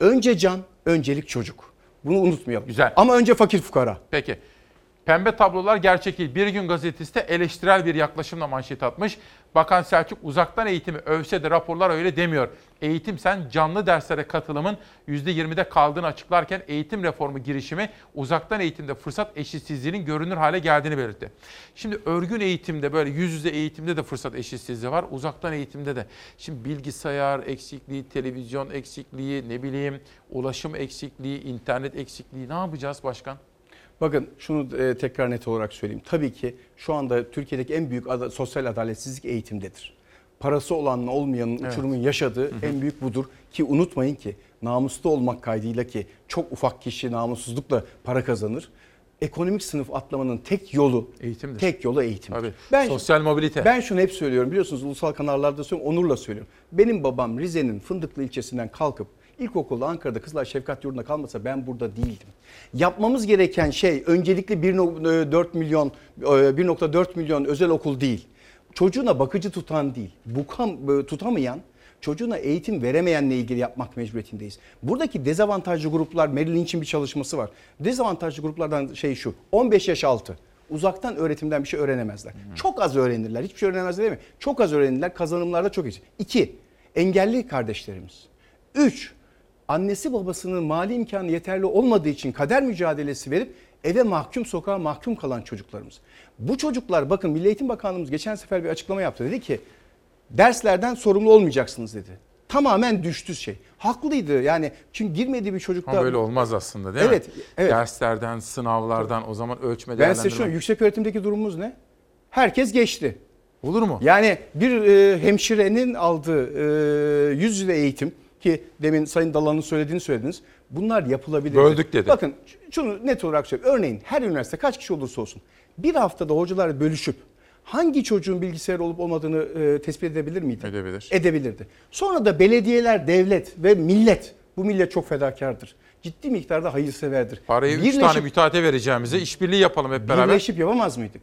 Önce can, öncelik çocuk. Bunu unutmayalım. Güzel. Ama önce fakir fukara. Peki. Pembe tablolar gerçek değil. Bir gün gazetesi de eleştirel bir yaklaşımla manşet atmış. Bakan Selçuk uzaktan eğitimi övse de raporlar öyle demiyor. Eğitim sen canlı derslere katılımın %20'de kaldığını açıklarken eğitim reformu girişimi uzaktan eğitimde fırsat eşitsizliğinin görünür hale geldiğini belirtti. Şimdi örgün eğitimde böyle yüz yüze eğitimde de fırsat eşitsizliği var. Uzaktan eğitimde de. Şimdi bilgisayar eksikliği, televizyon eksikliği, ne bileyim ulaşım eksikliği, internet eksikliği ne yapacağız başkan? Bakın şunu e, tekrar net olarak söyleyeyim. Tabii ki şu anda Türkiye'deki en büyük ada- sosyal adaletsizlik eğitimdedir. Parası olanla olmayanın Evet. uçurumun yaşadığı en büyük budur. Ki unutmayın ki namuslu olmak kaydıyla ki çok ufak kişi namussuzlukla para kazanır. Ekonomik sınıf atlamanın tek yolu Eğitimdir. tek yolu eğitim. Tabii. Sosyal mobilite. Ben şunu hep söylüyorum biliyorsunuz ulusal kanallarda söylüyorum onurla söylüyorum. Benim babam Rize'nin Fındıklı ilçesinden kalkıp İlkokulda Ankara'da Kızlar Şefkat Yurdu'nda kalmasa ben burada değildim. Yapmamız gereken şey öncelikle 1.4 milyon e, 1.4 milyon özel okul değil. Çocuğuna bakıcı tutan değil. Bukam, e, tutamayan çocuğuna eğitim veremeyenle ilgili yapmak mecburiyetindeyiz. Buradaki dezavantajlı gruplar Merrill Lynch'in bir çalışması var. Dezavantajlı gruplardan şey şu 15 yaş altı uzaktan öğretimden bir şey öğrenemezler. Çok az öğrenirler. Hiçbir şey öğrenemezler değil mi? Çok az öğrenirler. Kazanımlarda çok iyi. İki, engelli kardeşlerimiz. Üç, annesi babasının mali imkanı yeterli olmadığı için kader mücadelesi verip eve mahkum sokağa mahkum kalan çocuklarımız. Bu çocuklar bakın Milli Eğitim Bakanlığımız geçen sefer bir açıklama yaptı. Dedi ki derslerden sorumlu olmayacaksınız dedi. Tamamen düştü şey. Haklıydı yani çünkü girmediği bir çocukta... Ama böyle olmaz aslında değil Evet, mi? evet. Derslerden, sınavlardan o zaman ölçme Ben size şunu yüksek öğretimdeki durumumuz ne? Herkes geçti. Olur mu? Yani bir e, hemşirenin aldığı e, yüz yüze eğitim ki demin Sayın Dalan'ın söylediğini söylediniz. Bunlar yapılabilir. Böldük dedi. Bakın şunu net olarak söyleyeyim. Örneğin her üniversite kaç kişi olursa olsun bir haftada hocalar bölüşüp hangi çocuğun bilgisayar olup olmadığını e, tespit edebilir miydi? Edebilir. Edebilirdi. Sonra da belediyeler, devlet ve millet bu millet çok fedakardır. Ciddi miktarda hayırseverdir. Parayı 3 Birleşip- tane müteahhite vereceğimize işbirliği yapalım hep beraber. Birleşip yapamaz mıydık?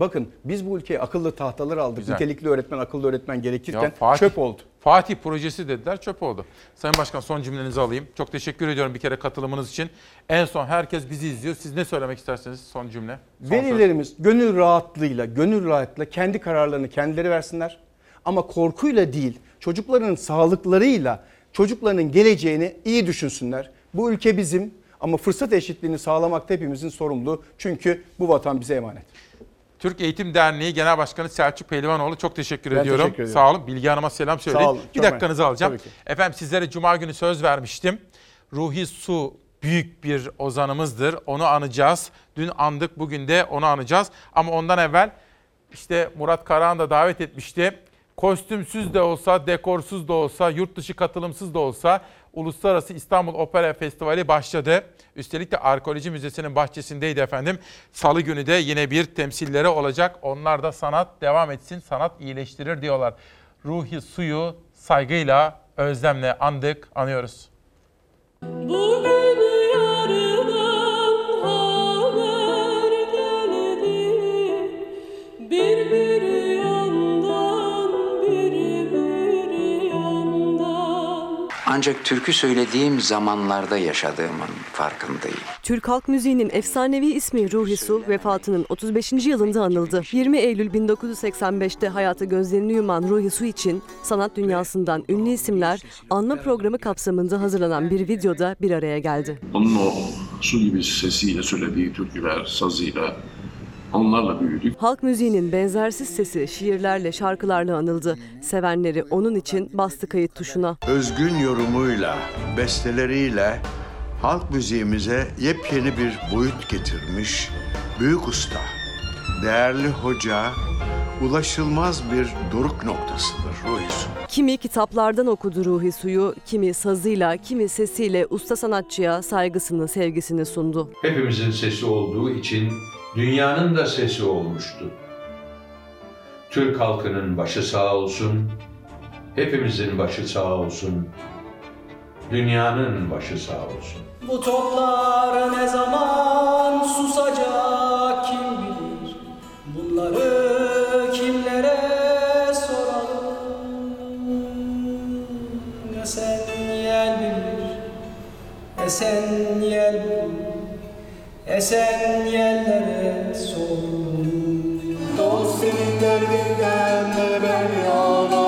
Bakın biz bu ülkeye akıllı tahtalar aldık. Güzel. Nitelikli öğretmen, akıllı öğretmen gerekirken Ya Fatih- çöp oldu. Fatih projesi dediler çöp oldu. Sayın Başkan son cümlenizi alayım. Çok teşekkür ediyorum bir kere katılımınız için. En son herkes bizi izliyor. Siz ne söylemek isterseniz son cümle. Son söz. Velilerimiz gönül rahatlığıyla, gönül rahatlığıyla kendi kararlarını kendileri versinler. Ama korkuyla değil, çocukların sağlıklarıyla çocuklarının geleceğini iyi düşünsünler. Bu ülke bizim ama fırsat eşitliğini sağlamak da hepimizin sorumluluğu. Çünkü bu vatan bize emanet. Türk Eğitim Derneği Genel Başkanı Selçuk Pehlivanoğlu çok teşekkür Ben ediyorum. teşekkür ediyorum. Sağ olun. Bilgi Hanım'a selam söyleyin. Sağ olun. Bir dakikanızı alacağım. Efendim sizlere Cuma günü söz vermiştim. Ruhi Su büyük bir ozanımızdır. Onu anacağız. Dün andık, bugün de onu anacağız. Ama ondan evvel işte Murat Karahan da davet etmişti. Kostümsüz de olsa, dekorsuz da olsa, yurt dışı katılımsız da olsa Uluslararası İstanbul Opera Festivali başladı. Üstelik de Arkeoloji Müzesi'nin bahçesindeydi efendim. Salı günü de yine bir temsilleri olacak. Onlar da sanat devam etsin, sanat iyileştirir diyorlar. Ruhi suyu saygıyla, özlemle andık, anıyoruz. Bugün Ancak türkü söylediğim zamanlarda yaşadığımın farkındayım. Türk halk müziğinin efsanevi ismi Ruhi Su vefatının 35. yılında anıldı. 20 Eylül 1985'te hayata gözlerini yuman Ruhi Su için sanat dünyasından ünlü isimler anma programı kapsamında hazırlanan bir videoda bir araya geldi. Onun o su gibi sesiyle söylediği türküler, sazıyla onlarla büyüdük. Halk müziğinin benzersiz sesi şiirlerle, şarkılarla anıldı. Sevenleri onun için bastı kayıt tuşuna. Özgün yorumuyla, besteleriyle halk müziğimize yepyeni bir boyut getirmiş büyük usta, değerli hoca, ulaşılmaz bir doruk noktasıdır Ruhi Su. Kimi kitaplardan okudu Ruhi Su'yu, kimi sazıyla, kimi sesiyle usta sanatçıya saygısını, sevgisini sundu. Hepimizin sesi olduğu için dünyanın da sesi olmuştu. Türk halkının başı sağ olsun, hepimizin başı sağ olsun, dünyanın başı sağ olsun. Bu toplar ne zaman susacak kim bilir Bunları kimlere soralım Esen yel bilir Esen yel bilir Esen yellere senin derdinden de ben yana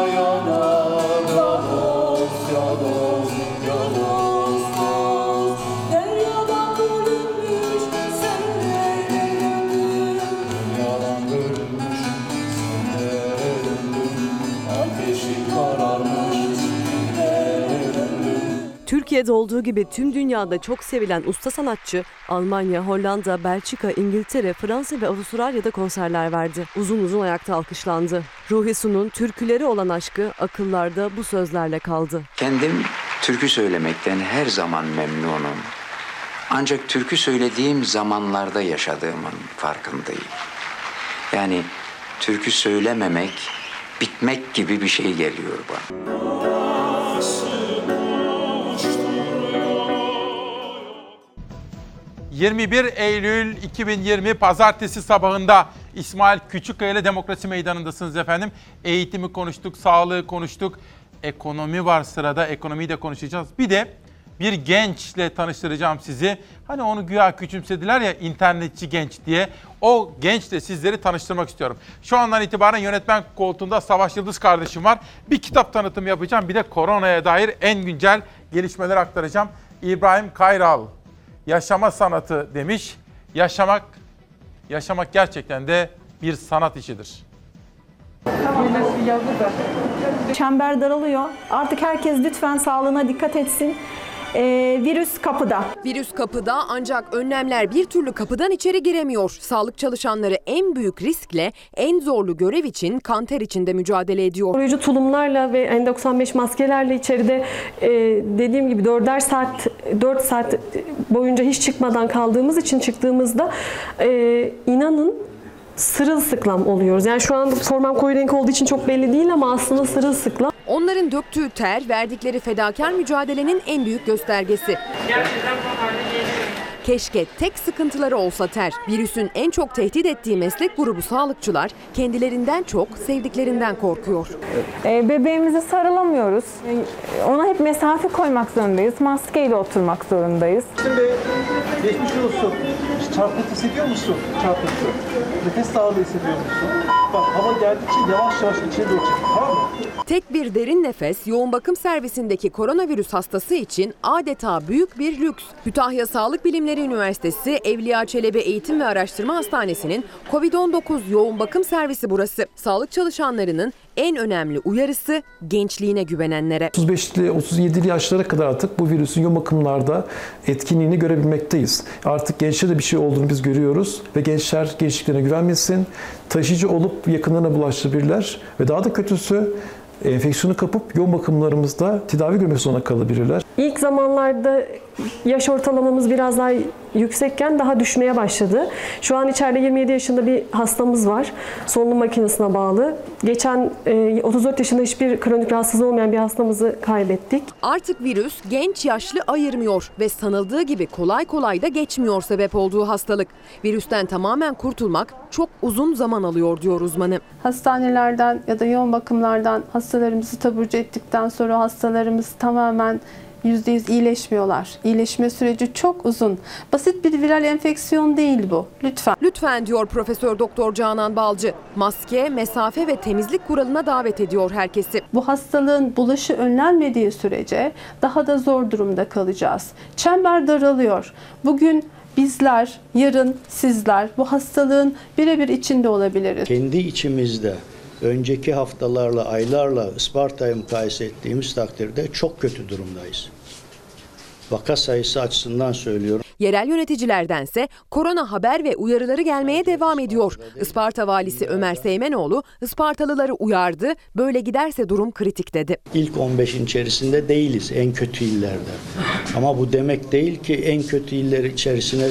Türkiye'de olduğu gibi tüm dünyada çok sevilen usta sanatçı Almanya, Hollanda, Belçika, İngiltere, Fransa ve Avustralya'da konserler verdi. Uzun uzun ayakta alkışlandı. Ruhi Su'nun türküleri olan aşkı akıllarda bu sözlerle kaldı. Kendim türkü söylemekten her zaman memnunum. Ancak türkü söylediğim zamanlarda yaşadığımın farkındayım. Yani türkü söylememek, bitmek gibi bir şey geliyor bana. 21 Eylül 2020 Pazartesi sabahında İsmail Küçükkaya ile Demokrasi Meydanı'ndasınız efendim. Eğitimi konuştuk, sağlığı konuştuk. Ekonomi var sırada, ekonomiyi de konuşacağız. Bir de bir gençle tanıştıracağım sizi. Hani onu güya küçümsediler ya internetçi genç diye. O gençle sizleri tanıştırmak istiyorum. Şu andan itibaren yönetmen koltuğunda Savaş Yıldız kardeşim var. Bir kitap tanıtımı yapacağım. Bir de koronaya dair en güncel gelişmeleri aktaracağım. İbrahim Kayral yaşama sanatı demiş. Yaşamak yaşamak gerçekten de bir sanat işidir. Çember daralıyor. Artık herkes lütfen sağlığına dikkat etsin. Ee, virüs kapıda. Virüs kapıda ancak önlemler bir türlü kapıdan içeri giremiyor. Sağlık çalışanları en büyük riskle en zorlu görev için kanter içinde mücadele ediyor. Koruyucu tulumlarla ve N95 maskelerle içeride e, dediğim gibi 4'er saat 4 saat boyunca hiç çıkmadan kaldığımız için çıktığımızda e, inanın sırılsıklam oluyoruz. Yani şu an formam koyu renk olduğu için çok belli değil ama aslında sırılsıklam. Onların döktüğü ter, verdikleri fedakar mücadelenin en büyük göstergesi. Keşke tek sıkıntıları olsa ter. Virüsün en çok tehdit ettiği meslek grubu sağlıkçılar kendilerinden çok sevdiklerinden korkuyor. E, bebeğimizi sarılamıyoruz. E, ona hep mesafe koymak zorundayız. Maskeyle oturmak zorundayız. Şimdi geçmiş olsun. Çarpıntı hissediyor musun? Çarpıntı. Nefes darlığı hissediyor musun? Bak hava geldikçe yavaş yavaş içeri doğru çek. Tamam mı? Tek bir derin nefes yoğun bakım servisindeki koronavirüs hastası için adeta büyük bir lüks. Kütahya Sağlık Bilimleri Üniversitesi Evliya Çelebi Eğitim ve Araştırma Hastanesi'nin COVID-19 yoğun bakım servisi burası. Sağlık çalışanlarının en önemli uyarısı gençliğine güvenenlere. 35'li 37'li yaşlara kadar artık bu virüsün yoğun bakımlarda etkinliğini görebilmekteyiz. Artık gençlerde bir şey olduğunu biz görüyoruz ve gençler gençliklerine güvenmesin, taşıyıcı olup yakınlarına bulaştırabilirler ve daha da kötüsü enfeksiyonu kapıp yoğun bakımlarımızda tedavi görmek zorunda kalabilirler. İlk zamanlarda yaş ortalamamız biraz daha yüksekken daha düşmeye başladı. Şu an içeride 27 yaşında bir hastamız var. Solunum makinesine bağlı. Geçen e, 34 yaşında hiçbir kronik rahatsızlığı olmayan bir hastamızı kaybettik. Artık virüs genç yaşlı ayırmıyor ve sanıldığı gibi kolay kolay da geçmiyor sebep olduğu hastalık. Virüsten tamamen kurtulmak çok uzun zaman alıyor diyor uzmanı. Hastanelerden ya da yoğun bakımlardan hastalarımızı taburcu ettikten sonra hastalarımız tamamen %100 iyileşmiyorlar. İyileşme süreci çok uzun. Basit bir viral enfeksiyon değil bu. Lütfen. Lütfen diyor Profesör Doktor Canan Balcı. Maske, mesafe ve temizlik kuralına davet ediyor herkesi. Bu hastalığın bulaşı önlenmediği sürece daha da zor durumda kalacağız. Çember daralıyor. Bugün bizler, yarın sizler bu hastalığın birebir içinde olabiliriz. Kendi içimizde önceki haftalarla, aylarla Isparta'yı mukayese ettiğimiz takdirde çok kötü durumdayız. Vaka sayısı açısından söylüyorum. Yerel yöneticilerdense korona haber ve uyarıları gelmeye devam ediyor. Isparta valisi Ömer Seymenoğlu Ispartalıları uyardı. Böyle giderse durum kritik dedi. İlk 15'in içerisinde değiliz en kötü illerde. Ama bu demek değil ki en kötü iller içerisine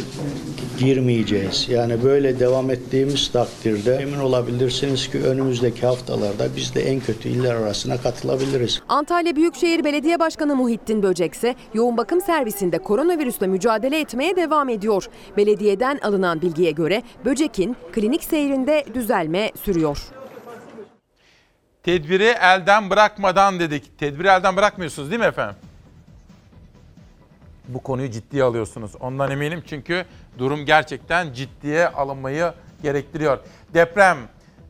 girmeyeceğiz. Yani böyle devam ettiğimiz takdirde emin olabilirsiniz ki önümüzdeki haftalarda biz de en kötü iller arasına katılabiliriz. Antalya Büyükşehir Belediye Başkanı Muhittin Böcek ise yoğun bakım servisinde koronavirüsle mücadele etmeye devam ediyor. Belediyeden alınan bilgiye göre Böcek'in klinik seyrinde düzelme sürüyor. Tedbiri elden bırakmadan dedik. Tedbiri elden bırakmıyorsunuz değil mi efendim? Bu konuyu ciddiye alıyorsunuz. Ondan eminim çünkü durum gerçekten ciddiye alınmayı gerektiriyor. Deprem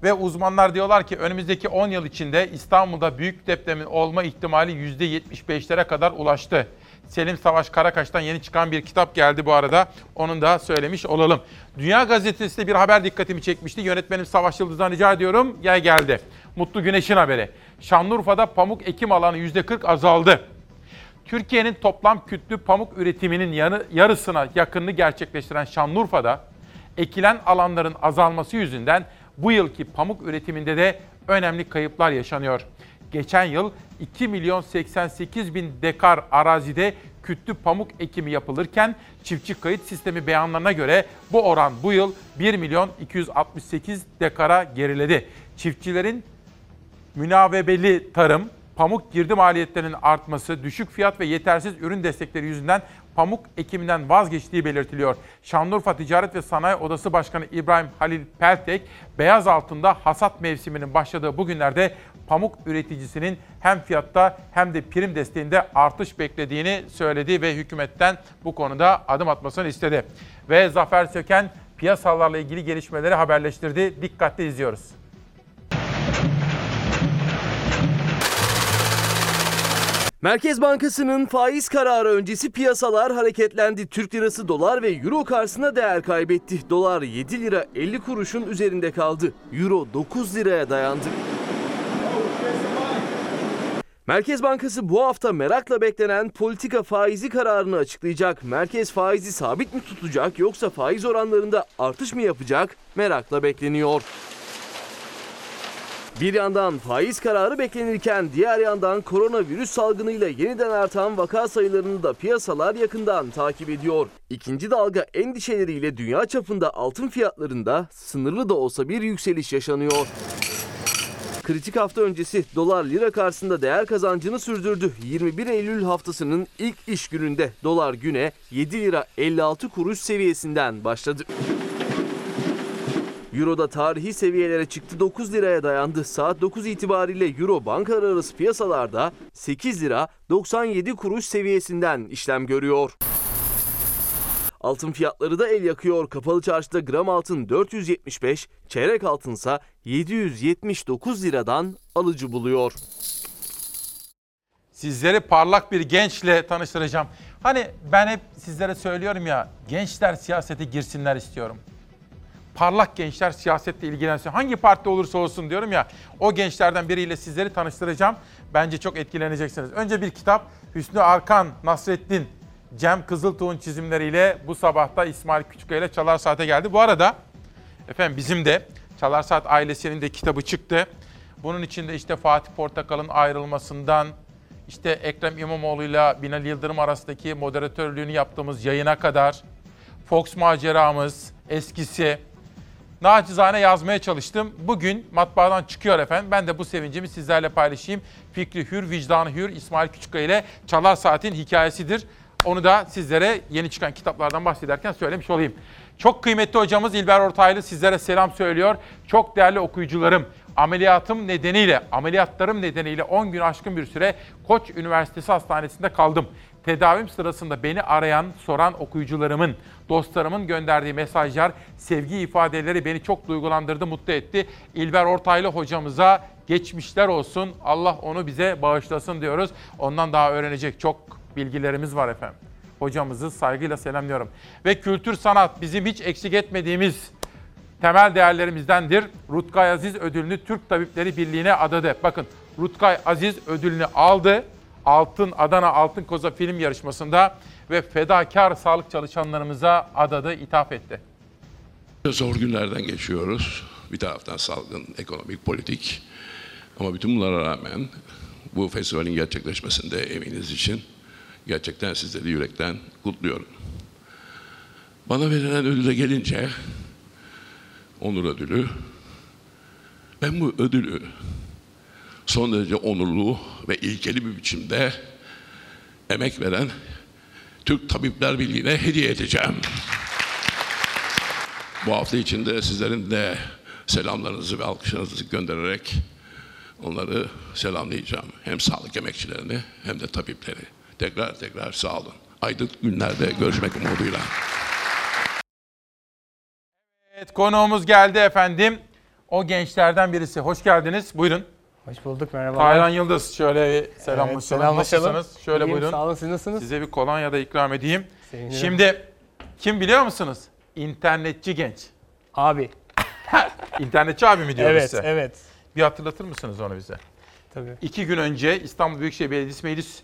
ve uzmanlar diyorlar ki önümüzdeki 10 yıl içinde İstanbul'da büyük depremin olma ihtimali %75'lere kadar ulaştı. Selim Savaş Karakaş'tan yeni çıkan bir kitap geldi bu arada. Onun da söylemiş olalım. Dünya Gazetesi'nde bir haber dikkatimi çekmişti. Yönetmenim Savaş Yıldız'dan rica ediyorum. Yay geldi. Mutlu Güneş'in haberi. Şanlıurfa'da pamuk ekim alanı %40 azaldı. Türkiye'nin toplam kütlü pamuk üretiminin yarısına yakınını gerçekleştiren Şanlıurfa'da ekilen alanların azalması yüzünden bu yılki pamuk üretiminde de önemli kayıplar yaşanıyor. Geçen yıl 2 milyon 88 bin dekar arazide kütlü pamuk ekimi yapılırken çiftçi kayıt sistemi beyanlarına göre bu oran bu yıl 1 milyon 268 dekara geriledi. Çiftçilerin münavebeli tarım, Pamuk girdi maliyetlerinin artması, düşük fiyat ve yetersiz ürün destekleri yüzünden pamuk ekiminden vazgeçtiği belirtiliyor. Şanlıurfa Ticaret ve Sanayi Odası Başkanı İbrahim Halil Peltek, beyaz altında hasat mevsiminin başladığı bu günlerde pamuk üreticisinin hem fiyatta hem de prim desteğinde artış beklediğini söyledi ve hükümetten bu konuda adım atmasını istedi. Ve Zafer Söken piyasalarla ilgili gelişmeleri haberleştirdi. Dikkatle izliyoruz. Merkez Bankası'nın faiz kararı öncesi piyasalar hareketlendi. Türk lirası dolar ve euro karşısında değer kaybetti. Dolar 7 lira 50 kuruşun üzerinde kaldı. Euro 9 liraya dayandı. Merkez Bankası bu hafta merakla beklenen politika faizi kararını açıklayacak. Merkez faizi sabit mi tutacak yoksa faiz oranlarında artış mı yapacak? Merakla bekleniyor. Bir yandan faiz kararı beklenirken diğer yandan koronavirüs salgınıyla yeniden artan vaka sayılarını da piyasalar yakından takip ediyor. İkinci dalga endişeleriyle dünya çapında altın fiyatlarında sınırlı da olsa bir yükseliş yaşanıyor. Kritik hafta öncesi dolar lira karşısında değer kazancını sürdürdü. 21 Eylül haftasının ilk iş gününde dolar güne 7 lira 56 kuruş seviyesinden başladı. Euro'da tarihi seviyelere çıktı 9 liraya dayandı. Saat 9 itibariyle Euro bankalar arası piyasalarda 8 lira 97 kuruş seviyesinden işlem görüyor. Altın fiyatları da el yakıyor. Kapalı çarşıda gram altın 475, çeyrek altınsa 779 liradan alıcı buluyor. Sizleri parlak bir gençle tanıştıracağım. Hani ben hep sizlere söylüyorum ya gençler siyasete girsinler istiyorum. Parlak gençler siyasetle ilgilensin. Hangi parti olursa olsun diyorum ya o gençlerden biriyle sizleri tanıştıracağım. Bence çok etkileneceksiniz. Önce bir kitap Hüsnü Arkan, Nasrettin, Cem Kızıltuğ'un çizimleriyle bu sabahta İsmail Küçükkaya ile Çalar Saat'e geldi. Bu arada efendim bizim de Çalar Saat ailesinin de kitabı çıktı. Bunun içinde işte Fatih Portakal'ın ayrılmasından, işte Ekrem İmamoğlu ile Binali Yıldırım arasındaki moderatörlüğünü yaptığımız yayına kadar, Fox maceramız, eskisi, Nacizane yazmaya çalıştım. Bugün matbaadan çıkıyor efendim. Ben de bu sevincimi sizlerle paylaşayım. Fikri Hür, Vicdanı Hür, İsmail Küçükkaya ile Çalar Saat'in hikayesidir. Onu da sizlere yeni çıkan kitaplardan bahsederken söylemiş olayım. Çok kıymetli hocamız İlber Ortaylı sizlere selam söylüyor. Çok değerli okuyucularım, ameliyatım nedeniyle, ameliyatlarım nedeniyle 10 gün aşkın bir süre Koç Üniversitesi Hastanesi'nde kaldım. Tedavim sırasında beni arayan, soran okuyucularımın, dostlarımın gönderdiği mesajlar, sevgi ifadeleri beni çok duygulandırdı, mutlu etti. İlber Ortaylı hocamıza geçmişler olsun. Allah onu bize bağışlasın diyoruz. Ondan daha öğrenecek çok bilgilerimiz var efendim. Hocamızı saygıyla selamlıyorum. Ve kültür sanat bizim hiç eksik etmediğimiz temel değerlerimizdendir. Rutkay Aziz ödülünü Türk Tabipleri Birliği'ne adadı. Bakın Rutkay Aziz ödülünü aldı. Altın Adana Altın Koza film yarışmasında ve fedakar sağlık çalışanlarımıza adadı, ithaf etti. Zor günlerden geçiyoruz. Bir taraftan salgın, ekonomik, politik. Ama bütün bunlara rağmen bu festivalin gerçekleşmesinde eminiz için gerçekten sizleri yürekten kutluyorum. Bana verilen ödüle gelince, onur ödülü, ben bu ödülü son derece onurlu ve ilkeli bir biçimde emek veren Türk Tabipler Birliği'ne hediye edeceğim. Bu hafta içinde sizlerin de selamlarınızı ve alkışlarınızı göndererek onları selamlayacağım. Hem sağlık emekçilerini hem de tabipleri. Tekrar tekrar sağ olun. Aydınlık günlerde görüşmek umuduyla. Evet konuğumuz geldi efendim. O gençlerden birisi. Hoş geldiniz. Buyurun. Hoş bulduk merhaba. Taylan Yıldız şöyle bir selamlaşalım. Evet, selamlaşalım. Nasılsınız? Şöyle İyiyim, buyurun. sağ olun, siz nasılsınız? Size bir kolonya da ikram edeyim. Sevinirim. Şimdi kim biliyor musunuz? İnternetçi genç. Abi. İnternetçi abi mi diyoruz Evet, size? evet. Bir hatırlatır mısınız onu bize? Tabii. İki gün önce İstanbul Büyükşehir Belediyesi Meclis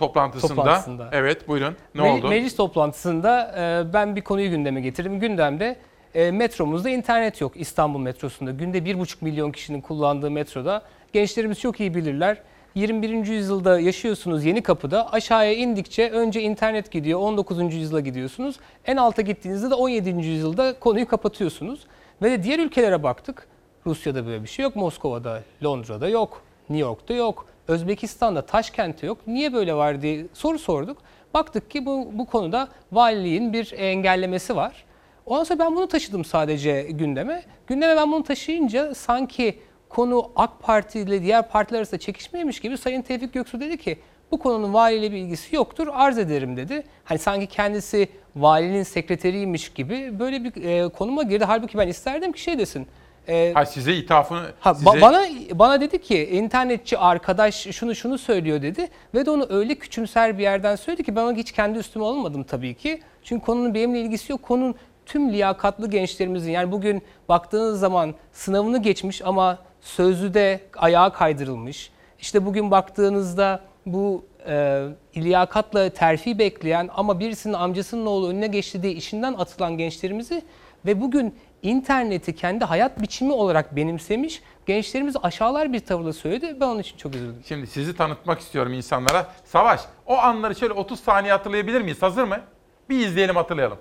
toplantısında. Toplantısında. Evet buyurun. Ne Me- oldu? Meclis toplantısında e, ben bir konuyu gündeme getirdim. Gündemde e, metromuzda internet yok İstanbul metrosunda. Günde 1,5 milyon kişinin kullandığı metroda gençlerimiz çok iyi bilirler. 21. yüzyılda yaşıyorsunuz yeni kapıda. Aşağıya indikçe önce internet gidiyor. 19. yüzyıla gidiyorsunuz. En alta gittiğinizde de 17. yüzyılda konuyu kapatıyorsunuz. Ve de diğer ülkelere baktık. Rusya'da böyle bir şey yok. Moskova'da, Londra'da yok. New York'ta yok. Özbekistan'da Taşkent'te yok. Niye böyle var diye soru sorduk. Baktık ki bu, bu konuda valiliğin bir engellemesi var. Ondan sonra ben bunu taşıdım sadece gündeme. Gündeme ben bunu taşıyınca sanki konu AK Parti ile diğer partiler arasında çekişmeymiş gibi Sayın Tevfik Göksu dedi ki bu konunun valiyle bir ilgisi yoktur arz ederim dedi. Hani sanki kendisi valinin sekreteriymiş gibi böyle bir e, konuma girdi. Halbuki ben isterdim ki şey desin. E, Ha size ithafını Ha, size... ba- bana bana dedi ki internetçi arkadaş şunu şunu söylüyor dedi ve de onu öyle küçümser bir yerden söyledi ki ben ona hiç kendi üstüme alınmadım tabii ki. Çünkü konunun benimle ilgisi yok. Konunun tüm liyakatlı gençlerimizin yani bugün baktığınız zaman sınavını geçmiş ama sözlüde ayağa kaydırılmış. İşte bugün baktığınızda bu e, liyakatla terfi bekleyen ama birisinin amcasının oğlu önüne geçti diye işinden atılan gençlerimizi ve bugün interneti kendi hayat biçimi olarak benimsemiş gençlerimizi aşağılar bir tavırla söyledi. Ben onun için çok üzüldüm. Şimdi sizi tanıtmak istiyorum insanlara. Savaş, o anları şöyle 30 saniye hatırlayabilir miyiz? Hazır mı? Bir izleyelim hatırlayalım.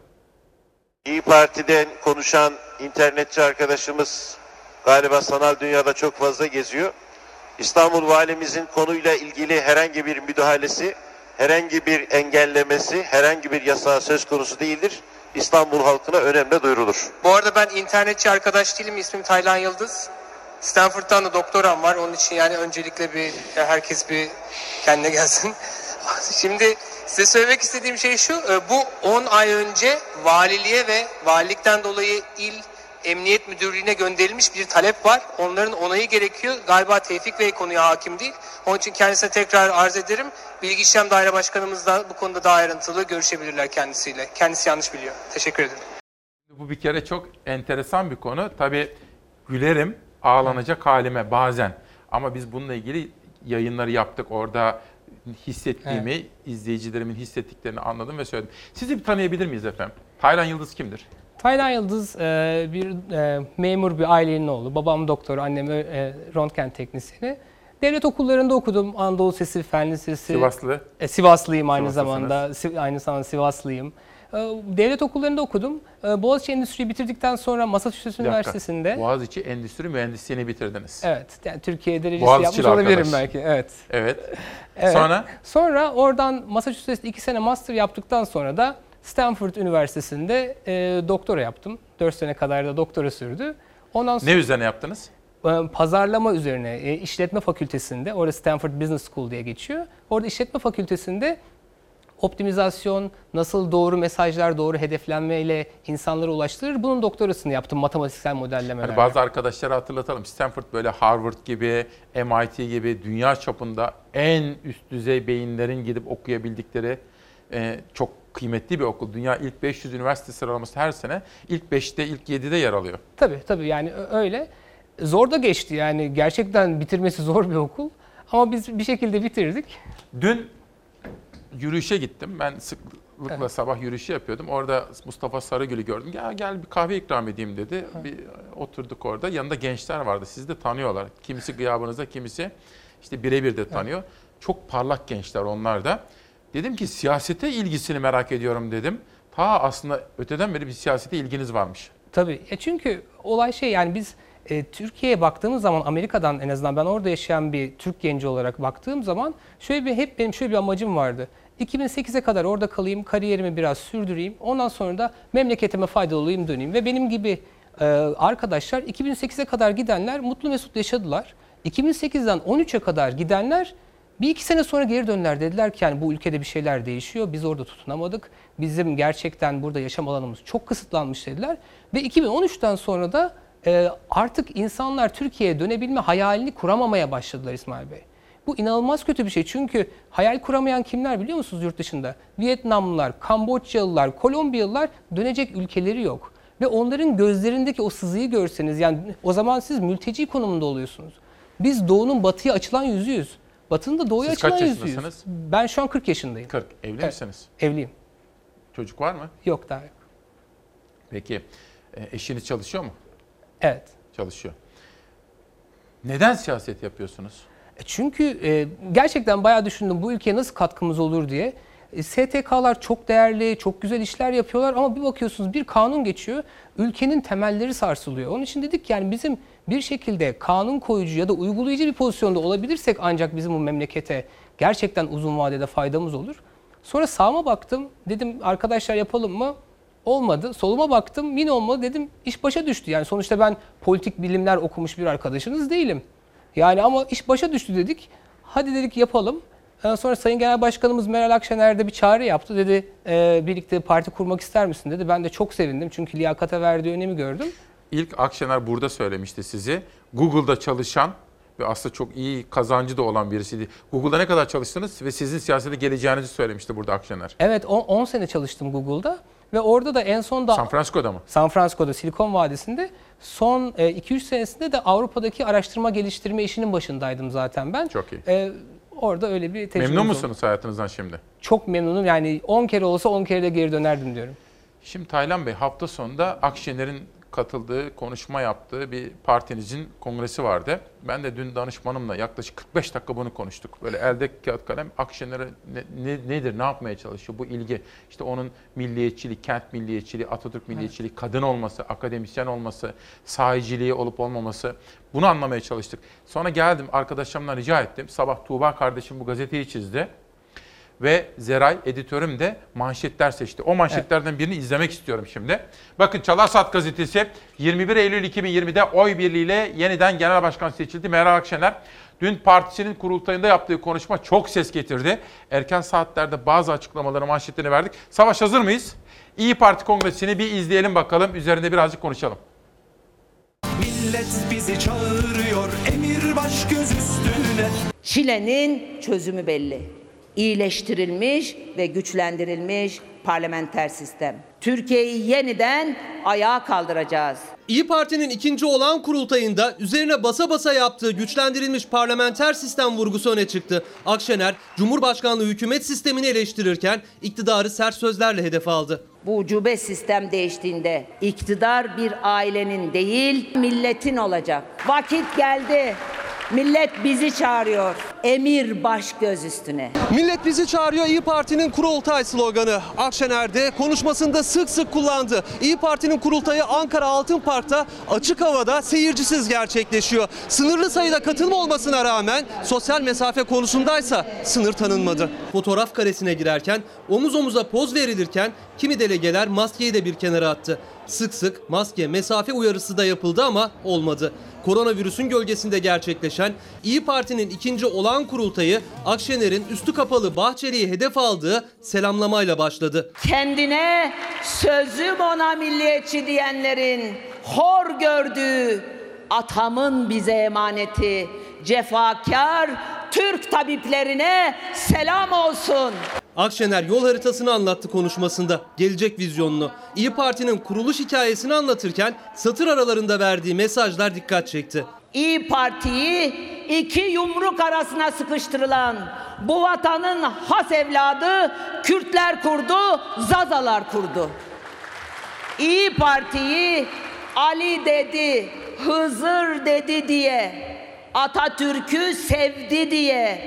İyi Parti'den konuşan internetçi arkadaşımız galiba sanal dünyada çok fazla geziyor. İstanbul Valimizin konuyla ilgili herhangi bir müdahalesi, herhangi bir engellemesi, herhangi bir yasağı söz konusu değildir. İstanbul halkına önemli duyurulur. Bu arada ben internetçi arkadaş değilim. İsmim Taylan Yıldız. Stanford'dan da doktoram var. Onun için yani öncelikle bir herkes bir kendine gelsin. Şimdi size söylemek istediğim şey şu. e, Bu 10 ay önce valiliğe ve valilikten dolayı il Emniyet Müdürlüğü'ne gönderilmiş bir talep var. Onların onayı gerekiyor. Galiba Tevfik Bey konuya hakim değil. Onun için kendisine tekrar arz ederim. Bilgi İşlem Daire Başkanımız da bu konuda daha ayrıntılı görüşebilirler kendisiyle. Kendisi yanlış biliyor. Teşekkür ederim. Bu bir kere çok enteresan bir konu. Tabii gülerim ağlanacak halime bazen. Ama biz bununla ilgili yayınları yaptık. Orada hissettiğimi, izleyicilerimin hissettiklerini anladım ve söyledim. Sizi bir tanıyabilir miyiz efendim? Taylan Yıldız kimdir? Taylan Yıldız e, bir e, memur bir ailenin oğlu. Babam doktor, annem e, röntgen teknisyeni. Devlet okullarında okudum. Anadolu Sesi, Fen Lisesi. Sivaslı. E, Sivaslıyım aynı zamanda. Si- aynı zamanda Sivaslıyım. E, devlet okullarında okudum. E, Boğaziçi Endüstriyi bitirdikten sonra Massachusetts. Üniversitesi'nde. Boğaziçi Endüstri Mühendisliğini bitirdiniz. Evet. Yani Türkiye derecesi Boğaziçi'li yapmış olabilirim arkadaş. belki. Evet. Evet. Evet. Sonra? Sonra oradan Massachusetts'te iki sene master yaptıktan sonra da Stanford Üniversitesi'nde e, doktora yaptım. 4 sene kadar da doktora sürdü. Ondan sonra Ne üzerine yaptınız? E, pazarlama üzerine e, işletme fakültesinde, orada Stanford Business School diye geçiyor. Orada işletme fakültesinde optimizasyon, nasıl doğru mesajlar, doğru hedeflenmeyle insanlara ulaştırır. Bunun doktorasını yaptım matematiksel modellemelerle. Hani bazı arkadaşlara hatırlatalım. Stanford böyle Harvard gibi, MIT gibi dünya çapında en üst düzey beyinlerin gidip okuyabildikleri e, çok kıymetli bir okul. Dünya ilk 500 üniversite sıralaması her sene ilk 5'te, ilk 7'de yer alıyor. Tabii tabii yani öyle. Zor da geçti yani gerçekten bitirmesi zor bir okul. Ama biz bir şekilde bitirdik. Dün yürüyüşe gittim. Ben sıklıkla sabah yürüyüşü yapıyordum. Orada Mustafa Sarıgül'ü gördüm. Gel gel bir kahve ikram edeyim dedi. Bir oturduk orada. Yanında gençler vardı. Sizi de tanıyorlar. Kimisi gıyabınızda, kimisi işte birebir de tanıyor. Çok parlak gençler onlar da. Dedim ki siyasete ilgisini merak ediyorum dedim. Ta aslında öteden beri bir siyasete ilginiz varmış. Tabii. Ya çünkü olay şey yani biz e, Türkiye'ye baktığımız zaman Amerika'dan en azından ben orada yaşayan bir Türk genci olarak baktığım zaman şöyle bir hep benim şöyle bir amacım vardı. 2008'e kadar orada kalayım, kariyerimi biraz sürdüreyim. Ondan sonra da memleketime faydalı olayım, döneyim. Ve benim gibi e, arkadaşlar 2008'e kadar gidenler mutlu mesut yaşadılar. 2008'den 13'e kadar gidenler bir iki sene sonra geri döndüler. Dediler ki yani bu ülkede bir şeyler değişiyor. Biz orada tutunamadık. Bizim gerçekten burada yaşam alanımız çok kısıtlanmış dediler. Ve 2013'ten sonra da e, artık insanlar Türkiye'ye dönebilme hayalini kuramamaya başladılar İsmail Bey. Bu inanılmaz kötü bir şey. Çünkü hayal kuramayan kimler biliyor musunuz yurt dışında? Vietnamlılar, Kamboçyalılar, Kolombiyalılar dönecek ülkeleri yok. Ve onların gözlerindeki o sızıyı görseniz yani o zaman siz mülteci konumunda oluyorsunuz. Biz doğunun batıya açılan yüzüyüz. Batının da doğuya Siz açılan kaç yüzüyüz. yaşındasınız? Ben şu an 40 yaşındayım. 40. Evli Evet. misiniz? Evliyim. Çocuk var mı? Yok daha yok. Peki. E, eşiniz çalışıyor mu? Evet. Çalışıyor. Neden siyaset yapıyorsunuz? E Çünkü e, gerçekten bayağı düşündüm bu ülkeye nasıl katkımız olur diye. E, STK'lar çok değerli, çok güzel işler yapıyorlar ama bir bakıyorsunuz bir kanun geçiyor, ülkenin temelleri sarsılıyor. Onun için dedik yani bizim bir şekilde kanun koyucu ya da uygulayıcı bir pozisyonda olabilirsek ancak bizim bu memlekete gerçekten uzun vadede faydamız olur. Sonra sağıma baktım, dedim arkadaşlar yapalım mı? Olmadı. Soluma baktım, yine olmadı. Dedim iş başa düştü. Yani sonuçta ben politik bilimler okumuş bir arkadaşınız değilim. Yani ama iş başa düştü dedik. Hadi dedik yapalım. Sonra Sayın Genel Başkanımız Meral Akşener de bir çağrı yaptı. Dedi e, birlikte parti kurmak ister misin dedi. Ben de çok sevindim çünkü liyakata verdiği önemi gördüm. İlk Akşener burada söylemişti sizi. Google'da çalışan ve aslında çok iyi kazancı da olan birisiydi. Google'da ne kadar çalıştınız ve sizin siyasete geleceğinizi söylemişti burada Akşener. Evet 10 sene çalıştım Google'da ve orada da en son da San Francisco'da mı? San Francisco'da Silikon Vadisi'nde son 2-3 senesinde de Avrupa'daki araştırma geliştirme işinin başındaydım zaten ben. Çok iyi. Ee, orada öyle bir tecrübe Memnun musunuz hayatınızdan şimdi? Çok memnunum. Yani 10 kere olsa 10 kere de geri dönerdim diyorum. Şimdi Taylan Bey hafta sonunda Akşener'in katıldığı, konuşma yaptığı bir partinizin kongresi vardı. Ben de dün danışmanımla yaklaşık 45 dakika bunu konuştuk. Böyle elde kağıt kalem Akşener'e ne, ne- nedir, ne yapmaya çalışıyor bu ilgi. İşte onun milliyetçiliği, kent milliyetçiliği, Atatürk milliyetçiliği, kadın olması, akademisyen olması, sahiciliği olup olmaması bunu anlamaya çalıştık. Sonra geldim arkadaşlarımdan rica ettim. Sabah Tuğba kardeşim bu gazeteyi çizdi ve Zeray editörüm de manşetler seçti. O manşetlerden birini izlemek istiyorum şimdi. Bakın Çalar Saat gazetesi 21 Eylül 2020'de oy birliğiyle yeniden genel başkan seçildi Meral Akşener. Dün partisinin kurultayında yaptığı konuşma çok ses getirdi. Erken saatlerde bazı açıklamaları manşetlerini verdik. Savaş hazır mıyız? İyi Parti kongresini bir izleyelim bakalım. Üzerinde birazcık konuşalım. Millet bizi çağırıyor emir baş göz üstüne Çile'nin çözümü belli. İyileştirilmiş ve güçlendirilmiş parlamenter sistem. Türkiye'yi yeniden ayağa kaldıracağız. İyi Parti'nin ikinci olan kurultayında üzerine basa basa yaptığı güçlendirilmiş parlamenter sistem vurgusu öne çıktı. Akşener, Cumhurbaşkanlığı hükümet sistemini eleştirirken iktidarı sert sözlerle hedef aldı. Bu ucube sistem değiştiğinde iktidar bir ailenin değil milletin olacak. Vakit geldi. Millet bizi çağırıyor. Emir baş göz üstüne. Millet bizi çağırıyor İyi Parti'nin kurultay sloganı. Akşener de konuşmasında sık sık kullandı. İyi Parti'nin kurultayı Ankara Altın Park'ta açık havada seyircisiz gerçekleşiyor. Sınırlı sayıda katılım olmasına rağmen sosyal mesafe konusundaysa sınır tanınmadı. Fotoğraf karesine girerken omuz omuza poz verilirken kimi delegeler maskeyi de bir kenara attı. Sık sık maske, mesafe uyarısı da yapıldı ama olmadı. Koronavirüsün gölgesinde gerçekleşen İyi Parti'nin ikinci olağan kurultayı Akşener'in üstü kapalı Bahçeli'yi hedef aldığı selamlamayla başladı. Kendine sözüm ona milliyetçi diyenlerin hor gördüğü atamın bize emaneti cefakar Türk tabiplerine selam olsun. Akşener yol haritasını anlattı konuşmasında, gelecek vizyonunu. İyi Parti'nin kuruluş hikayesini anlatırken satır aralarında verdiği mesajlar dikkat çekti. İyi Parti'yi iki yumruk arasına sıkıştırılan bu vatanın has evladı Kürtler kurdu, Zazalar kurdu. İyi Parti'yi Ali dedi, Hızır dedi diye, Atatürk'ü sevdi diye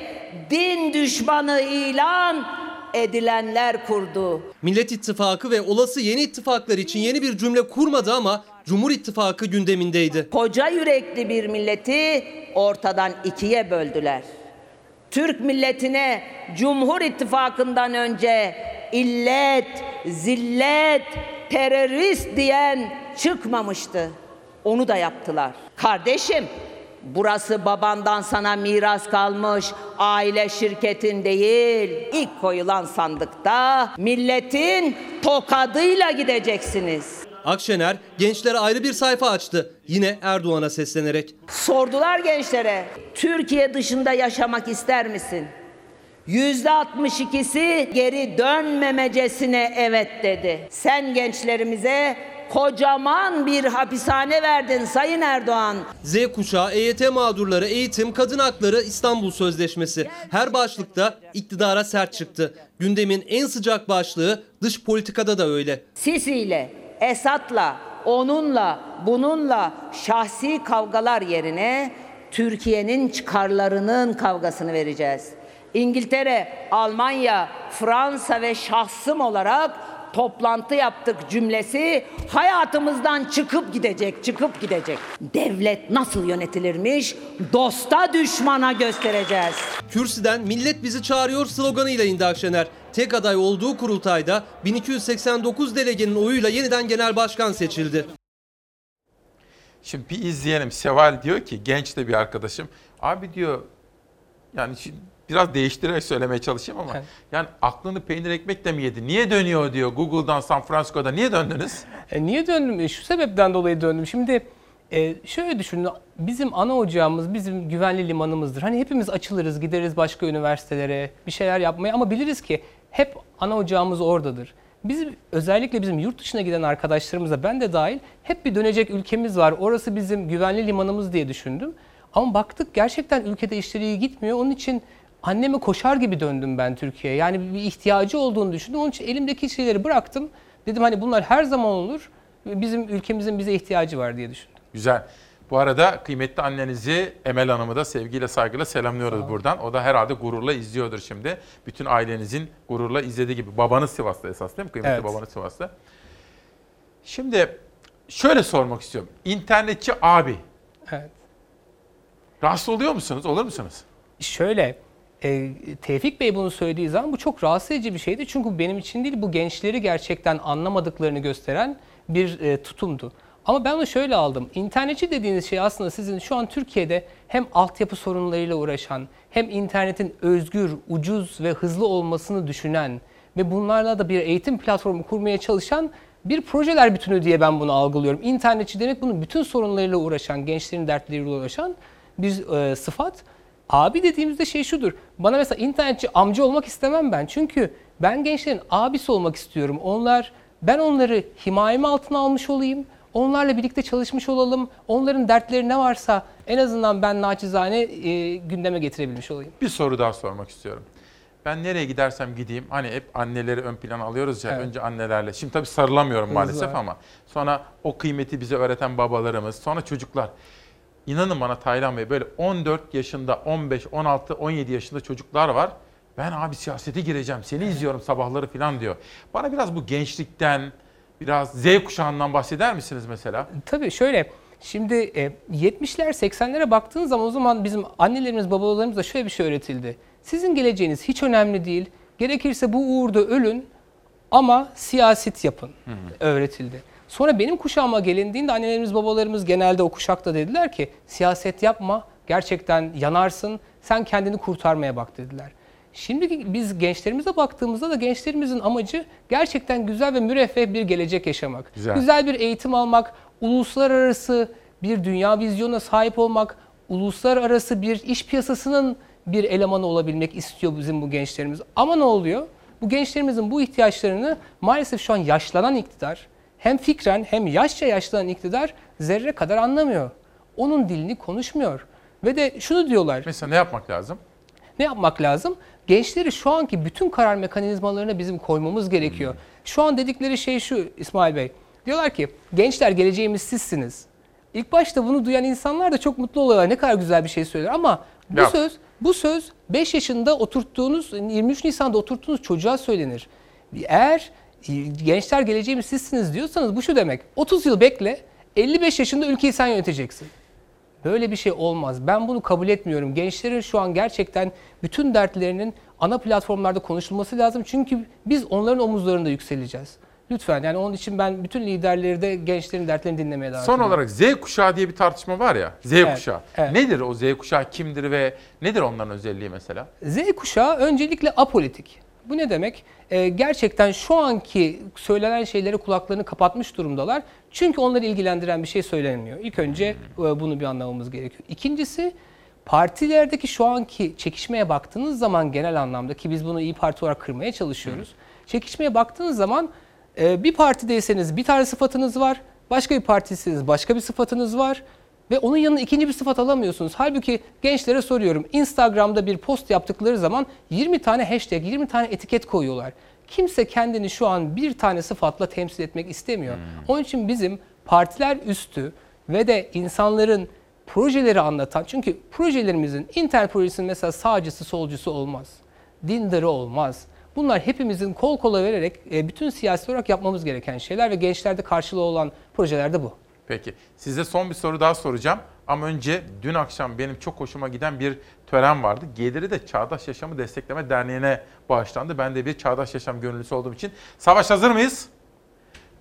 din düşmanı ilan edilenler kurdu. Millet İttifakı ve olası yeni ittifaklar için yeni bir cümle kurmadı ama Cumhur İttifakı gündemindeydi. Koca yürekli bir milleti ortadan ikiye böldüler. Türk milletine Cumhur İttifakı'ndan önce illet, zillet, terörist diyen çıkmamıştı. Onu da yaptılar. Kardeşim, burası babandan sana miras kalmış aile şirketin değil. İlk koyulan sandıkta milletin tokadıyla gideceksiniz. Akşener gençlere ayrı bir sayfa açtı. Yine Erdoğan'a seslenerek. Sordular gençlere, Türkiye dışında yaşamak ister misin? Yüzde 62'si geri dönmemecesine evet dedi. Sen gençlerimize kocaman bir hapishane verdin Sayın Erdoğan. Z kuşağı, EYT mağdurları, eğitim, kadın hakları, İstanbul Sözleşmesi. Her başlıkta iktidara sert çıktı. Gündemin en sıcak başlığı dış politikada da öyle. Sisi ile, Esat'la, onunla, bununla şahsi kavgalar yerine Türkiye'nin çıkarlarının kavgasını vereceğiz. İngiltere, Almanya, Fransa ve şahsım olarak toplantı yaptık cümlesi hayatımızdan çıkıp gidecek, çıkıp gidecek. Devlet nasıl yönetilirmiş? Dosta düşmana göstereceğiz. Kürsüden millet bizi çağırıyor sloganıyla indi Akşener. Tek aday olduğu kurultayda 1289 delegenin oyuyla yeniden genel başkan seçildi. Şimdi bir izleyelim. Seval diyor ki genç de bir arkadaşım. Abi diyor yani şimdi biraz değiştirerek söylemeye çalışayım ama yani aklını peynir ekmekle mi yedi? Niye dönüyor diyor Google'dan San Francisco'da. Niye döndünüz? E, niye döndüm? E, Şu sebepten dolayı döndüm. Şimdi e, şöyle düşünün. Bizim ana ocağımız bizim güvenli limanımızdır. Hani hepimiz açılırız, gideriz başka üniversitelere, bir şeyler yapmaya ama biliriz ki hep ana ocağımız oradadır. Bizim özellikle bizim yurt dışına giden arkadaşlarımıza ben de dahil hep bir dönecek ülkemiz var. Orası bizim güvenli limanımız diye düşündüm. Ama baktık gerçekten ülkede işleri iyi gitmiyor. Onun için anneme koşar gibi döndüm ben Türkiye'ye. Yani bir ihtiyacı olduğunu düşündüm. Onun için elimdeki şeyleri bıraktım. Dedim hani bunlar her zaman olur. Bizim ülkemizin bize ihtiyacı var diye düşündüm. Güzel. Bu arada kıymetli annenizi Emel Hanım'ı da sevgiyle saygıyla selamlıyoruz buradan. O da herhalde gururla izliyordur şimdi. Bütün ailenizin gururla izlediği gibi. Babanız Sivas'ta esas değil mi? Kıymetli Evet. babanız Sivas'ta. Şimdi şöyle sormak istiyorum. İnternetçi abi. Evet. Rahatsız oluyor musunuz? Olur musunuz? Şöyle, e, Tevfik Bey bunu söylediği zaman bu çok rahatsız edici bir şeydi. Çünkü benim için değil, bu gençleri gerçekten anlamadıklarını gösteren bir e, tutumdu. Ama ben onu şöyle aldım. İnternetçi dediğiniz şey aslında sizin şu an Türkiye'de hem altyapı sorunlarıyla uğraşan, hem internetin özgür, ucuz ve hızlı olmasını düşünen ve bunlarla da bir eğitim platformu kurmaya çalışan bir projeler bütünü diye ben bunu algılıyorum. İnternetçi demek bunun bütün sorunlarıyla uğraşan, gençlerin dertleriyle uğraşan bir e, sıfat. Abi dediğimizde şey şudur. Bana mesela internetçi amca olmak istemem ben. Çünkü ben gençlerin abisi olmak istiyorum. Onlar ben onları himayem altına almış olayım. Onlarla birlikte çalışmış olalım. Onların dertleri ne varsa en azından ben naçizane e, gündeme getirebilmiş olayım. Bir soru daha sormak istiyorum. Ben nereye gidersem gideyim hani hep anneleri ön plana alıyoruz ya Evet. önce annelerle. Şimdi tabii sarılamıyorum maalesef var. ama sonra o kıymeti bize öğreten babalarımız, sonra çocuklar. İnanın bana Taylan Bey böyle 14 yaşında, 15, 16, 17 yaşında çocuklar var. Ben abi siyasete gireceğim, seni izliyorum sabahları falan diyor. Bana biraz bu gençlikten, biraz Z kuşağından bahseder misiniz mesela? Tabii şöyle şimdi e, 70'ler 80'lere baktığınız zaman o zaman bizim annelerimiz babalarımız da şöyle bir şey öğretildi. Sizin geleceğiniz hiç önemli değil. Gerekirse bu uğurda ölün ama siyaset yapın öğretildi. Sonra benim kuşağıma gelindiğinde annelerimiz babalarımız genelde o kuşakta dediler ki siyaset yapma gerçekten yanarsın sen kendini kurtarmaya bak dediler. Şimdi biz gençlerimize baktığımızda da gençlerimizin amacı gerçekten güzel ve müreffeh bir gelecek yaşamak. Güzel. güzel bir eğitim almak, uluslararası bir dünya vizyonuna sahip olmak, uluslararası bir iş piyasasının bir elemanı olabilmek istiyor bizim bu gençlerimiz. Ama ne oluyor? Bu gençlerimizin bu ihtiyaçlarını maalesef şu an yaşlanan iktidar, hem fikren hem yaşça yaşlanan iktidar zerre kadar anlamıyor. Onun dilini konuşmuyor. Ve de şunu diyorlar. Mesela ne yapmak lazım? Ne yapmak lazım? Gençleri şu anki bütün karar mekanizmalarına bizim koymamız gerekiyor. Şu an dedikleri şey şu İsmail Bey. Diyorlar ki gençler geleceğimiz sizsiniz. İlk başta bunu duyan insanlar da çok mutlu oluyorlar. Ne kadar güzel bir şey söylüyor ama bu Yap. söz bu söz 5 yaşında oturttuğunuz 23 Nisan'da oturttuğunuz çocuğa söylenir. Eğer gençler geleceğimiz sizsiniz diyorsanız bu şu demek. 30 yıl bekle 55 yaşında ülkeyi sen yöneteceksin. Böyle bir şey olmaz. Ben bunu kabul etmiyorum. Gençlerin şu an gerçekten bütün dertlerinin ana platformlarda konuşulması lazım. Çünkü biz onların omuzlarında yükseleceğiz. Lütfen yani onun için ben bütün liderleri de gençlerin dertlerini dinlemeye davet Son ediyorum. olarak Z kuşağı diye bir tartışma var ya. Z Evet, kuşağı. evet. Nedir o Z kuşağı kimdir ve nedir onların özelliği mesela? Z kuşağı öncelikle apolitik. Bu ne demek? Ee, gerçekten şu anki söylenen şeylere kulaklarını kapatmış durumdalar. Çünkü onları ilgilendiren bir şey söylenmiyor. İlk önce e, bunu bir anlamamız gerekiyor. İkincisi partilerdeki şu anki çekişmeye baktığınız zaman genel anlamda ki biz bunu iyi Parti olarak kırmaya çalışıyoruz. Çekişmeye baktığınız zaman e, bir partideyseniz bir tane sıfatınız var. Başka bir partiyseniz başka bir sıfatınız var. Ve onun yanına ikinci bir sıfat alamıyorsunuz. Halbuki gençlere soruyorum. Instagram'da bir post yaptıkları zaman 20 tane hashtag, 20 tane etiket koyuyorlar. Kimse kendini şu an bir tane sıfatla temsil etmek istemiyor. Onun için bizim partiler üstü ve de insanların projeleri anlatan, çünkü projelerimizin internet projesinin mesela sağcısı solcusu olmaz. dindarı olmaz. Bunlar hepimizin kol kola vererek e, bütün siyasi olarak yapmamız gereken şeyler ve gençlerde karşılığı olan projeler de bu. Peki size son bir soru daha soracağım. Ama önce dün akşam benim çok hoşuma giden bir tören vardı. Geliri de Çağdaş Yaşamı Destekleme Derneği'ne bağışlandı. Ben de bir Çağdaş Yaşam gönüllüsü olduğum için. Savaş hazır mıyız?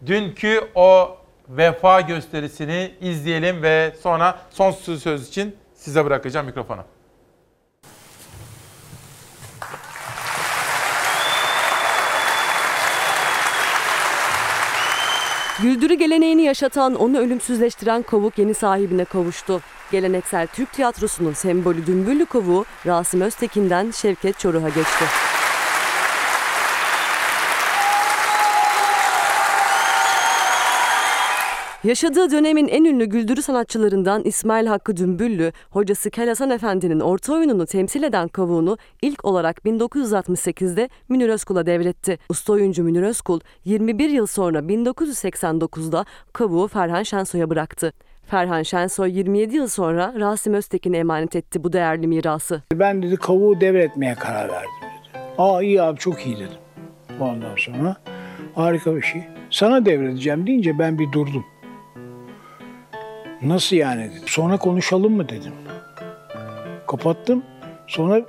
Dünkü o vefa gösterisini izleyelim ve sonra son söz için size bırakacağım mikrofonu. Güldürü geleneğini yaşatan, onu ölümsüzleştiren kovuk yeni sahibine kavuştu. Geleneksel Türk tiyatrosunun sembolü Dümbüllü kovuğu Rasim Öztekin'den Şevket Çoruh'a geçti. Yaşadığı dönemin en ünlü güldürü sanatçılarından İsmail Hakkı Dümbüllü, hocası Kel Hasan Efendi'nin orta oyununu temsil eden kavuğunu ilk olarak 1968'de Münir Özkul'a devretti. Usta oyuncu Münir Özkul, 21 yıl sonra 1989'da kavuğu Ferhan Şensoy'a bıraktı. Ferhan Şensoy 27 yıl sonra Rasim Öztekin'e emanet etti bu değerli mirası. Ben dedi kavuğu devretmeye karar verdim dedi. Aa iyi abi çok iyi dedim. Ondan sonra harika bir şey. Sana devredeceğim deyince ben bir durdum. Nasıl yani. Sonra konuşalım mı dedim. Kapattım. Sonra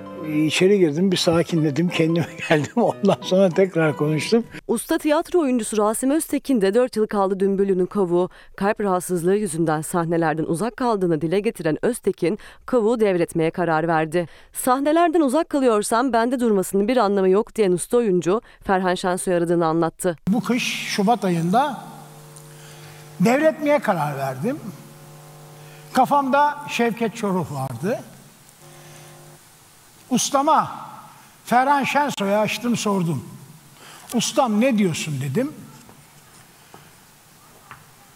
içeri girdim bir sakinledim kendime geldim. Ondan sonra tekrar konuştum. Usta tiyatro oyuncusu Rasim Öztekin de 4 yıl kaldı Dümbüllü'nün kavuğu. Kalp rahatsızlığı yüzünden sahnelerden uzak kaldığını dile getiren Öztekin, kavuğu devretmeye karar verdi. Sahnelerden uzak kalıyorsam bende durmasının bir anlamı yok diyen usta oyuncu Ferhan Şensoy aradığını anlattı. Bu kış Şubat ayında devretmeye karar verdim. Kafamda Şevket Çoruh vardı. Ustama Ferhan Şensoy'a açtım sordum. Ustam ne diyorsun dedim.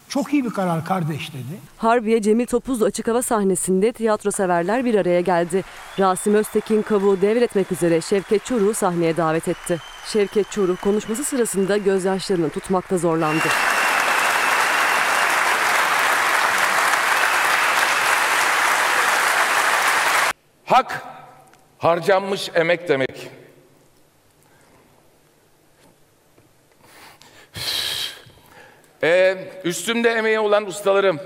Çok iyi bir karar kardeş dedi. Harbiye Cemil Topuzlu açık hava sahnesinde tiyatro severler bir araya geldi. Rasim Öztekin kavuğu devretmek üzere Şevket Çoruh'u sahneye davet etti. Şevket Çoruh konuşması sırasında gözyaşlarını tutmakta zorlandı. Hak harcanmış emek demek. Ee, üstümde emeği olan ustalarım.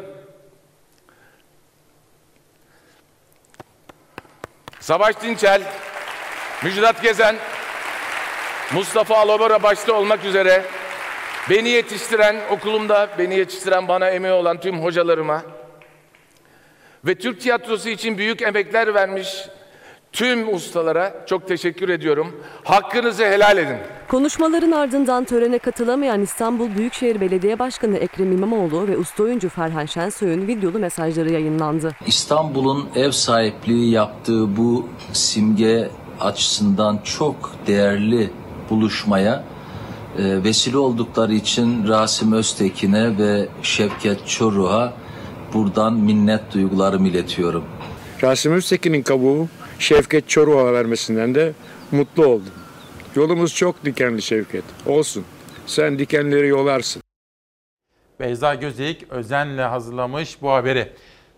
Savaş Dinçel, Müjdat Gezen, Mustafa Alobora başta olmak üzere beni yetiştiren, okulumda beni yetiştiren bana emeği olan tüm hocalarıma, ve Türk tiyatrosu için büyük emekler vermiş tüm ustalara çok teşekkür ediyorum. Hakkınızı helal edin. Konuşmaların ardından törene katılamayan İstanbul Büyükşehir Belediye Başkanı Ekrem İmamoğlu ve usta oyuncu Ferhan Şensoy'un videolu mesajları yayınlandı. İstanbul'un ev sahipliği yaptığı bu simge açısından çok değerli buluşmaya e, vesile oldukları için Rasim Öztekin'e ve Şevket Çoruh'a buradan minnet duygularımı iletiyorum. Rasim Öztekin'in kabuğu Şevket Çoruh'a vermesinden de mutlu oldum. Yolumuz çok dikenli Şevket. Olsun. Sen dikenleri yolarsın. Beyza Gözeyik özenle hazırlamış bu haberi.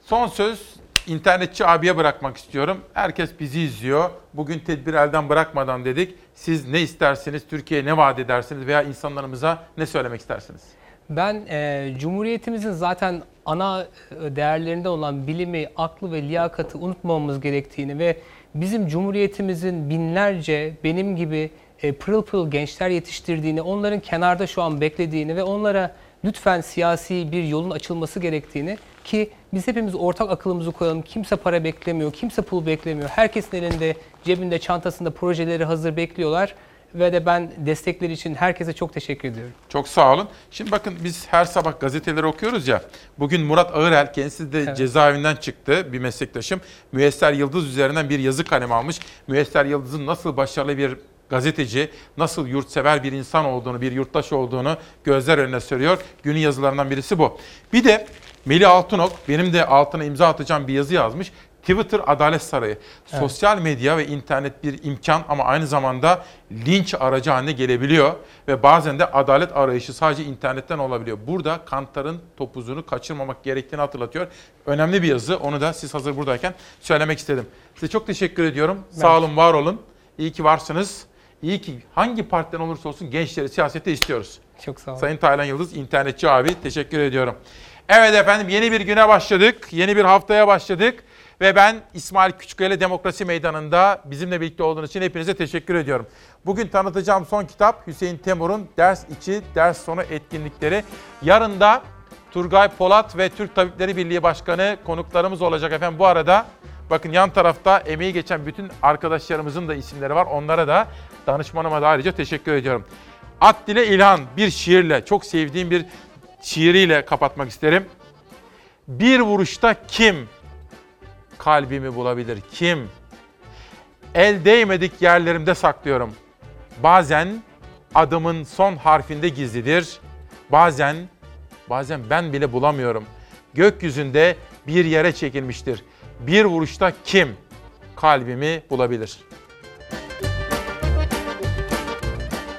Son söz internetçi abiye bırakmak istiyorum. Herkes bizi izliyor. Bugün tedbir elden bırakmadan dedik. Siz ne istersiniz, Türkiye'ye ne vaat edersiniz veya insanlarımıza ne söylemek istersiniz? Ben e, Cumhuriyetimizin zaten ana e, değerlerinden olan bilimi, aklı ve liyakatı unutmamamız gerektiğini ve bizim Cumhuriyetimizin binlerce benim gibi e, pırıl pırıl gençler yetiştirdiğini, onların kenarda şu an beklediğini ve onlara lütfen siyasi bir yolun açılması gerektiğini ki biz hepimiz ortak akılımızı koyalım. Kimse para beklemiyor, kimse pul beklemiyor. Herkesin elinde, cebinde, çantasında projeleri hazır bekliyorlar ve de ben destekleri için herkese çok teşekkür ediyorum. Çok sağ olun. Şimdi bakın biz her sabah gazeteleri okuyoruz ya. Bugün Murat Ağırel kendisi de Evet. cezaevinden çıktı bir meslektaşım. Müesser Yıldız üzerinden bir yazı kalemi almış. Müesser Yıldız'ın nasıl başarılı bir gazeteci, nasıl yurtsever bir insan olduğunu, bir yurttaş olduğunu gözler önüne seriyor. Günün yazılarından birisi bu. Bir de Melih Altınok benim de altına imza atacağım bir yazı yazmış. Twitter Adalet Sarayı. Evet. Sosyal medya ve internet bir imkan ama aynı zamanda linç aracı haline gelebiliyor. Ve bazen de adalet arayışı sadece internetten olabiliyor. Burada kantarın topuzunu kaçırmamak gerektiğini hatırlatıyor. Önemli bir yazı. Onu da siz hazır buradayken söylemek istedim. Size çok teşekkür ediyorum. Ben- Sağ olun, var olun. İyi ki varsınız. İyi ki hangi partiden olursa olsun gençleri siyasette istiyoruz. Çok sağ olun. Sayın Taylan Yıldız, internetçi abi teşekkür ediyorum. Evet efendim yeni bir güne başladık. Yeni bir haftaya başladık. Ve ben İsmail Küçükkaya Demokrasi Meydanı'nda bizimle birlikte olduğunuz için hepinize teşekkür ediyorum. Bugün tanıtacağım son kitap Hüseyin Temur'un ders içi, ders sonu etkinlikleri. Yarın da Turgay Polat ve Türk Tabipleri Birliği Başkanı konuklarımız olacak efendim. Bu arada bakın yan tarafta emeği geçen bütün arkadaşlarımızın da isimleri var. Onlara da danışmanıma da ayrıca teşekkür ediyorum. At dile ilhan bir şiirle, çok sevdiğim bir şiiriyle kapatmak isterim. Bir vuruşta kim kalbimi bulabilir? Kim? El değmedik yerlerimde saklıyorum. Bazen adımın son harfinde gizlidir. Bazen bazen ben bile bulamıyorum. Gökyüzünde bir yere çekilmiştir. Bir vuruşta kim kalbimi bulabilir?''